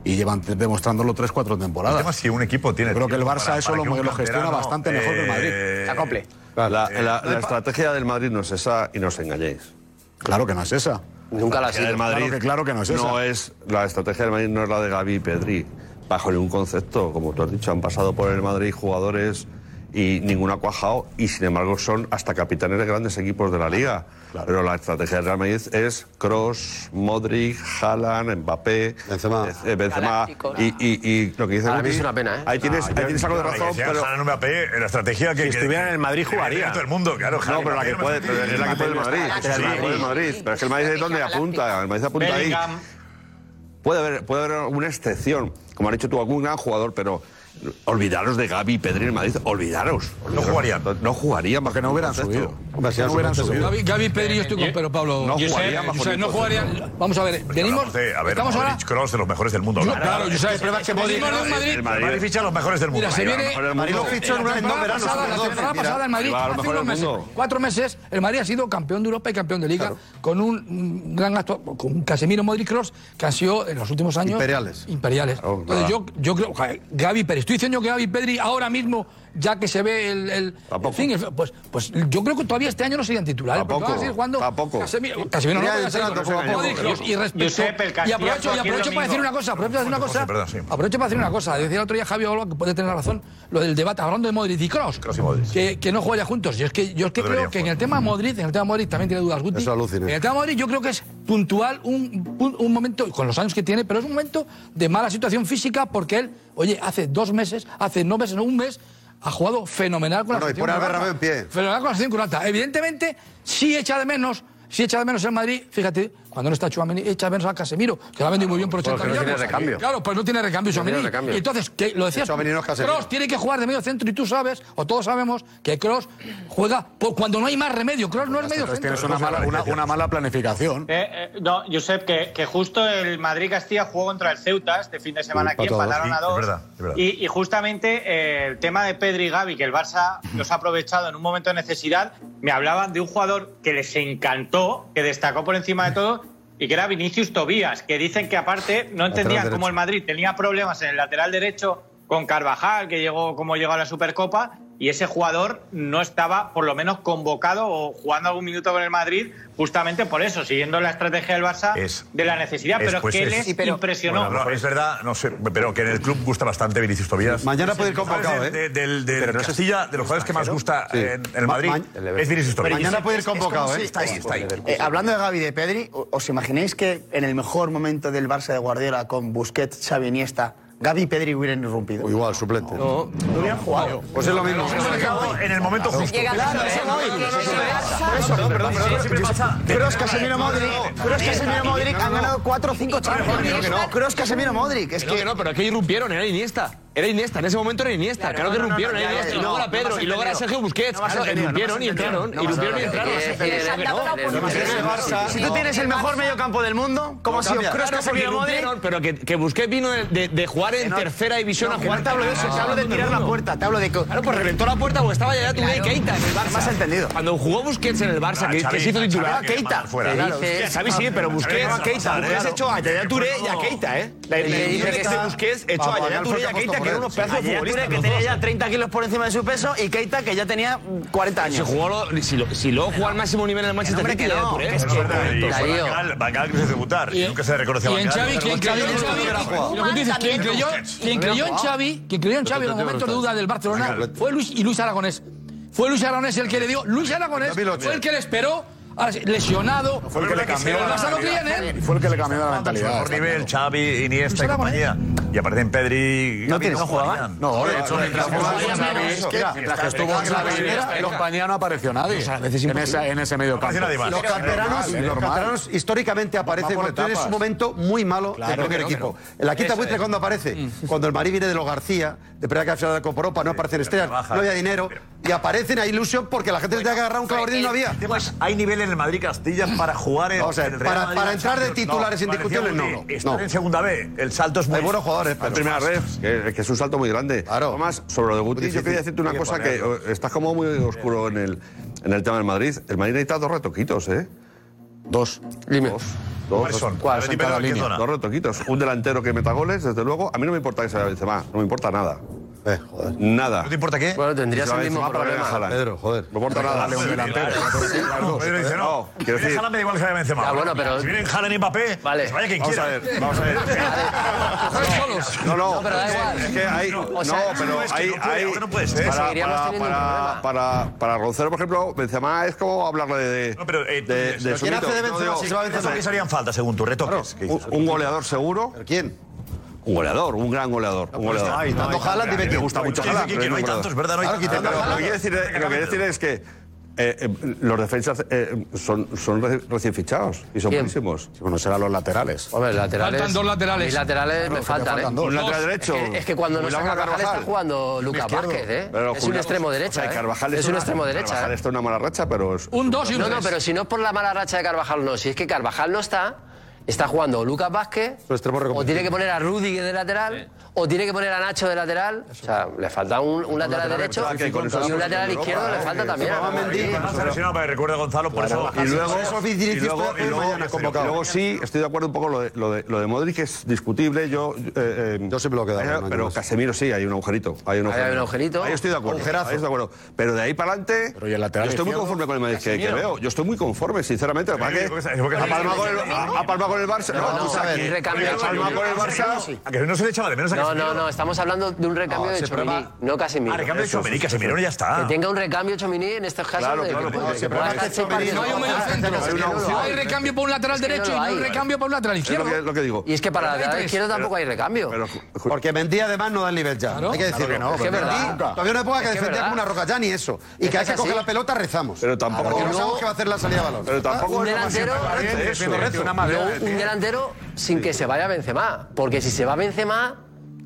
Y llevan demostrándolo tres, cuatro El temporadas. tema es si un equipo tiene. Creo que el Barça para- eso para lo, que gestiona bastante mejor que el Madrid. eh, Se acople. La, la- la estrategia del Madrid no es esa y no os engañéis. Claro que no es esa. Nunca la La del. Madrid Claro que- claro que no es esa. es- la estrategia del Madrid no es la de Gavi y Pedri. Bajo ningún concepto, como tú has dicho, han pasado por el Madrid jugadores y ninguno ha cuajado y sin embargo son hasta capitanes de grandes equipos de la liga. Pero la estrategia del Real Madrid es Cross, Modric, Haaland, Mbappé, Benzema. eh, Benzema Galácticos. y, y- y lo que dice Luis, es una pena, ¿eh? Ahí tienes, ahí tienes algo de razón, pero Haaland, Mbappé, la estrategia que. Si estuviera en el Madrid, jugaría. todo el mundo, claro. No, pero la que puede, pero es la que puede el Madrid. El. Pero es que el Madrid es donde apunta. El Madrid apunta ahí. Puede haber, puede haber alguna excepción, como has dicho tú, algún gran jugador, pero olvidaros de Gaby y Pedri en el Madrid, olvidaros. No jugarían. No jugarían porque no hubieran subido. Hombre, si No hubieran subido. Gaby, Gaby y Pedri, yo estoy con Pedro Pablo. No jugarían Josep, no jugarían. Vamos a ver, venimos. De, a ver, estamos ahora. Kroos, de los mejores del mundo. Yo- Claro, claro, Josep, el problema es que venimos Modric- de un Madrid- el Madrid ficha a los mejores del mundo. Mira, se viene. los mejores del mundo. La temporada pasada, la temporada pasada el Madrid, hace unos meses, cuatro meses, el Madrid ha sido campeón de Europa y campeón de Liga con un gran acto, con un Casemiro Modric Kroos que han sido en los últimos años Imperiales. imperiales. Entonces yo, yo creo, Gaby Pedri, estoy diciendo que Gaby Pedri ahora mismo, ya que se ve el, el, fin, el- pues, pues yo creo que todavía este año no serían titulares, porque van a seguir jugando Casemiro, Casemiro no, Modric, y el y aprovecho, y para decir una cosa, aprovecho para decir una cosa, aprovecho para decir una cosa, decía el otro día Javi Olo que puede tener razón, lo del debate hablando de Modric y Kroos, Kroos y Modric. que, que no juega juntos. Yo es que yo es que creo que en el tema Modric, en el tema Modric también tiene dudas Guti. Eso alucina. En el tema Modric yo creo que es puntual un, un, un momento con los años que tiene, pero es un momento de mala situación física porque él, oye, hace dos meses, hace no meses, no un mes ha jugado fenomenal con la Bueno, y selección pone al en pie. Fenomenal con la selección croata. Evidentemente, sí echa de menos, sí echa de menos el Madrid, fíjate, cuando no está Chouameni, echa menos a Casemiro, que lo ha vendido muy bien por 80 Porque no tiene millones. recambio. Claro, pues no tiene recambio No entonces, que lo decías, no. Kroos tiene que jugar de medio centro y tú sabes, o todos sabemos, que Kroos juega por- cuando no hay más remedio. Kroos no es medio centro. tienes una mala, una, una mala planificación. Eh, eh, no, Josep, que, que justo el Madrid-Castilla jugó contra el Ceuta este fin de semana aquí, empató a dos. empataron a Sí, dos. es verdad, es verdad. Y, y justamente eh, el tema de Pedri y Gavi, que el Barça los ha aprovechado en un momento de necesidad, me hablaban de un jugador que les encantó, que destacó por encima de todo, y que era Vinicius Tobías, que dicen que aparte no entendían cómo el Madrid tenía problemas en el lateral derecho con Carvajal, que llegó como llegó a la Supercopa, y ese jugador no estaba por lo menos convocado o jugando algún minuto con el Madrid, justamente por eso, siguiendo la estrategia del Barça de la necesidad, Es, pero pues que es- les impresionó. Bueno, no, es verdad, no sé, pero que en el club gusta bastante Vinicius Tobías. Mañana puede el- ir convocado. ¿eh? De- Del, del Pero no Castilla, de los jugadores que más gusta Sí. en el Ma- Madrid, ma- es Vinicius Tobías. Mañana puede ir convocado, ¿eh? Está ahí, está ahí. Eh, hablando de Gaby de Pedri, ¿o- ¿os imagináis que en el mejor momento del Barça de Guardiola con Busquets, Xavi Iniesta, Gaby y Pedri hubieran irrumpido? Igual, suplente. No, no hubieran jugado. Pues es lo mismo. En el momento justo. Claro, eso voy. Por eso. Kroos, Casemiro, Modric. Kroos, Casemiro, Modric han ganado 4 o 5 Champions. Kroos, Casemiro, Modric. Es Que no, pero que irrumpieron, era Iniesta. Era Iniesta, en ese momento era Iniesta. Claro, que era Iniesta. Y luego era Pedro, y luego era Sergio Busquets. Claro, irrumpieron y entraron. Irrumpieron y entraron. si tú tienes el mejor mediocampo del mundo, ¿cómo ha sido Kroos, Casemiro, Modric? pero que, que Busquets vino de, jugar en tercera división a jugar te hablo de eso, te hablo de tirar la puerta, te hablo de que... Claro, pues reventó la puerta porque estaba ya Touré y Keita en el Barça. Me has entendido. Cuando jugó Busquets en el Barça, que, que se hizo titular. Keita. Fuera. Claro. Xavi sí, pero Busquets, Keita. Busquets echó a Yaya Touré y a Keita, ¿eh? Le dice que que Busquets echó a Yaya Touré y a Keita, que unos pedazos de que tenía ya 30 kilos por encima de su peso, y Keita, que ya tenía 40 Si, años. jugó lo- si, lo- si luego jugó al máximo nivel en el Manchester City, que no, es Van Gaal quiso debutar y nunca se le reconoce a Y en. Xavi, que quien creyó en Xavi, quien creyó en Xavi en los momentos de duda del Barcelona fue Luis y Luis Aragonés. Fue Luis Aragonés el que le dio, Luis Aragonés fue el que le esperó ahora sí, lesionado. Fue el que le cambió la en él. Fue el que le cambió la mentalidad. Mejor nivel, Xavi, Iniesta y compañía. Y aparecen Pedri y No Gavi, tienes- no jugaban. No, de hecho, mientras que estuvo que estuvo Xavi y compañía no apareció nadie en, en ese medio campo. Los canteranos, históricamente aparecen por cuando tienes un momento muy malo del primer equipo. En la quinta buitre cuando aparece, cuando el Madrid viene de los García, de primera que final de Copa Europa, no aparecen estrellas, no había dinero, y aparecen, hay ilusión porque la gente se tenía que agarrar un clavardín y no había. Hay nivel en el Madrid-Castilla para jugar en, Vamos a ver, en el Real para- Madrid para en entrar de titulares indiscutibles, no, no, Estar no. en segunda B, el salto es muy Hay buenos jugadores, pero primera ref, que, que es un salto muy grande. Claro. Además, sobre lo de Guti, yo quería decirte una que cosa que eh, estás como muy oscuro en el, en el tema del Madrid. El Madrid necesita dos retoquitos, ¿eh? Dos. Dime. Dos. ¿Cuáles son? ¿Cuál? A ver, En dime cada en qué línea. zona. Dos retoquitos. Un delantero que meta goles, desde luego. A mí no me importa que sea Benzema, no me importa nada. Eh, joder. Nada. ¿No te importa qué? Bueno, tendrías Si el mismo problema. Pedro, joder. No importa nada. Dale un delantero. Pedro dice, no, No, quiero decir- Haaland me da igual que vaya Benzema. Ya, bueno, pero- Si vienen Haaland y Mbappé, Vale. pues vaya quien Vamos a ver, vamos a ver. No, no, pero da igual. es que hay, O no, pero no, es que hay, no puede, hay ahora no puede ser. para, para, para, para, para Roncero, por ejemplo, Benzema es como hablarle de, No, pero, eh, tú de, dices, de ¿pero su quién hace de No, Benzema si se va Benzema? ¿Qué harían falta según tus retoques? ¿Qué un, goleador seguro, ¿Pero quién? Un goleador, un gran goleador, un goleador. Ay, no, Tanto hay- Haaland, dime me quién. gusta mucho Haaland, que, que no hay es tantos, ¿verdad? No hay Claro, tantos. lo que quiero decir, lo que quiero decir es que eh, eh, los defensas eh, son, son re- recién fichados y son ¿Quién? buenísimos. Bueno, serán los laterales. Hombre, laterales. Faltan dos laterales. Mí laterales me Claro, faltan, te ¿eh? faltan dos. Un lateral derecho. Es que, es que cuando no Julián está Carvajal está Carvajal. jugando Lucas izquierdo. Vázquez, ¿eh? Pero es un extremo o sea, derecha. ¿eh? Carvajal es un una- extremo derecha. Carvajal ¿eh? está una mala racha, pero es Un 2 y un No, no, 3. pero si no es por la mala racha de Carvajal, no. Si es que Carvajal no está, está jugando Lucas Vázquez, o tiene que poner a Rudy de lateral, o tiene que poner a Nacho de lateral. O sea, le falta un, un lateral derecho que y un la lateral Europa, izquierdo le falta Que también. se va al a Madrid. Mendy, Está lesionado, me recuerda Gonzalo, por eso. Y luego, Eso, y luego, y luego- y convocado. luego sí, estoy de acuerdo un poco lo de, lo de, lo de Modric, que es discutible. Yo, eh, eh, Yo siempre lo he quedado, eh, Pero. Casemiro sí, hay un ageurito. Hay un Ahí hay un agujerito. Ahí estoy de acuerdo. Agujerazo. Ahí estoy de acuerdo. Pero de ahí para adelante, Pero ¿y el lateral yo estoy muy conforme con el Madrid que, que veo. Yo estoy muy conforme, sinceramente. Lo que que ha palmado con el- Barça. No, a ver, que- ha palmado con el. Barça. A que no se le echaba de menos a No, no, no, estamos hablando de un recambio de Chomini, prueba- no Casemiro. Ah, recambio de Chouameni, Casemiro ya está. Que tenga un recambio Chomini en estos casos Claro, claro. No hay un medio centro. Es que no lo No hay recambio para un lateral derecho y no hay recambio para un lateral izquierdo. lo que digo. Y es que para la lateral izquierdo tampoco hay recambio. Porque Mendy además no da el nivel ya. Hay que decirlo. No, Es que nunca. todavía no puede que Es que defender verdad. como una roca, ya ni eso. Y que hay que así. la pelota, rezamos. pero tampoco. Porque no sabemos qué va a hacer la salida de balón. Pero tampoco Un es delantero, una un delantero sin que se vaya Benzema. Porque si se va Benzema,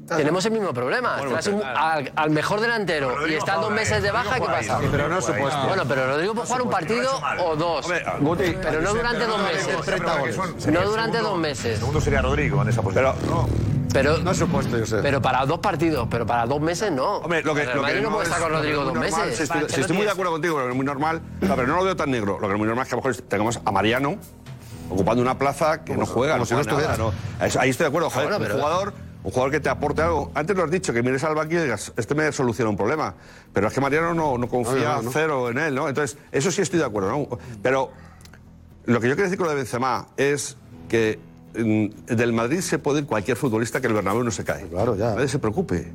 tenemos el mismo problema. Un- al, al mejor delantero y Rodrigo está dos meses de baja, ¿qué pasa? Pero no es supuesto. Bueno, pero Rodrigo puede jugar un partido o dos. Hombre, Guti, Pero no durante dos meses. No durante dos meses. segundo sería Rodrigo en esa posición. pero, Pero, No es supuesto, yo sé. pero para dos partidos, pero para dos meses no. Hombre, lo que, El lo que no puede es- estar con Rodrigo dos normal, meses. Si estoy, si estoy muy de acuerdo contigo, lo que es muy normal, o sea, pero no lo veo tan negro. Lo que es muy normal es que a lo mejor tengamos a Mariano ocupando una plaza que no juega, como no si no estuviera. ¿no? Ahí estoy de acuerdo, joder, Bueno, un pero- jugador, un jugador que te aporte algo. Antes lo has dicho, que mires al banquillo y digas, este me soluciona un problema. Pero es que Mariano no, no confía No, no, no. cero en él, ¿no? Entonces, eso sí estoy de acuerdo, ¿no? Pero lo que yo quiero decir con lo de Benzema es que mm, del Madrid se puede ir cualquier futbolista que el Bernabéu no se cae. Claro, ya. Nadie se preocupe.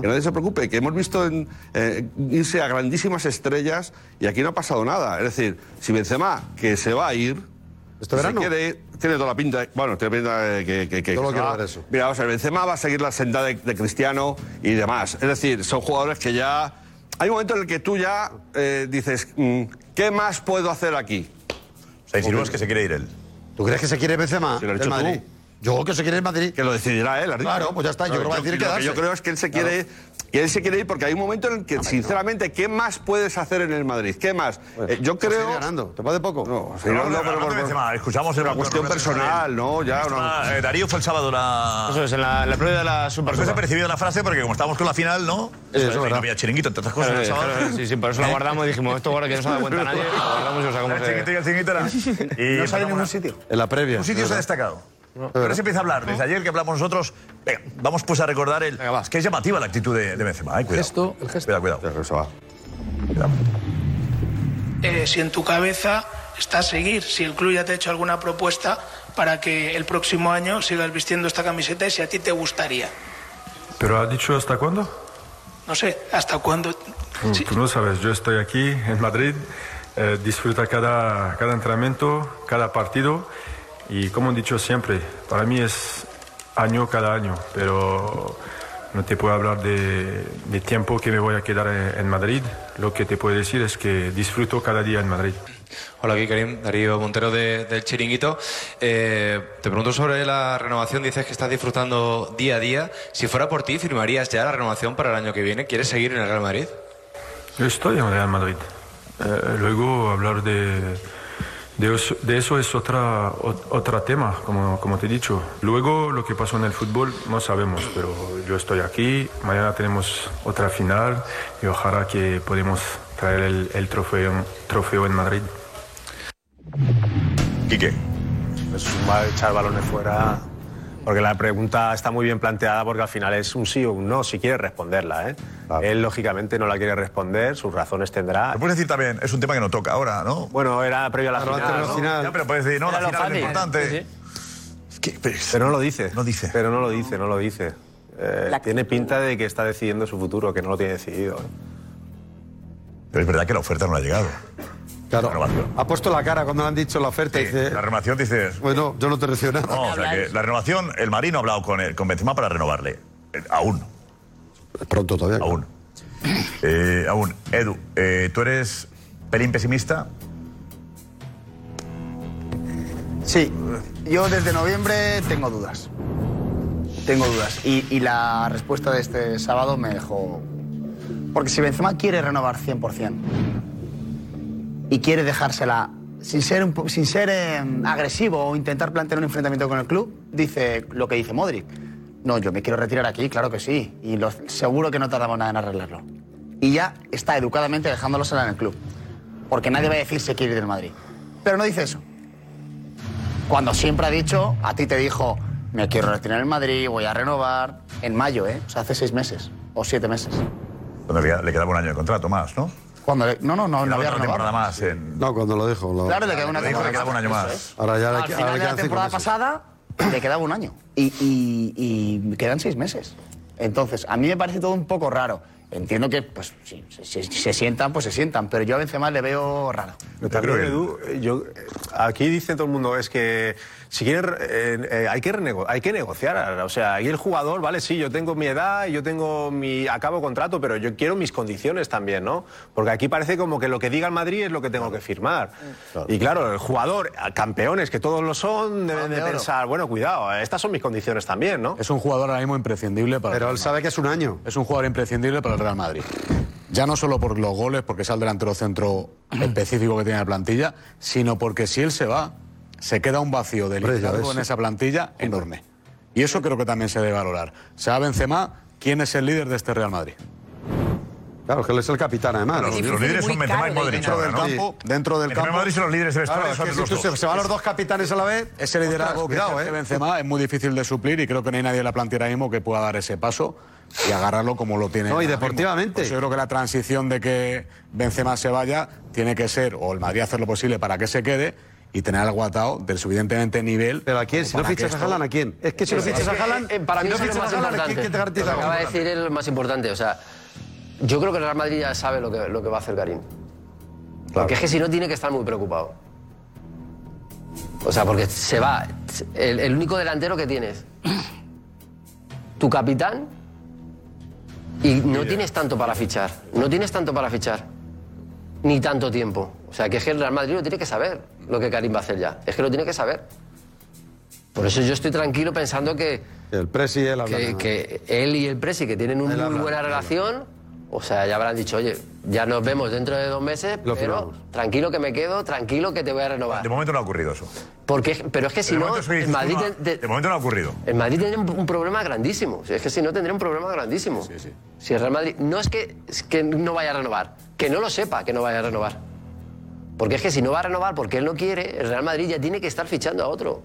Que nadie se preocupe, que hemos visto en, eh, irse a grandísimas estrellas y aquí no ha pasado nada. Es decir, si Benzema, que se va a ir, ¿Este si se verano? quiere ir, tiene toda la pinta, bueno, tiene pinta de que... que, que Yo lo quiero ver eso. Mira, vamos a ver, Benzema va a seguir la senda de, de Cristiano y demás. Es decir, son jugadores que ya... Hay un momento en el que tú ya eh, dices, mm, ¿qué más puedo hacer aquí? O sea, insinúas que se quiere ir él. ¿Tú crees que se quiere Benzema Si lo dicho tú. Yo que se quiere el Madrid. Que lo decidirá él, dicho. Claro, pues ya está, yo creo que va a decir lo que yo creo es que él se quiere que él se quiere ir porque hay un momento en el que, sinceramente, ¿qué más puedes hacer en el Madrid? ¿Qué más? Eh, yo Pues creo... sigue ganando. ¿Te parece poco? No, Pero no, no, no, pero por- de Benzema, escuchamos una cuestión personal. ¿no? Ya, no. Ah, eh, Darío fue el sábado la... Eso es, en la, la previa de la Super Por eso he percibido la frase, porque como estábamos con la final, ¿no? eso es Y no verdad. había chiringuito, entre otras cosas, el sábado. Sí, sí, por eso la guardamos y dijimos, esto ahora que no se da cuenta <laughs> nadie, lo guardamos y lo sacamos El chiringuito y el chiringuito era... <laughs> Y No sale en ningún sitio. En la previa. Un sitio se ha destacado. Ahora se empieza a hablar. Desde ayer que hablamos nosotros, venga, vamos pues a recordar el... Es que es llamativa la actitud de, de Benzema, eh, cuidado. gesto, el gesto. Cuidado, cuidado. Eso va. Cuidado. eh, si en tu cabeza está seguir, si el club ya te ha hecho alguna propuesta para que el próximo año sigas vistiendo esta camiseta y si a ti te gustaría. ¿Pero ha dicho hasta cuándo? No sé, hasta cuándo. Tú, Sí. tú no sabes, yo estoy aquí en Madrid, eh, disfruta cada, cada entrenamiento, cada partido y como he dicho siempre, para mí es año cada año, pero no te puedo hablar de, de tiempo que me voy a quedar en, en Madrid. Lo que te puedo decir es que disfruto cada día en Madrid. Hola, aquí Karim, Darío Montero de- del Chiringuito. Eh, te pregunto sobre la renovación. Dices que estás disfrutando día a día. Si fuera por ti, ¿firmarías ya la renovación para el año que viene? ¿Quieres seguir en el Real Madrid? Yo estoy en Real Madrid. Eh, luego hablar de, de, eso, de eso es otra, ot- otro tema, como, como te he dicho. Luego lo que pasó en el fútbol no sabemos, pero yo estoy aquí. Mañana tenemos otra final y ojalá que podamos traer el, el trofeo, trofeo en Madrid. Quique. Es un mal echar balones fuera. Porque la pregunta está muy bien planteada porque al final es un sí o un no, si quiere responderla. ¿eh? Él, lógicamente, no la quiere responder, sus razones tendrá. Lo puedes decir también, es un tema que no toca ahora, ¿no? Bueno, era previo a la final. ¿no? final. Ya, pero puedes decir, no, Era la final es importante. Sí, sí. Pero no lo dice. No dice. Pero no lo dice, no lo dice. Eh, tiene pinta de que está decidiendo su futuro, que no lo tiene decidido. Pero es verdad que la oferta no ha llegado. Claro. Ha puesto la cara cuando le han dicho la oferta. y dice, La renovación dices. bueno, yo no te recibo nada. No, o sea que la renovación, el Marino ha hablado con, el, con Benzema para renovarle. Eh, aún. Pronto todavía. Aún. Eh, aún. Edu, eh, tú eres pelín pesimista. Sí, yo desde noviembre tengo dudas. Tengo dudas. Y, y la respuesta de este sábado me dejó... Porque si Benzema quiere renovar 100% y quiere dejársela sin ser, sin ser eh, agresivo o intentar plantear un enfrentamiento con el club, dice lo que dice Modric. No, yo me quiero retirar aquí, claro que sí. Y seguro que no tardamos nada en arreglarlo. Y ya está educadamente dejándolosela en el club. Porque nadie va a decir se quiere ir del Madrid. Pero no dice eso. Cuando siempre ha dicho, a ti te dijo, me quiero retirar en Madrid, voy a renovar. En mayo, ¿eh? O sea, hace seis meses o siete meses. Le quedaba un año de contrato más, ¿no? Cuando le- no, no, no, no Quedaba había renovado. más en... No, cuando lo dijo. lo- Claro, le queda una temporada. le quedaba un año más. es. Ahora ya le, Al final de la temporada pasada le quedaba un año. Y, y- y quedan seis meses. Entonces, a mí me parece todo un poco raro. Entiendo que, pues, si si- si se sientan, pues se sientan. Pero yo a Benzema le veo raro. También, Edu, yo, aquí dice todo el mundo es que si quieren eh, eh, hay que renego- hay que negociar o sea ahí el jugador vale sí yo tengo mi edad yo tengo mi acabo contrato pero yo quiero mis condiciones también no porque aquí parece como que lo que diga el Madrid es lo que tengo que firmar y claro el jugador campeones que todos lo son deben de pensar bueno cuidado estas son mis condiciones también no Es un jugador ahora mismo imprescindible para. Pero él sabe que es un año. Es un jugador imprescindible para el Real Madrid. Ya no solo por los goles, porque es el delantero centro <clears throat> específico que tiene la plantilla, sino porque si él se va, se queda un vacío de liderazgo en esa plantilla enorme. Y eso creo que también se debe valorar. Se va Benzema, ¿quién es el líder de este Real Madrid? Claro, que él es el capitán, además. Los, los líderes son Benzema y Modric Dentro del campo, dentro del Benzema y campo. Modric son los líderes del Claro, vestuario, es que si dos. se, van los dos capitanes a la vez. Ese liderazgo que cuidado, ¿eh? Benzema es muy difícil de suplir y creo que no hay nadie en la plantilla ahora mismo que pueda dar ese paso y agarrarlo como lo tiene. No, y deportivamente. Pues yo creo que la transición de que Benzema se vaya tiene que ser, o el Madrid hacer lo posible para que se quede y tener algo atado del suficientemente nivel. ¿Pero a quién? Si no fichas a Haaland, ¿a quién? Es que si no fichas a Haaland, Eh, para si mí no eso es lo fichas más a Haaland. ¿quién quién te garantiza acaba de decir es lo más importante. O sea, yo creo que el Real Madrid ya sabe lo que, lo que va a hacer Karim. Porque es que si no, tiene que estar muy preocupado. O sea, porque se va. El, el único delantero que tienes. Tu capitán. Y no tienes tanto para fichar. No tienes tanto para fichar. Ni tanto tiempo. O sea, que es que el Real Madrid lo tiene que saber lo que Karim va a hacer ya. Es que lo tiene que saber. Por eso yo estoy tranquilo pensando que, El Presi, él habla. que, que él y el Presi, que tienen una muy habla, buena relación, o sea, ya habrán dicho, oye, ya nos vemos dentro de dos meses, Lo pero firmamos. tranquilo que me quedo, tranquilo que te voy a renovar. De momento no ha ocurrido eso. Porque, pero es que si de, no, momento soy- el Madrid, no, te- te- de momento no ha ocurrido. el Madrid tendría un, un problema grandísimo. Es que si no, tendría un problema grandísimo. Si el Real Madrid, no es que, es que no vaya a renovar, que no lo sepa que no vaya a renovar. Porque es que si no va a renovar porque él no quiere, el Real Madrid ya tiene que estar fichando a otro.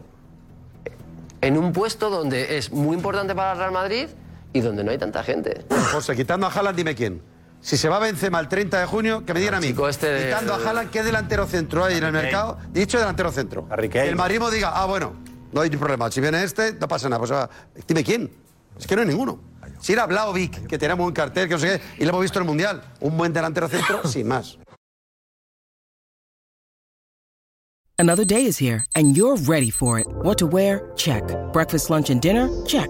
En un puesto donde es muy importante para el Real Madrid y donde no hay tanta gente. José, quitando a Haaland, dime quién. Si se va Benzema el 30 de junio, que me digan a mí. este de- Quitando a Haaland, ¿qué delantero centro hay en el mercado? Dicho delantero centro. El Madrid diga, ah, bueno, no hay problema. Si viene este, no pasa nada. Pues, ah, dime quién. Es que no hay ninguno. Si era Blaovic, que tenía muy buen cartel, que no sé qué, y lo hemos visto en el Mundial. Un buen delantero centro, <laughs> sin más. Another day is here, and you're ready for it. What to wear? Check. Breakfast, lunch, and dinner? Check.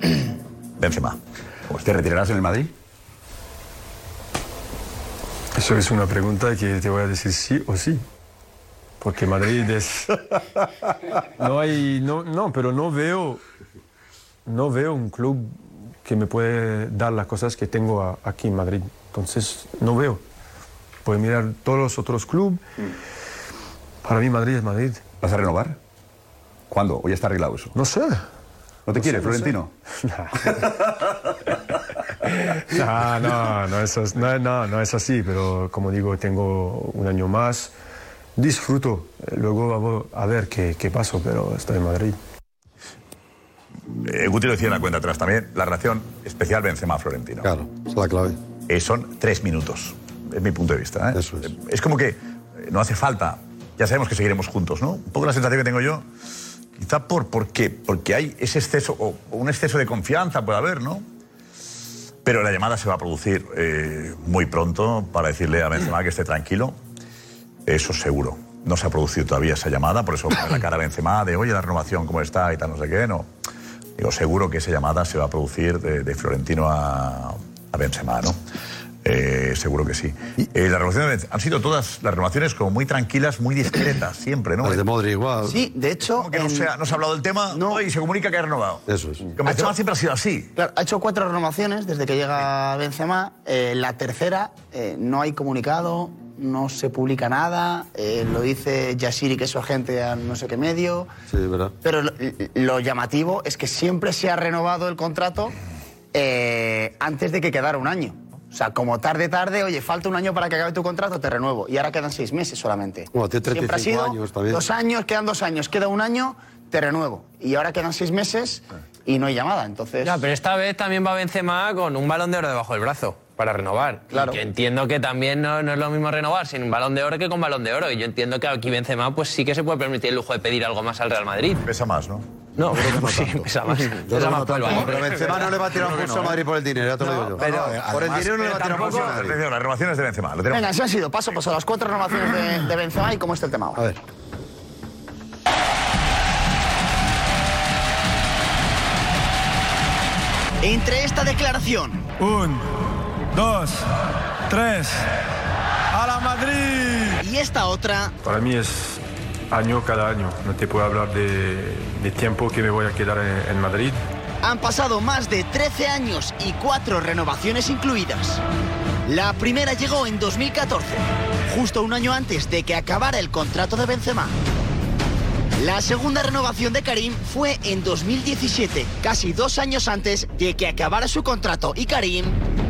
<clears throat> Benzema. ¿Te retirarás en el Madrid? Eso es una pregunta que te voy a decir sí o sí. Porque Madrid es. <laughs> No hay. No, no, pero no veo. No veo un club que me puede dar las cosas que tengo a- aquí en Madrid. Entonces, no veo. Puedes mirar todos los otros clubes. Para mí, Madrid es Madrid. ¿Vas a renovar? ¿Cuándo? ¿O ya está arreglado eso? No sé. ¿No te No quiere, sé, no sé. <laughs> Florentino? No, no, no es, as- no, no, no es así, pero como digo, tengo un año más, disfruto, luego vamos a ver qué, qué pasó, pero estoy en Madrid. Eh, Guti lo decía en la cuenta atrás también, la relación especial Benzema-Florentino. Claro, es la clave. Eh, son tres minutos. Es mi punto de vista. ¿eh? es. como que eh, no hace falta. Ya sabemos que seguiremos juntos, ¿no? Un poco la sensación que tengo yo. Quizá por, ¿por qué? Porque hay ese exceso, o un exceso de confianza puede haber, ¿no? Pero la llamada se va a producir eh, muy pronto para decirle a Benzema que esté tranquilo. Eso seguro. No se ha producido todavía esa llamada, por eso la cara a Benzema de, oye, la renovación, ¿cómo está? Y tal, no sé qué, no. Digo, seguro que esa llamada se va a producir de, Florentino a Benzema, ¿no? Eh, seguro que sí. Eh, las renovaciones han sido todas las renovaciones como muy tranquilas, muy discretas, <coughs> siempre, ¿no? Las de Modric igual. Sí, de hecho. Como que no, se ha, no se ha hablado del tema y se comunica que ha renovado. Eso es. Con Benzema siempre ha sido así. Claro, ha hecho cuatro renovaciones desde que llega Benzema. Eh, la tercera eh, no hay comunicado, no se publica nada. eh, lo dice Yashiri, que es su agente, a no sé qué medio. Sí, verdad. Pero lo, lo llamativo es que siempre se ha renovado el contrato eh, antes de que quedara un año. O sea, como tarde, tarde, oye, falta un año para que acabe tu contrato, te renuevo. Y ahora quedan seis meses solamente. Bueno, tiene Siempre ha 35 sido años también. dos años, quedan dos años, queda un año, te renuevo. Y ahora quedan seis meses y no hay llamada, entonces... Ya, pero esta vez también va Benzema con un balón de oro debajo del brazo para renovar. Claro. Y que entiendo que también no, no es lo mismo renovar sin un balón de oro que con balón de oro. Y yo entiendo que aquí Benzema pues sí que se puede permitir el lujo de pedir algo más al Real Madrid. Pesa más, ¿no? <laughs> No, sí, pesa más. Pesa más por el balón. Pero Benzema no le va a tirar un pulso a Madrid por el dinero, ya te lo digo yo. pero- por el dinero no le va a tirar un pulso a Madrid. Atención, las renovaciones de Benzema. Lo tenemos. Venga, así ha sido. Paso, paso. Las cuatro renovaciones de, de Benzema y cómo está el tema ahora. A ver. Entre esta declaración Un, dos, tres. ¡A la Madrid! y esta otra, Para mí es año cada año. No te puedo hablar de, tiempo que me voy a quedar en, Madrid. han pasado más de 13 años y cuatro renovaciones incluidas. La primera llegó en 2014, justo un año antes de que acabara el contrato de Benzema. La segunda renovación de Karim fue en 2017, casi dos años antes de que acabara su contrato y Karim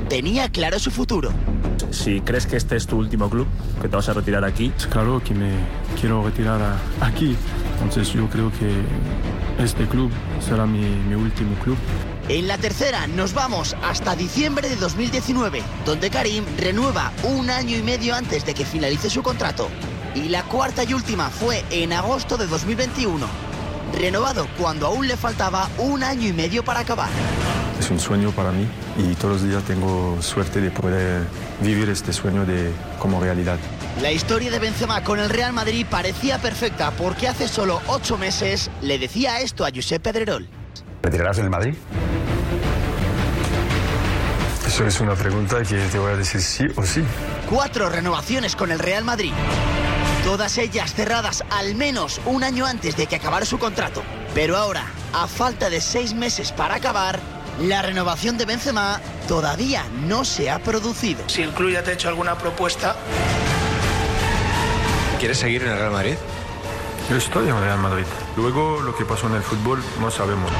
tenía claro su futuro. Si crees que este es tu último club, que te vas a retirar aquí, Claro que me quiero retirar a- aquí. Entonces yo creo que este club será mi, mi último club. En la tercera nos vamos hasta diciembre de 2019, donde Karim renueva un año y medio antes de que finalice su contrato. Y la cuarta y última fue en agosto de 2021, renovado cuando aún le faltaba un año y medio para acabar. Es un sueño para mí y todos los días tengo suerte de poder vivir este sueño de, como realidad. La historia de Benzema con el Real Madrid parecía perfecta porque hace solo ocho meses le decía esto a Josep Pedrerol. ¿Retirarás en el Madrid? Eso es una pregunta que te voy a decir sí o sí. Cuatro renovaciones con el Real Madrid. Todas ellas cerradas al menos un año antes de que acabara su contrato. Pero ahora, a falta de seis meses para acabar, la renovación de Benzema todavía no se ha producido. Si el club ya te ha hecho alguna propuesta, ¿Quieres seguir en el Real Madrid? Yo estoy en Real Madrid. Luego lo que pasó en el fútbol no sabemos.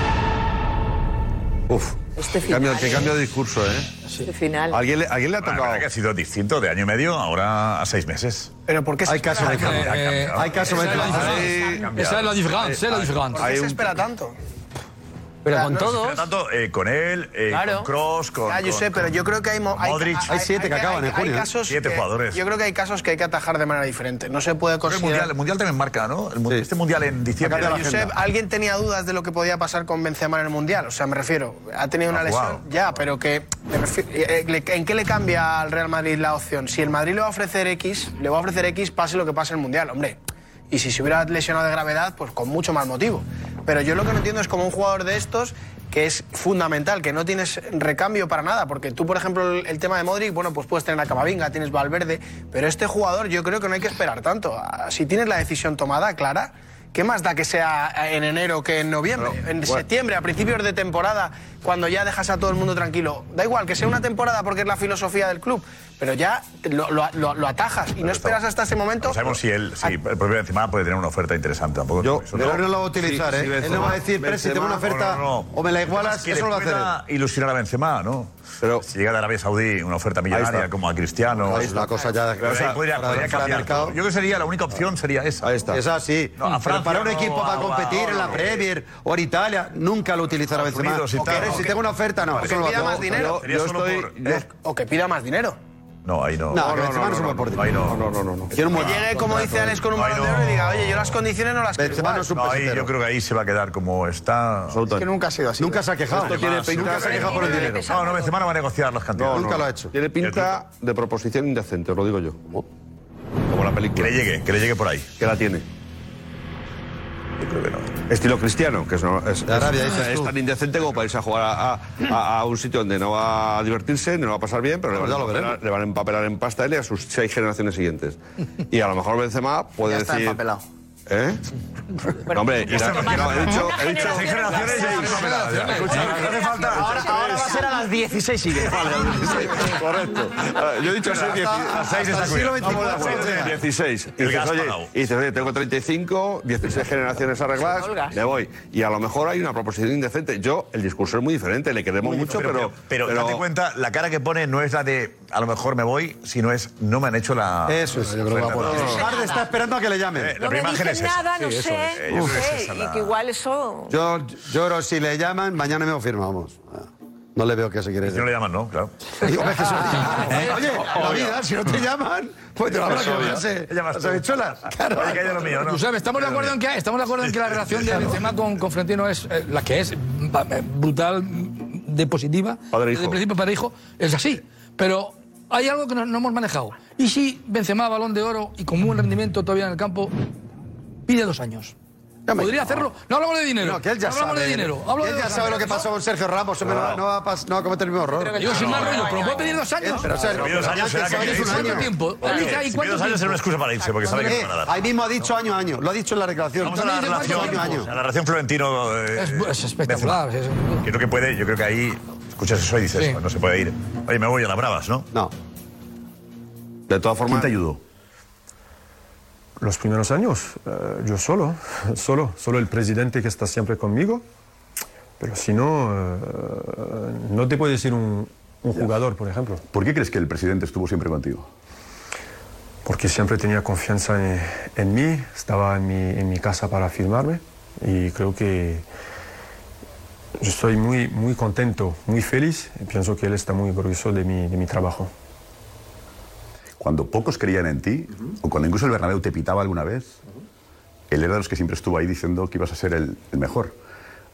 Uf. Este Qué cambio, final, qué ¿eh? cambio de discurso, ¿eh? Este final. ¿Alguien le, alguien le ha tocado? la verdad que ha sido distinto de año y medio, ahora a seis meses. Pero ¿por qué se Hay casos de cambio. Eh, Hay casos de cambio. Esa es la diferencia, esa es la diferencia. ¿Por qué se espera tanto? Pero con no, todos. Tanto, eh, con él, eh, Claro. con Kroos, con. Ah, yo con- sé, pero yo creo que hay, mo- hay, Modric. Hay siete que acaban en hay junio, ¿eh? casos Siete que- jugadores. Yo creo que hay casos que hay que atajar de manera diferente. No se puede que El considerar. mundial, el mundial también marca, ¿no? El Este mundial en diciembre. Pero, la Josep. ¿alguien tenía dudas de lo que podía pasar con Benzema en el Mundial? O sea, me refiero, ha tenido una Ha lesión, ya, pero que... me refiero- eh, le- ¿En qué le cambia al Real Madrid la opción? Si el Madrid le va a ofrecer X, le va a ofrecer X, pase lo que pase en el Mundial, hombre. Y si se hubiera lesionado de gravedad, pues con mucho más motivo. Pero yo lo que no entiendo es como un jugador de estos que es fundamental, que no tienes recambio para nada, porque tú, por ejemplo, el, el tema de Modric, bueno, pues puedes tener a Camavinga, tienes Valverde, pero este jugador yo creo que no hay que esperar tanto. Ah, Si tienes la decisión tomada, clara, ¿qué más da que sea en enero que en noviembre? en septiembre, a principios de temporada, cuando ya dejas a todo el mundo tranquilo. Da igual, que sea una temporada porque es la filosofía del club, pero ya lo, lo- lo- lo atajas y no esperas hasta ese momento. No sabemos si él, si el propio Benzema puede tener una oferta interesante tampoco. Yo, Pero no lo va a utilizar, ¿eh? Él no va a decir, pero si tengo una oferta o me la igualas, que eso le lo va a hacer. ilusionar a Benzema, ¿no? Pero si llega de Arabia Saudí una oferta millonaria como a Cristiano. Ahí está, la cosa ya- Pero ahí podría, cambiar. Yo creo que sería la única opción sería esa. Ahí está. Esa sí. No, a Pero Francia para un no, equipo para competir en la no, Premier o en Italia, nunca lo utilizará Benzema. Unidos y O tal. que si tengo una oferta, no. O que eso no lo va a pida más dinero. Solo por- o que pida más dinero. No, ahí no. No, no mueve por dentro. Ahí no. No, no, no. no. Quiero un llegue, como dice Alex, con un balón de no. oro y diga, oye, yo las condiciones no las quiero Benzema igual". no es un No, ahí yo creo que ahí se va a quedar como está. Absolutamente. Que nunca ha sido así. Nunca se ha quejado. Esto tiene pinta- Nunca se ha quejado por el dinero. No, no, Benzema no va a negociar las cantidades. Nunca lo ha hecho. Tiene pinta de proposición indecente, os lo digo yo. Como la película. Que le llegue, que le llegue por ahí. Que la tiene. Yo creo que no. Estilo cristiano, que es, no- es- De Arabia, es- dices es tú. tan indecente como para irse a jugar a, a- a un sitio donde no va a divertirse, ni lo va a pasar bien, pero le van, ya a lo empapelar, le van a empapelar en pasta a él y a sus seis generaciones siguientes. Y a lo mejor Benzema puede Ya está decir... empapelado. ¿Eh? No, hombre, no, he dicho... He dicho Seis generaciones. Escucha. Ahora, ahora va a ser a las 16 siguientes. Correcto. Ah, Yo he dicho A seis está Hasta el siglo cuidado. XXIV. Vamos, a seis, 16. Y dices, oye, y dices, oye, tengo 35, 16 generaciones arregladas, me voy. Y a lo mejor hay una proposición indecente. Yo, el discurso es muy diferente, le queremos mucho, pero... pero, date cuenta, la cara que pone no es la de a lo mejor me voy, sino es no me han hecho la. Eso es. Yo creo que va por ahí. Arde está esperando a que le llamen. Eh, la primera es nada, no sé, no que sé, y que igual eso... Yo lloro si le llaman, mañana me firma, vamos. No le veo que se quiere Si no le llaman, no, claro. Digo, es que eso- <laughs> Oye, la vida, si no te llaman, pues te lo habrá que verse. Las habichuelas. Claro. Oye, que haya lo mío, ¿no? Josep, estamos de acuerdo en que estamos de acuerdo en que la relación de Benzema con, con Florentino es eh, la que es eh, brutal de positiva, Padre-hijo. de principio para hijo, es así. Pero hay algo que no, no hemos manejado. Y si Benzema balón de oro y con buen rendimiento todavía en el campo pide dos años. Podría hacerlo. No hablamos de dinero. No, que él ya no hablamos sabe. de dinero. Hablo él de ya sabe lo que pasó con Sergio Ramos. No, no va a pas- no va a cometer el mismo error. Yo sin más rollo, pero puede pedir dos años. Pero, o sea, dos años, será que un ¿cuánto año. tiempo? Si dos años es una excusa para irse, porque sabe que no Eh, van a dar. ahí mismo ha dicho año a año. Lo ha dicho en la declaración. Vamos a la relación, la relación Florentino. eh, Es, es espectacular. Creo que puede, yo creo que ahí escuchas eso y dices, Sí. no se puede ir. Oye, me voy a las bravas, ¿no? No. De todas ¿Quién formas, te ayudó? Los primeros años, eh, yo solo, <laughs> solo, solo el presidente que está siempre conmigo. Pero si no, eh, no te puede decir un, un jugador, por ejemplo. ¿Por qué crees que el presidente estuvo siempre contigo? Porque siempre tenía confianza en, en mí, estaba en mi, en mi casa para firmarme y creo que yo estoy muy, muy contento, muy feliz y pienso que él está muy orgulloso de mi, de mi trabajo. Cuando pocos creían en ti, o cuando incluso el Bernabéu te pitaba alguna vez, él era de los que siempre estuvo ahí diciendo que ibas a ser el, el mejor,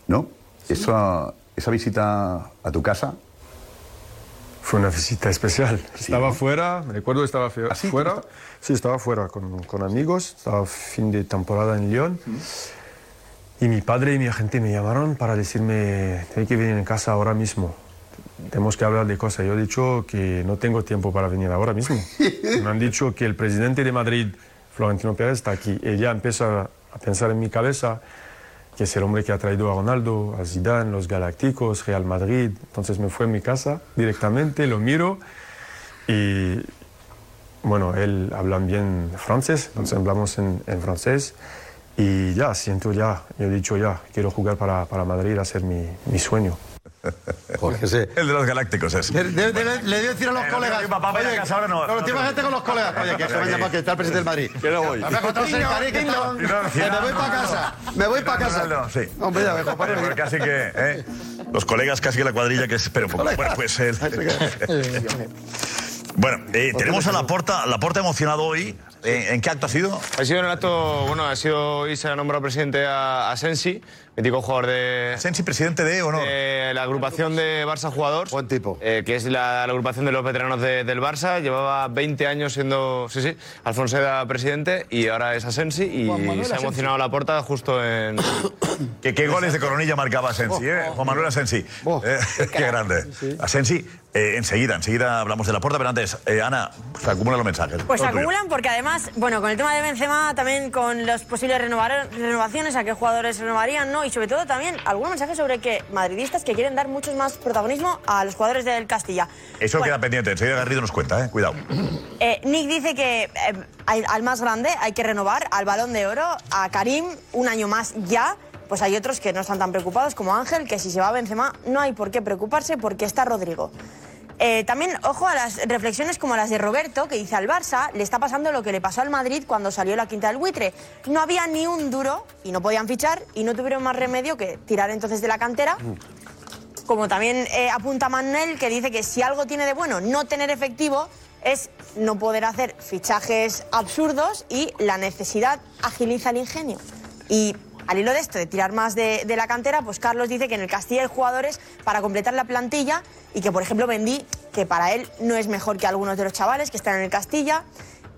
¿no? Esa, esa visita a tu casa... Fue una visita especial. estaba fuera, me recuerdo estaba fe- fuera. Sí, estaba fuera con, con amigos, estaba fin de temporada en Lyon. Y mi padre y mi agente me llamaron para decirme, hay que venir en casa ahora mismo. Tenemos que hablar de cosas. Yo he dicho que no tengo tiempo para venir ahora mismo. <laughs> Me han dicho que el presidente de Madrid, Florentino Pérez, está aquí. Y ya empieza a pensar en mi cabeza que es el hombre que ha traído a Ronaldo, a Zidane, los Galácticos, Real Madrid. Entonces me fue a mi casa directamente, lo miro y bueno, él habla bien francés, entonces hablamos en, en francés y ya, siento ya, yo he dicho ya, quiero jugar para, para Madrid, hacer mi, mi sueño. <laughs> Jorge, sí. El de los galácticos es. De- de- de- le dio decir a los Eh, no colegas. que papá vaya a casa ahora, no. No, te imagínate con los colegas. Oye, que se me llama que está el presidente del Madrid. que no voy. Me que no que me voy para casa. Me voy para casa. Ronaldo, sí. Hombre, ya Oye, pero casi que, ¿eh? Los colegas, casi que la cuadrilla que espera <laughs> un poco. Bueno, pues él. <laughs> bueno, eh, tenemos a la porta, la porta emocionado hoy. Eh, ¿En qué acto ha sido? Ha sido en el acto, bueno, ha sido y se ha nombrado presidente a, a Sensi, mítico jugador de. Sensi, presidente de o no? la agrupación de Barça Jugadores. Buen tipo. eh, que es la, la agrupación de los veteranos de- del Barça. Llevaba 20 años siendo, sí, sí, Alfonso era presidente y ahora es Asensi y Manuel se ha Asensi. emocionado la puerta justo en. <coughs> ¿Qué, qué goles de coronilla marcaba Asensi, ¿eh? Juan Manuel Asensi. Eh, <laughs> qué grande. Asensi, eh, enseguida, enseguida hablamos de la puerta, pero antes, eh, Ana, se acumulan los mensajes. Pues se Todo tuyo. acumulan porque además, bueno, con el tema de Benzema, también con las posibles renovar- renovaciones, a qué jugadores renovarían, ¿no? Y sobre todo también algunos mensajes sobre que madridistas que quieren dar mucho más protagonismo a los jugadores del Castilla. Eso Bueno, queda pendiente, enseguida Garrido nos cuenta, ¿eh? Cuidado. eh, Nick dice que al más grande hay que renovar, al balón de oro, a Karim, un año más ya. Pues hay otros que no están tan preocupados como Ángel, que si se va Benzema no hay por qué preocuparse porque está Rodrigo. Eh, también, ojo a las reflexiones como las de Roberto, que dice al Barça le está pasando lo que le pasó al Madrid cuando salió la quinta del buitre. No había ni un duro y no podían fichar y no tuvieron más remedio que tirar entonces de la cantera. Como también eh, apunta Manuel, que dice que si algo tiene de bueno no tener efectivo, es no poder hacer fichajes absurdos y la necesidad agiliza el ingenio. Y al hilo de esto, de tirar más de, la cantera, pues Carlos dice que en el Castilla hay jugadores para completar la plantilla y que, por ejemplo, Mendy, que para él no es mejor que algunos de los chavales que están en el Castilla.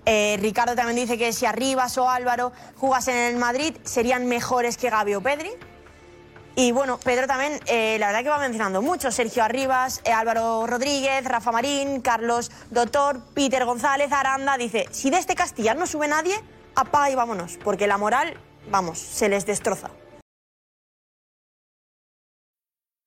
Eh, Ricardo también dice que si Arribas o Álvaro jugasen en el Madrid serían mejores que Gabi o Pedri. Y bueno, Pedro también, eh, la verdad que va mencionando mucho. Sergio Arribas, eh, Álvaro Rodríguez, Rafa Marín, Carlos Doctor, Peter González, Aranda. Dice, si de este Castilla no sube nadie, apaga y vámonos. Porque la moral, vamos, se les destroza.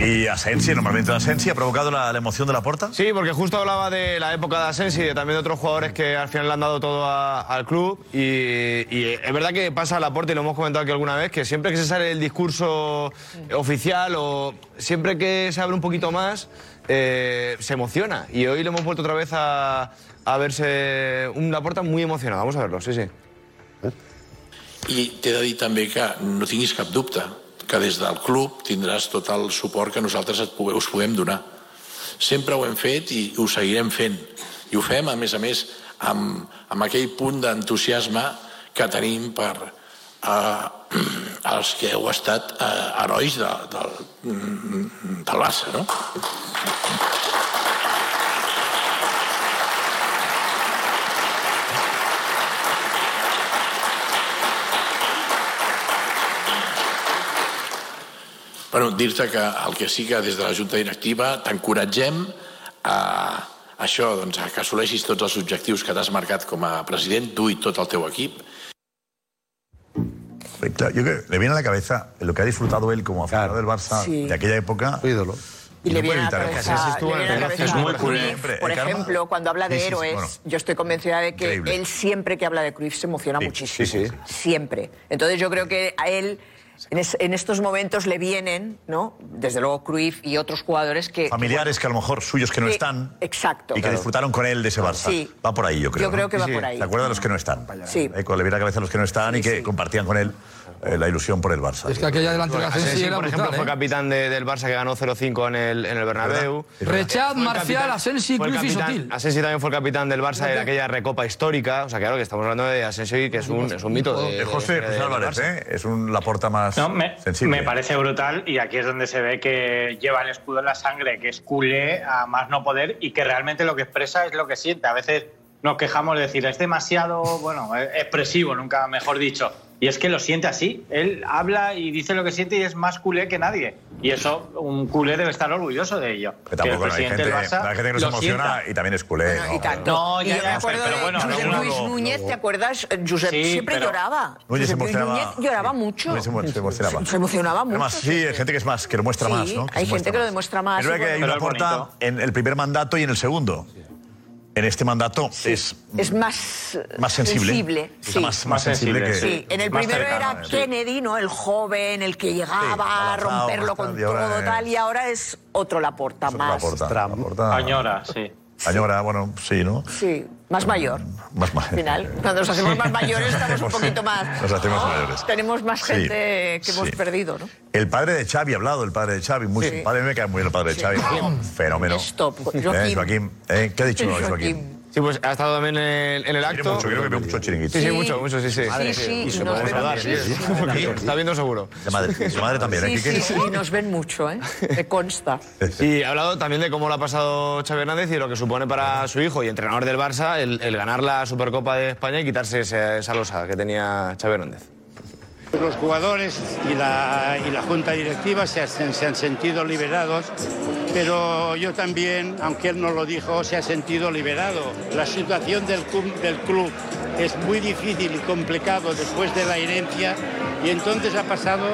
¿Y Asensi, normalmente Asensi, ha provocado la, la emoción de la porta? Sí, porque justo hablaba de la época de Asensi y de también de otros jugadores que al final le han dado todo a- al club. Y, y es verdad que pasa a la puerta, y lo hemos comentado aquí alguna vez, que siempre que se sale el discurso oficial o siempre que se abre un poquito más, eh, se emociona. Y hoy le hemos vuelto otra vez a, a verse una puerta muy emocionada. Vamos a verlo, sí, sí. I t'he de dir també que no tinguis cap dubte que des del club tindràs tot el suport que nosaltres et pugueu, us puguem donar. Sempre ho hem fet i ho seguirem fent. I ho fem, a més a més, amb, amb aquell punt d'entusiasme que tenim per eh, <clears throat> els que heu estat eh, herois de, del, del Barça, no? Bueno, dir-te que el que sí que des de la Junta Directiva t'encoratgem a això, doncs, a que assoleixis tots els objectius que t'has marcat com a president, tu i tot el teu equip, claro, yo creo que le viene a la cabeza lo que ha disfrutado él como aficionado del Barça Sí. de aquella época. ídolo. Y le viene a la cabeza, le viene a la cabeza Cruyff, por ejemplo, cuando habla de héroes, yo estoy convencida de que Increíble. él siempre que habla de Cruyff se emociona muchísimo. sí, sí. Siempre. Entonces yo creo que a él en, es- en estos momentos le vienen, ¿no? Desde luego Cruyff y otros jugadores que... Familiares que a lo mejor suyos que no que- están Exacto. y que disfrutaron con él de ese Barça. Sí. Va por ahí, yo creo. Yo creo ¿no? que va por ahí. ¿Se acuerda de los que no están? Sí. Eh, le viene a la cabeza a los que no están y que compartían con él eh, la ilusión por el Barça. Es que aquella delantera de Asensi Asensi, era por ejemplo, brutal, fue ¿eh? capitán de- del Barça que ganó 0-5 en el, en el Bernabéu. Rechad, Marcial, capitán- Asensi, fue el Cruyff y Sotil. Asensi también fue el capitán del Barça en aquella recopa histórica. O sea, claro que estamos hablando de Asensi, que es un, es un mito. De, De José, de- Álvarez. ¿eh? es un Laporta más No, me, sensible. me parece brutal y aquí es donde se ve que lleva el escudo en la sangre, que es culé a más no poder y que realmente lo que expresa es lo que siente. A veces nos quejamos de decir, es demasiado, bueno, expresivo, nunca mejor dicho. Y es que lo siente así. Él habla y dice lo que siente y es más culé que nadie. Y eso, un culé debe estar orgulloso de ello. Que Pues tampoco el hay presidente gente, del Barça hay gente que no se lo emociona sienta. y también es culé. ¿no? Y tanto. No, y yo me acuerdo pero bueno, Josep luego- Luis Núñez, ¿te acuerdas? Josep Sí, siempre pero- lloraba. Núñez se Josep Luis emocionaba. Núñez lloraba mucho. Núñez se emo- se emocionaba. Se emocionaba mucho. Además, sí, hay gente que es más, que lo muestra Sí, más, ¿no? hay se gente que lo demuestra más. Es verdad y que hay bueno. una porta en el primer mandato y en el segundo. En este mandato es Es más, más sensible. sensible, sí. Más, más sensible que. Sí, en el más primero cercano, era sí. Kennedy, ¿no? El joven, el que llegaba Sí, a romperlo más con tal, y ahora todo es- tal, y ahora es otro Laporta, más. Laporta, Laporta. Añora, sí. Añora, bueno, sí, ¿no? Sí, más mayor. Más más. Al final, cuando nos hacemos más mayores estamos un poquito más... Nos hacemos mayores. Tenemos más Sí, gente que hemos sí. perdido, ¿no? El padre de Xavi, ha hablado el padre de Xavi, muy Sí. mí me cae muy bien el padre de Xavi. Fenómeno. Stop, Eh, Joaquín. Joaquín, eh, ¿qué ha dicho <laughs> Joaquín? Sí, pues ha estado también en, en el acto. mucho, creo que ve mucho chiringuito. Sí, sí, Sí. mucho, mucho, sí, sí. Sí, sí, Y nos vemos saludar, bien. sí, sí. <laughs> Está viendo seguro. Su madre, su madre también, ¿eh? Sí, sí, nos ven mucho, ¿eh? Me consta. <laughs> Y ha hablado también de cómo lo ha pasado Xavi Hernández y lo que supone para su hijo y entrenador del Barça el, el ganar la Supercopa de España y quitarse esa, esa losa que tenía Xavi Hernández. Los jugadores y la, y la junta directiva se, se han sentido liberados, pero yo también, aunque él no lo dijo, se ha sentido liberado. La situación del, club- del club es muy difícil y complicado después de la herencia y entonces ha pasado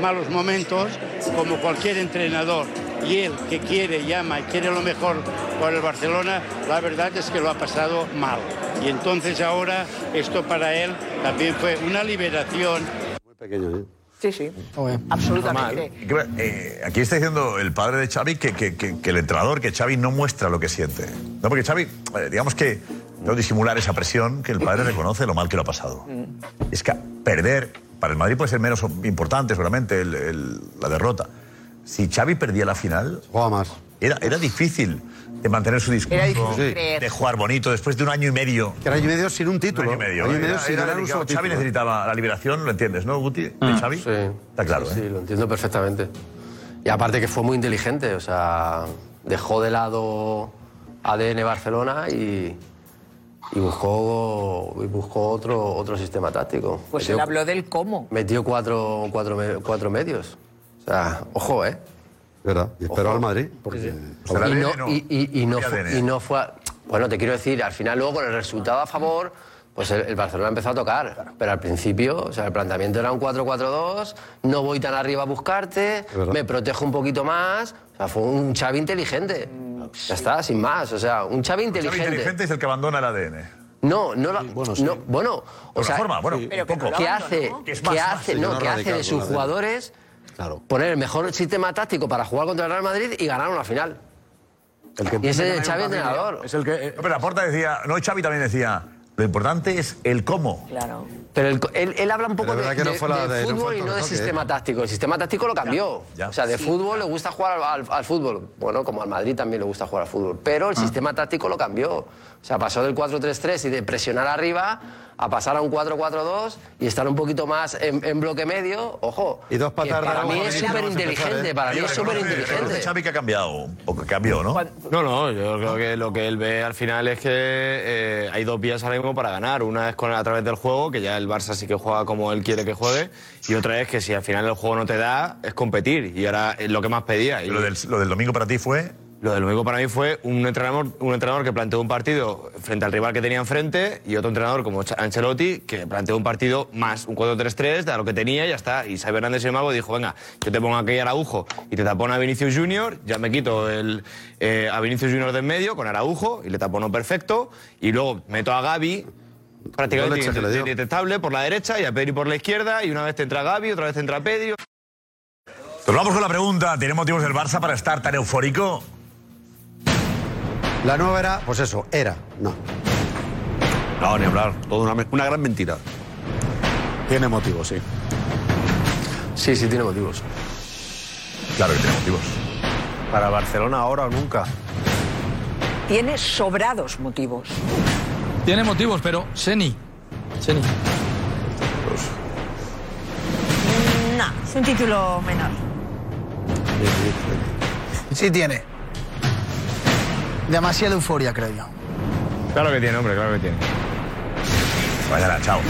malos momentos como cualquier entrenador. y él que quiere, llama y quiere lo mejor por el Barcelona, la verdad es que lo ha pasado mal. Y entonces ahora esto para él también fue una liberación. Pequeño, ¿eh? Sí, sí. Absolutamente. Y que, eh, aquí está diciendo el padre de Xavi que, que- que- que el entrenador, que Xavi no muestra lo que siente. No, porque Xavi, eh, digamos que no disimular esa presión, que el padre reconoce lo mal que lo ha pasado. Es que perder, para el Madrid puede ser menos importante seguramente el- el- la derrota. Si Xavi perdía la final, más. Era, era difícil de mantener su discurso, creer. de jugar bonito después de un año y medio. Que era año y medio sin un título. Un año y medio. Año y medio Era- sin era un solo Xavi título. necesitaba la liberación, lo entiendes, ¿no, Guti? ¿De Mm, Xavi? Sí. Está claro, Sí, ¿eh? sí, lo entiendo perfectamente. Y aparte que fue muy inteligente, o sea, dejó de lado ADN Barcelona y, y buscó, y buscó otro, otro sistema táctico. Pues Metió- él habló del cómo. Metió cuatro, cuatro, cuatro medios. O sea, ojo, ¿eh? ¿Verdad? Y esperó Ojo. al Madrid. Porque... Y no, y, y- y no fue, y no fue a- Bueno, te quiero decir, al final luego con el resultado a favor, pues el, el Barcelona empezó a tocar. Pero al principio, o sea, el planteamiento era un 4-4-2, no voy tan arriba a buscarte, me protejo un poquito más. O sea, fue un Xavi inteligente. Ya está, sin más. O sea, un Xavi Xavi inteligente. inteligente es el que abandona el ADN. No, no, la- no, bueno, o Por sea, forma, bueno, sí. un poco. que hace, Que es que más, hace, no, sí, que hace de sus la de- jugadores poner el mejor sistema táctico para jugar contra el Real Madrid y ganar una final. y ese es Xavi entrenador. Es el que. eh, pero Laporta decía, no, Xavi también decía, lo importante es el cómo. Claro. Pero él, él- él habla un poco de, que no de- de de- no fútbol fue el y no de toque, sistema ¿eh? táctico. El sistema táctico lo cambió. Ya, ya. O sea, de fútbol le gusta jugar al, al fútbol. Bueno, como al Madrid también le gusta jugar al fútbol. Pero Ah. el sistema táctico lo cambió. O sea, pasó del 4-3-3 y de presionar arriba a pasar a un 4-4-2 y estar un poquito más en, en bloque medio. Ojo. Y dos que patadas Para mí es para súper inteligente. ¿eh? Para mí Digo, es súper inteligente. Xavi que ha cambiado, un poco cambió, ¿no? No, no, yo creo que lo que él ve al final es que eh, hay dos vías ahora mismo para ganar. Una es con a través del juego, que ya el Barça sí que juega como él quiere que juegue, y otra es que si al final el juego no te da, es competir. Y ahora es lo que más pedía. Y Lo del, lo del domingo para ti fue. Lo del domingo para mí fue un entrenador, un entrenador que planteó un partido frente al rival que tenía enfrente y otro entrenador como Ancelotti que planteó un partido más, un 4-3-3 de lo que tenía y ya está. Y Xavi Hernández, sin embargo, dijo, venga, yo te pongo aquí a Araujo y te tapono a Vinicius Junior, ya me quito el, eh, a Vinicius Junior de en medio con Araujo y le tapono perfecto y luego meto a Gaby prácticamente dio. indetectable por la derecha y a Pedri por la izquierda y una vez te entra Gaby, otra vez te entra Pedri. Nos vamos con la pregunta. ¿Tiene motivos el Barça para estar tan eufórico? La nueva era, pues eso, era. No. No, ni hablar. Toda una, una gran mentira. Tiene motivos, sí. Sí, sí, tiene motivos. Claro que tiene motivos. Para Barcelona ahora o nunca. Tiene sobrados motivos. Tiene motivos, pero Seni. Seni. No, es un título menor. Sí tiene. Demasiada euforia, creo yo. Claro que tiene, hombre, claro que tiene. Vaya, la chao.